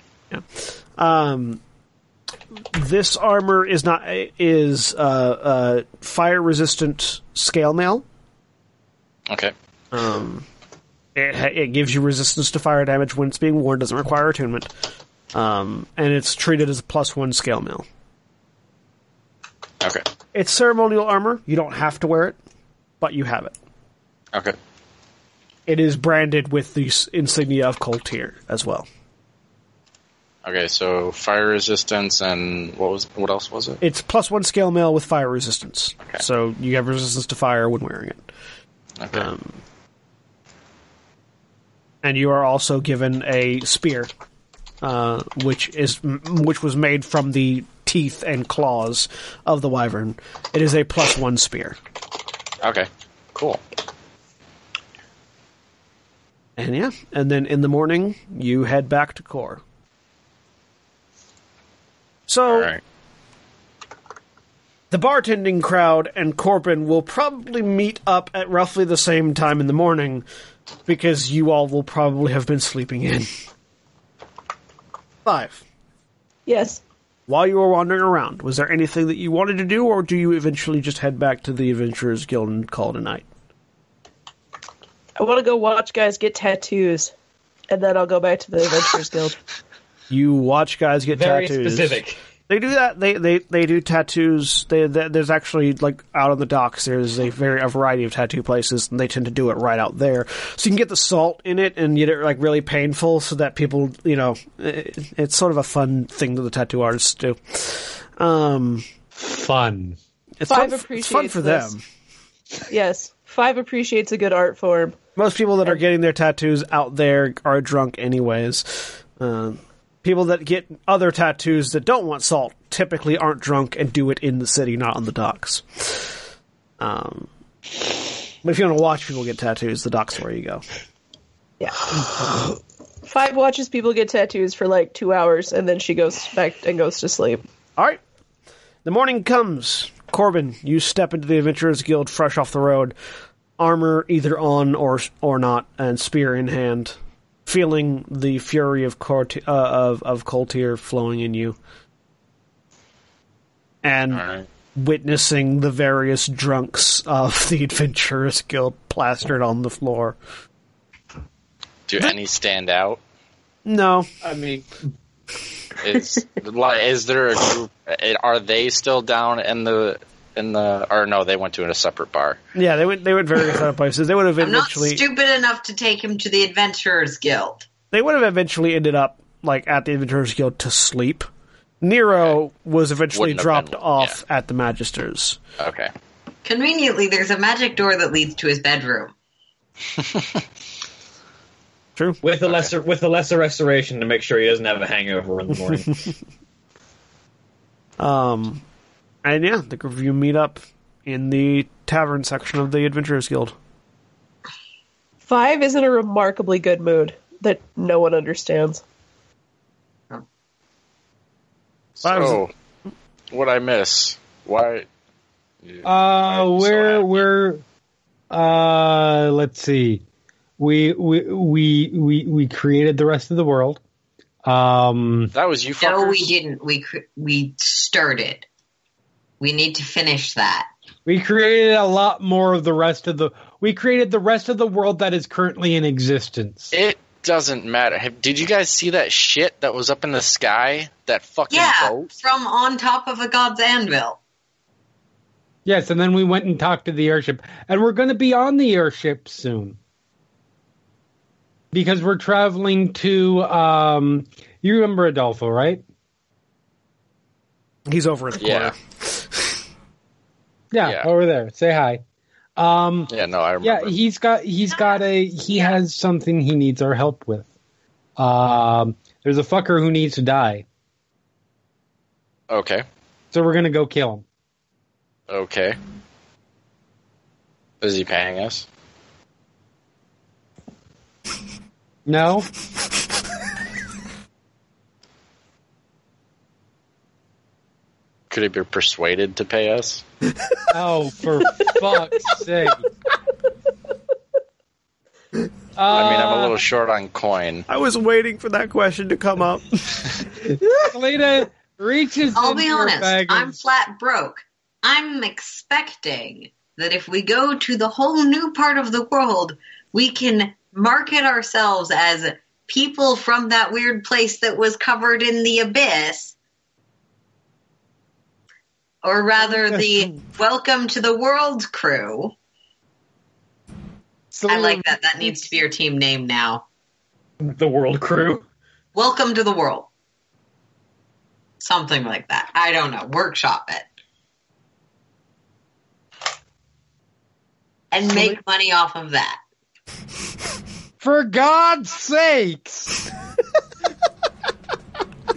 Speaker 2: This armor is not is uh, uh, fire resistant scale mail.
Speaker 5: Okay.
Speaker 2: It, it gives you resistance to fire damage when it's being worn. Doesn't require attunement, um, and it's treated as a plus one scale mail.
Speaker 5: Okay.
Speaker 2: It's ceremonial armor. You don't have to wear it, but you have it.
Speaker 5: Okay.
Speaker 2: It is branded with the insignia of Koltir as well.
Speaker 5: Okay. So fire resistance and what was what else was it?
Speaker 2: It's plus one scale mail with fire resistance.
Speaker 5: Okay.
Speaker 2: So you have resistance to fire when wearing it.
Speaker 5: Okay.
Speaker 2: Um, and you are also given a spear, uh, which is which was made from the teeth and claws of the wyvern. It is a plus one spear.
Speaker 5: okay. Cool.
Speaker 2: And yeah, and then in the morning you head back to core. So
Speaker 5: All right.
Speaker 2: the bartending crowd and Korbyn will probably meet up at roughly the same time in the morning because you all will probably have been sleeping in. Five.
Speaker 6: Yes.
Speaker 2: while you were wandering around, was there anything that you wanted to do, or do you eventually just head back to the Adventurers Guild and call it a night?
Speaker 6: I want to go watch guys get tattoos, and then I'll go back to the Adventurers Guild.
Speaker 2: You watch guys get
Speaker 3: Very
Speaker 2: tattoos.
Speaker 3: specific.
Speaker 2: They do that. They they they do tattoos. They, they, there's actually like out on the docks. There's a very a variety of tattoo places, and they tend to do it right out there. So you can get the salt in it and get it like really painful, so that people, you know, it, it's sort of a fun thing that the tattoo artists do. Um,
Speaker 1: Fun.
Speaker 2: it's
Speaker 6: Five
Speaker 2: fun, it's fun
Speaker 6: appreciates
Speaker 2: for
Speaker 6: this.
Speaker 2: them.
Speaker 6: Yes, Five appreciates a good art form.
Speaker 2: Most people that are getting their tattoos out there are drunk, anyways. Um, people that get other tattoos that don't want salt typically aren't drunk and do it in the city, not on the docks. Um, but if you want to watch people get tattoos, the docks where you go.
Speaker 6: Yeah. Five watches people get tattoos for like two hours, and then she goes back and goes to sleep.
Speaker 2: All right. The morning comes. Korbyn, you step into the Adventurers Guild fresh off the road, armor either on or or not, and spear in hand, feeling the fury of Cort- uh, of of Coltier flowing in you, and
Speaker 5: All right.
Speaker 2: witnessing the various drunks of the Adventurers Guild plastered on the floor.
Speaker 5: Do any stand out?
Speaker 2: No,
Speaker 3: I mean,
Speaker 5: Is is there a group? Are they still down in the in the? Or no, they went to a separate bar.
Speaker 2: yeah, they went they went various other places. They would have eventually
Speaker 4: I'm not stupid enough to take him to the Adventurers Guild.
Speaker 2: they would have eventually ended up like at the Adventurers Guild to sleep. Nero was eventually
Speaker 5: Wouldn't
Speaker 2: dropped
Speaker 5: been-
Speaker 2: off at the Magisters.
Speaker 5: Okay.
Speaker 4: Conveniently, there's a magic door that leads to his bedroom.
Speaker 2: True.
Speaker 3: with a lesser with a lesser restoration to make sure he doesn't have a hangover in the morning.
Speaker 2: Um, and yeah, the group of you meet up in the tavern section of the Adventurers Guild.
Speaker 6: Five is in a remarkably good mood that no one understands.
Speaker 5: So, what I miss? Why?
Speaker 1: Uh,
Speaker 5: I'm
Speaker 1: we're
Speaker 5: happy.
Speaker 1: we're uh, let's see. We we we we we created the rest of the world. Um,
Speaker 5: That was you.
Speaker 4: No, we didn't. We cr- we started. We need to finish that.
Speaker 1: we created a lot more of the rest of the. We created the rest of the world that is currently in existence.
Speaker 5: It doesn't matter. Have, did you guys see that shit that was up in the sky? That fucking
Speaker 4: Yeah,
Speaker 5: boat.
Speaker 4: from on top of a god's anvil.
Speaker 1: Yes, and then we went and talked to the airship, and we're going to be on the airship soon because we're traveling to. Um, you remember Adolfo, right?
Speaker 2: He's over in the
Speaker 5: Yeah.
Speaker 2: corner.
Speaker 1: Yeah,
Speaker 5: Yeah.
Speaker 1: over there. Say hi. Um,
Speaker 5: Yeah, no, I remember.
Speaker 1: yeah, he's got he's got a he has something he needs our help with. Um, there's a fucker who needs to die,
Speaker 5: okay,
Speaker 1: so we're gonna go kill him.
Speaker 5: okay. Is he paying us?
Speaker 1: No,
Speaker 5: Could he be persuaded to pay us?
Speaker 1: Oh for fuck's sake!
Speaker 5: I mean, I'm a
Speaker 1: Uh,
Speaker 5: little short on coin.
Speaker 2: I was waiting for that question to come up.
Speaker 1: Selina reaches.
Speaker 4: I'll be honest.
Speaker 1: bag
Speaker 4: I'm flat broke. I'm expecting that if we go to the whole new part of the world, we can market ourselves as people from that weird place that was covered in the abyss. Or rather, the Welcome to the World crew. I like that. That needs to be your team name now.
Speaker 3: the world crew.
Speaker 4: Welcome to the world. Something like that. I don't know. Workshop it. And make money off of that.
Speaker 1: For God's sakes!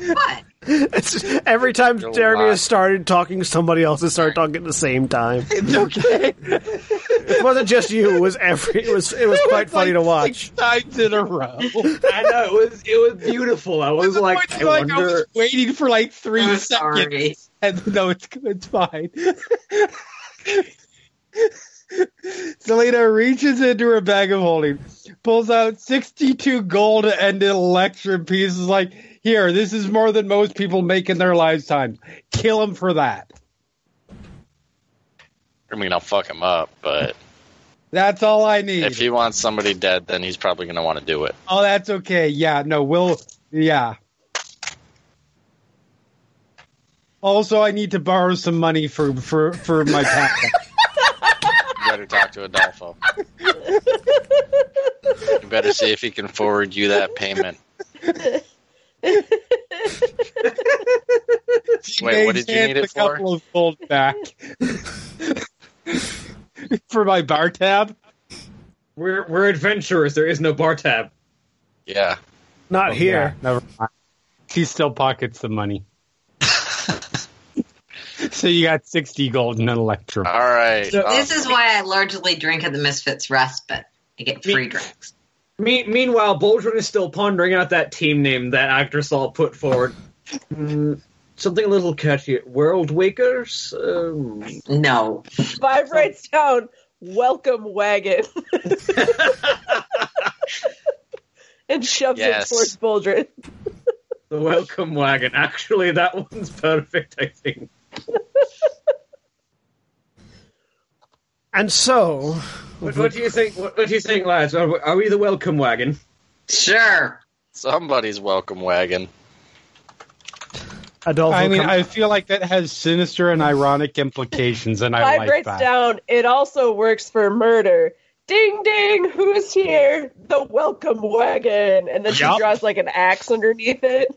Speaker 4: What?
Speaker 2: It's just- every time
Speaker 5: You're
Speaker 2: Jeremy
Speaker 5: lying.
Speaker 2: has started talking, somebody else has started talking at the same time.
Speaker 1: It's okay.
Speaker 2: It wasn't just you; it was every. It was. It was quite
Speaker 1: It's
Speaker 2: funny
Speaker 1: like
Speaker 2: to watch.
Speaker 1: Six times in a row.
Speaker 3: I know it was it was beautiful. I was like, I
Speaker 1: like I was waiting for like three
Speaker 4: I'm
Speaker 1: seconds.
Speaker 4: sorry.
Speaker 1: And no, it's it's fine. Selina reaches into her bag of holding, pulls out 62 gold and electrum pieces, like, Here, this is more than most people make in their lifetime. Kill him for that.
Speaker 5: I mean, I'll fuck him up, but
Speaker 1: That's all I need.
Speaker 5: if he wants somebody dead, then he's probably going to want to do it.
Speaker 1: oh, that's okay. Yeah, no, we'll. Yeah. Also, I need to borrow some money for for for my pack.
Speaker 5: You better talk to Adolfo. you better see if he can forward you that payment. Wait, what did you need it
Speaker 1: a
Speaker 5: for?
Speaker 1: couple of gold back for my bar tab.
Speaker 3: We're we're adventurers. There is no bar tab.
Speaker 5: Yeah.
Speaker 2: Not here.
Speaker 1: Yeah, never mind. He still pockets the money. so you got sixty gold and an electrum.
Speaker 5: All right.
Speaker 3: So-
Speaker 5: Uh,
Speaker 4: This is why I largely drink at the Misfits Respite. I get free drinks.
Speaker 3: Me- meanwhile, Boldrin is still pondering out that team name that actor all put forward. Mm, something a little catchy. World Wakers? Um,
Speaker 4: No.
Speaker 6: Five writes down welcome wagon. and shoves
Speaker 5: Yes.
Speaker 6: it towards Boldrin.
Speaker 3: the Welcome Wagon. Actually, that one's perfect, I think.
Speaker 2: And so,
Speaker 3: What, what do you think? What, what do you think, lads? Are, we- are we the Welcome Wagon?
Speaker 4: Sure.
Speaker 5: somebody's welcome wagon.
Speaker 2: Adolfo
Speaker 1: I mean,
Speaker 2: come-
Speaker 1: I feel like that has sinister and ironic implications, and I
Speaker 6: Five
Speaker 1: like
Speaker 6: writes
Speaker 1: that.
Speaker 6: down it also works for murder. Ding ding, who's here? The welcome wagon. And then she draws like an axe underneath it.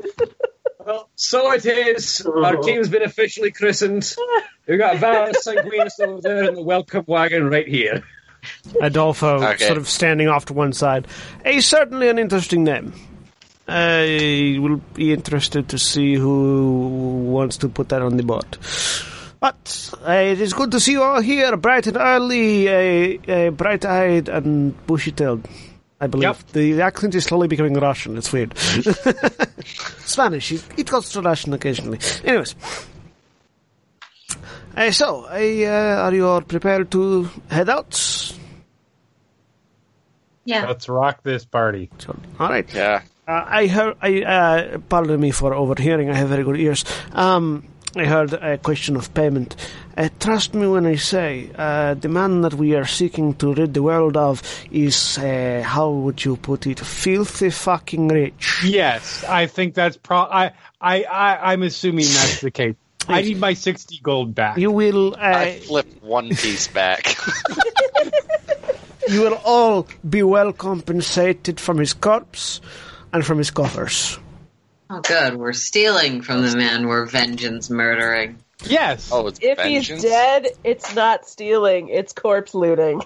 Speaker 3: Well, so it is. Our team's been officially christened. We've got Valus Sanguinus over there and the Welcome Wagon right here.
Speaker 2: Adolfo
Speaker 5: Okay.
Speaker 2: sort of standing off to one side. A certainly an interesting name. I will be interested to see who wants to put that on the board. But uh, it is good to see you all here, bright and early, uh, uh, bright-eyed and bushy-tailed. I believe
Speaker 3: Yep.
Speaker 2: the accent is slowly becoming Russian. It's weird. Spanish. It, it goes to Russian occasionally. Anyways. Uh, so, uh, are you all prepared to head out?
Speaker 4: Yeah.
Speaker 1: Let's rock this party.
Speaker 2: So, all right.
Speaker 5: Yeah.
Speaker 2: Uh, I heard. I uh, pardon me for overhearing. I have very good ears. Um, I heard a question of payment. Uh, trust me when I say uh, the man that we are seeking to rid the world of is uh, how would you put it? Filthy fucking rich.
Speaker 1: Yes, I think that's pro. I, I, I, I'm assuming that's the case. I need my sixty gold back.
Speaker 2: You will. Uh,
Speaker 5: I flipped one piece back.
Speaker 2: you will all be well compensated from his corpse and from his coffers.
Speaker 4: Oh, good. We're stealing from the man we're vengeance murdering.
Speaker 1: Yes.
Speaker 5: oh, it's
Speaker 6: If
Speaker 5: vengeance?
Speaker 6: he's dead, it's not stealing, it's corpse looting.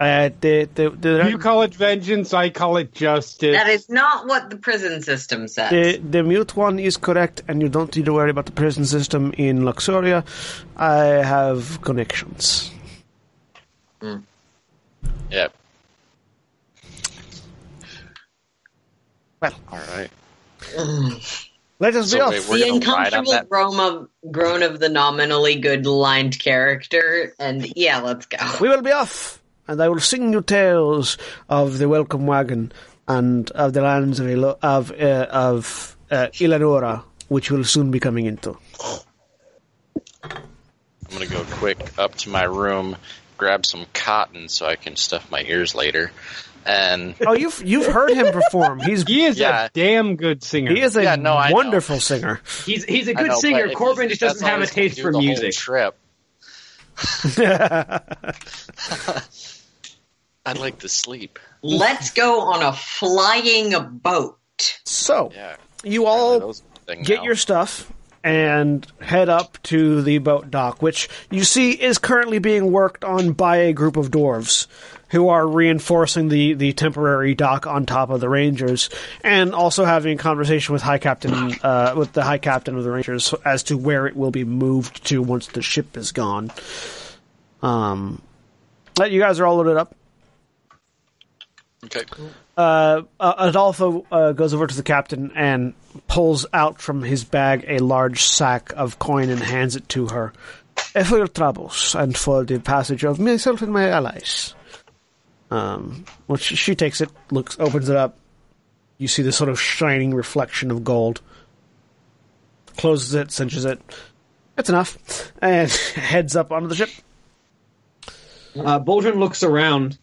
Speaker 2: Uh, the, the, the,
Speaker 1: you call it vengeance. I call it justice.
Speaker 4: That is not what the prison system says.
Speaker 2: The the mute one is correct, and you don't need to worry about the prison system in Luxuria. I have connections.
Speaker 5: Yep. Well, all right.
Speaker 2: Let us be off.
Speaker 5: wait, we're
Speaker 4: the
Speaker 5: gonna ride on
Speaker 4: uncomfortable groan of, groan of the nominally good lined character, and yeah, let's go.
Speaker 2: we will be off, and I will sing you tales of the welcome wagon and of the lands of Ilo- of uh, of uh, Eleonora, which we'll soon be coming into.
Speaker 5: I'm gonna go quick up to my room, grab some cotton so I can stuff my ears later, and
Speaker 2: Oh, you've you've heard him perform. He's
Speaker 1: he is
Speaker 5: Yeah.
Speaker 1: a damn good singer.
Speaker 2: he is a
Speaker 5: Yeah, no, I know.
Speaker 2: wonderful singer.
Speaker 3: He's he's a
Speaker 5: I
Speaker 3: good
Speaker 5: know,
Speaker 3: singer.
Speaker 5: Korbyn
Speaker 3: just doesn't have a taste
Speaker 5: do
Speaker 3: for music.
Speaker 5: Trip. I'd like to sleep.
Speaker 4: Let's go on a flying boat.
Speaker 2: So
Speaker 5: Yeah.
Speaker 2: you all get
Speaker 5: now.
Speaker 2: your stuff and head up to the boat dock, which you see is currently being worked on by a group of dwarves who are reinforcing the, the temporary dock on top of the Rangers, and also having a conversation with High Captain uh, with the High Captain of the Rangers as to where it will be moved to once the ship is gone. Um, but you guys are all loaded up.
Speaker 5: Okay.
Speaker 2: uh, uh, Adolfo uh, goes over to the captain and pulls out from his bag a large sack of coin and hands it to her. "Uh, For your troubles and for the passage of myself and my allies. Um, which she takes it, looks, opens it up. You see this sort of shining reflection of gold. Closes it, cinches it. That's enough. And heads up onto the ship.
Speaker 3: Uh, looks around.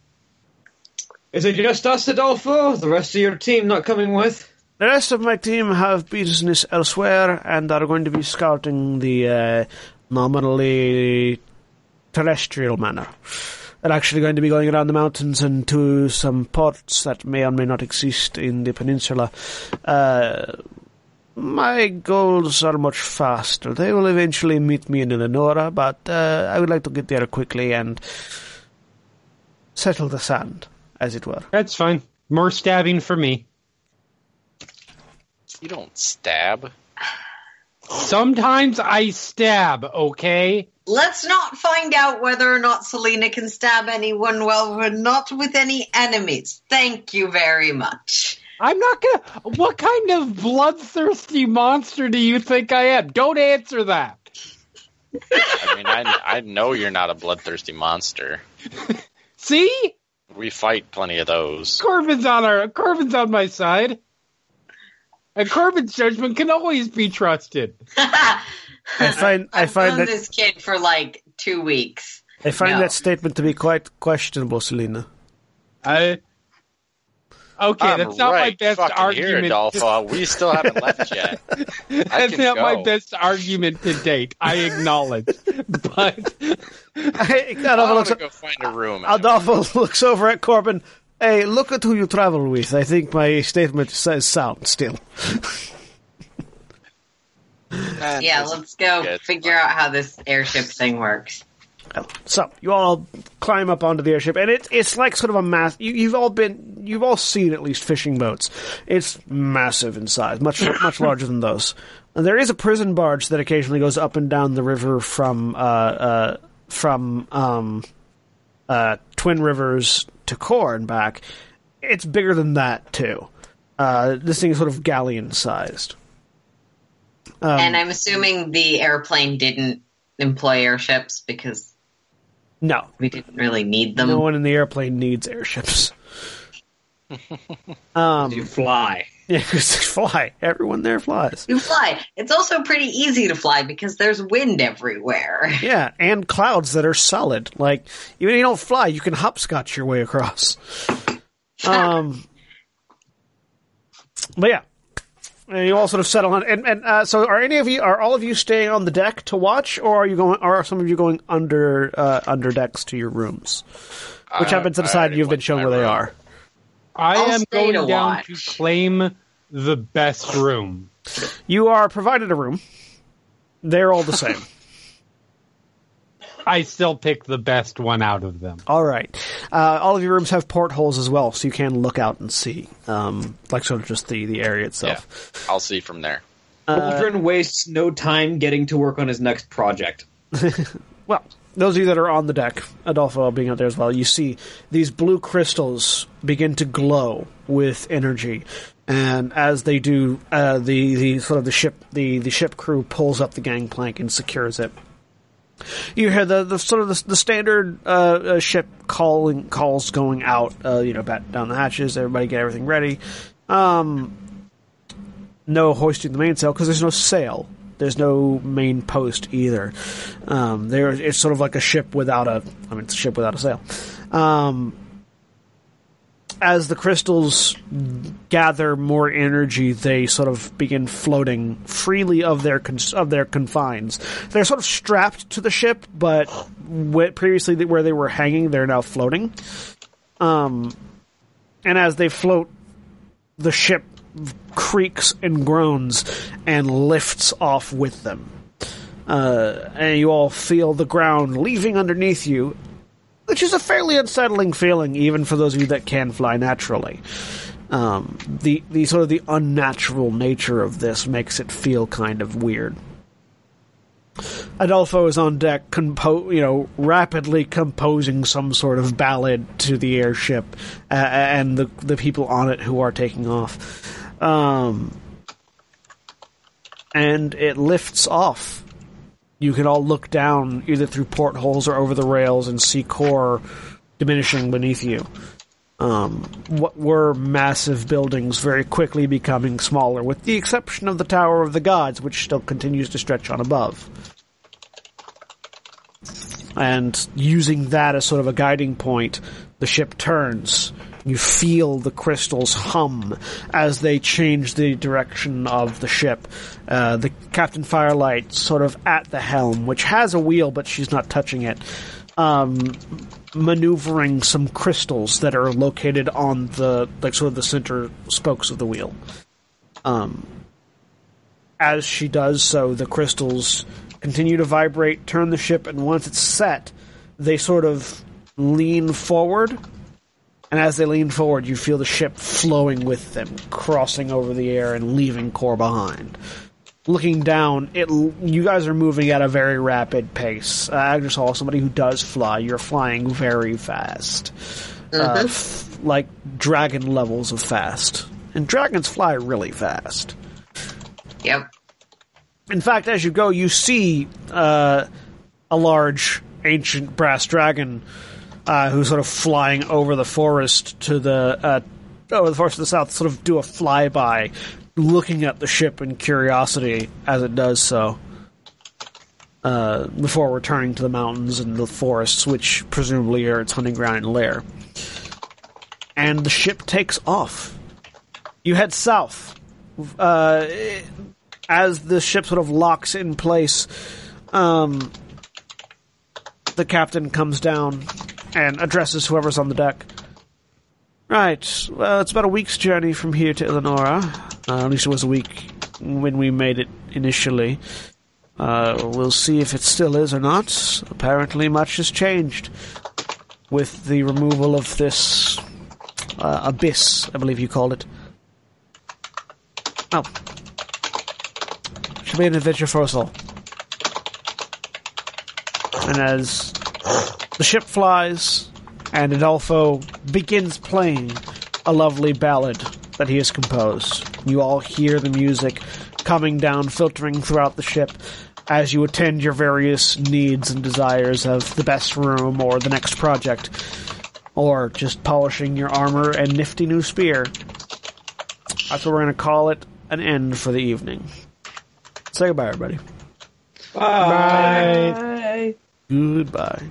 Speaker 3: Is it just us, Adolfo? The rest of your team not coming with?
Speaker 2: The rest of my team have business elsewhere and are going to be scouting the uh, nominally terrestrial manner. They're actually going to be going around the mountains and to some ports that may or may not exist in the peninsula. Uh, my goals are much faster. They will eventually meet me in Eleonora, but uh, I would like to get there quickly and settle the sand, as it were.
Speaker 1: That's fine. More stabbing for me.
Speaker 5: You don't stab.
Speaker 1: Sometimes I stab, okay?
Speaker 4: Let's not find out whether or not Selina can stab anyone while we're not with any enemies. Thank you very much.
Speaker 1: I'm not gonna. What kind of bloodthirsty monster do you think I am? Don't answer that.
Speaker 5: I mean, I, I know you're not a bloodthirsty monster.
Speaker 1: See?
Speaker 5: We fight plenty of those.
Speaker 1: Korbyn's on our Korbyn's on my side. And Korbyn's judgment can always be trusted.
Speaker 2: I find I
Speaker 4: I've
Speaker 2: find that
Speaker 4: this kid for like two weeks.
Speaker 2: I find
Speaker 4: No.
Speaker 2: that statement to be quite questionable, Selina.
Speaker 1: I Okay,
Speaker 5: I'm
Speaker 1: that's not my best
Speaker 5: fucking
Speaker 1: argument.
Speaker 5: Here, Adolfo. We still haven't left yet. I
Speaker 1: That's
Speaker 5: can
Speaker 1: not my best argument to date. I acknowledge, but
Speaker 2: Hey,
Speaker 5: I'm
Speaker 2: Adolfo, looks,
Speaker 5: gonna go find a room.
Speaker 2: Adolfo looks over at Korbyn. Hey, look at who you travel with. I think my statement says sound still.
Speaker 5: And
Speaker 4: Yeah, let's go
Speaker 5: Yeah,
Speaker 4: figure
Speaker 5: fine.
Speaker 4: out how this airship thing works.
Speaker 2: So you all climb up onto the airship, and it's it's like sort of a mass. You, you've all been, you've all seen at least fishing boats. It's massive in size, much much larger than those. And there is a prison barge that occasionally goes up and down the river from uh, uh, from um, uh, Twin Rivers to Core and back. It's bigger than that too. Uh, this thing is sort of galleon sized. Um,
Speaker 4: and I'm assuming the airplane didn't employ airships because
Speaker 2: no,
Speaker 4: we didn't really need them.
Speaker 2: no one in the airplane needs airships. um,
Speaker 3: You fly.
Speaker 2: Yeah, because they fly. Everyone there flies.
Speaker 4: You fly. It's also pretty easy to fly because there's wind everywhere.
Speaker 2: Yeah, and clouds that are solid. Like even if you don't fly, you can hopscotch your way across. Um, but yeah, and you all sort of settle on. And, and uh, so, are any of you? Are all of you staying on the deck to watch, or are you going? Are some of you going under uh, under decks to your rooms? Which
Speaker 5: I-
Speaker 2: happens to
Speaker 5: I
Speaker 2: decide
Speaker 5: already
Speaker 2: you've been shown
Speaker 5: my
Speaker 2: where they are.
Speaker 1: I
Speaker 4: I'll
Speaker 1: am going
Speaker 4: to
Speaker 1: down
Speaker 4: watch.
Speaker 1: to claim the best room.
Speaker 2: You are provided a room. They're all the same.
Speaker 1: I still pick the best one out of them.
Speaker 2: All right. Uh, all of your rooms have portholes as well, so you can look out and see, um, like sort of just the, the area
Speaker 5: Yeah,
Speaker 2: itself.
Speaker 5: I'll see from there.
Speaker 3: Boldrin wastes no time getting to work on his next project.
Speaker 2: Well, those of you that are on the deck, Adolfo being out there as well, you see these blue crystals begin to glow with energy, and as they do, uh, the the sort of the ship the the ship crew pulls up the gangplank and secures it. You hear the, the sort of the, the standard uh, uh, ship calling calls going out. Uh, you know, bat down the hatches. Everybody get everything ready. Um, no hoisting the mainsail because there's no sail. There's no main post either. Um, there, it's sort of like a ship without a. I mean, it's a ship without a sail. Um, as the crystals gather more energy, they sort of begin floating freely of their cons- of their confines. They're sort of strapped to the ship, but previously where they were hanging, they're now floating. Um, and as they float, the ship creaks and groans and lifts off with them. Uh, and you all feel the ground leaving underneath you, which is a fairly unsettling feeling, even for those of you that can fly naturally. Um, the the sort of the unnatural nature of this makes it feel kind of weird. Adolfo is on deck, compo- you know, rapidly composing some sort of ballad to the airship uh, and the the people on it who are taking off. Um, and it lifts off. You can all look down either through portholes or over the rails and see core diminishing beneath you. um, what were massive buildings very quickly becoming smaller, with the exception of the Tower of the Gods, which still continues to stretch on above. And using that as sort of a guiding point, the ship turns. You feel the crystals hum as they change the direction of the ship. Uh, the Captain Firelight sort of at the helm, which has a wheel, but she's not touching it. Um, maneuvering some crystals that are located on the like sort of the center spokes of the wheel. Um, as she does so, the crystals continue to vibrate, turn the ship, and once it's set, they sort of lean forward. And as they lean forward, you feel the ship flowing with them, crossing over the air and leaving core behind. Looking down, it you guys are moving at a very rapid pace. Uh, saw somebody who does fly. You're flying very fast, uh, f- like dragon levels of fast. And dragons fly really fast.
Speaker 4: Yep.
Speaker 2: In fact, as you go, you see uh, a large ancient brass dragon uh, who's sort of flying over the forest to the uh, over the forest to the south, sort of do a flyby, looking at the ship in curiosity as it does so. Uh, before returning to the mountains and the forests, which presumably are its hunting ground and lair. And the ship takes off. You head south. Uh, as the ship sort of locks in place, um, the captain comes down and addresses whoever's on the deck. Right. Well, it's about a week's journey from here to Eleonora. Uh, at least it was a week when we made it initially. Uh, we'll see if it still is or not. Apparently, much has changed with the removal of this uh, abyss, I believe you called it. Oh, should be an adventure for us all. And as the ship flies, and Adolfo begins playing a lovely ballad that he has composed. You all hear the music coming down, filtering throughout the ship as you attend your various needs and desires of the best room or the next project, or just polishing your armor and nifty new spear. That's what we're going to call it an end for the evening. Say goodbye, everybody.
Speaker 1: Bye.
Speaker 6: Bye.
Speaker 2: Goodbye.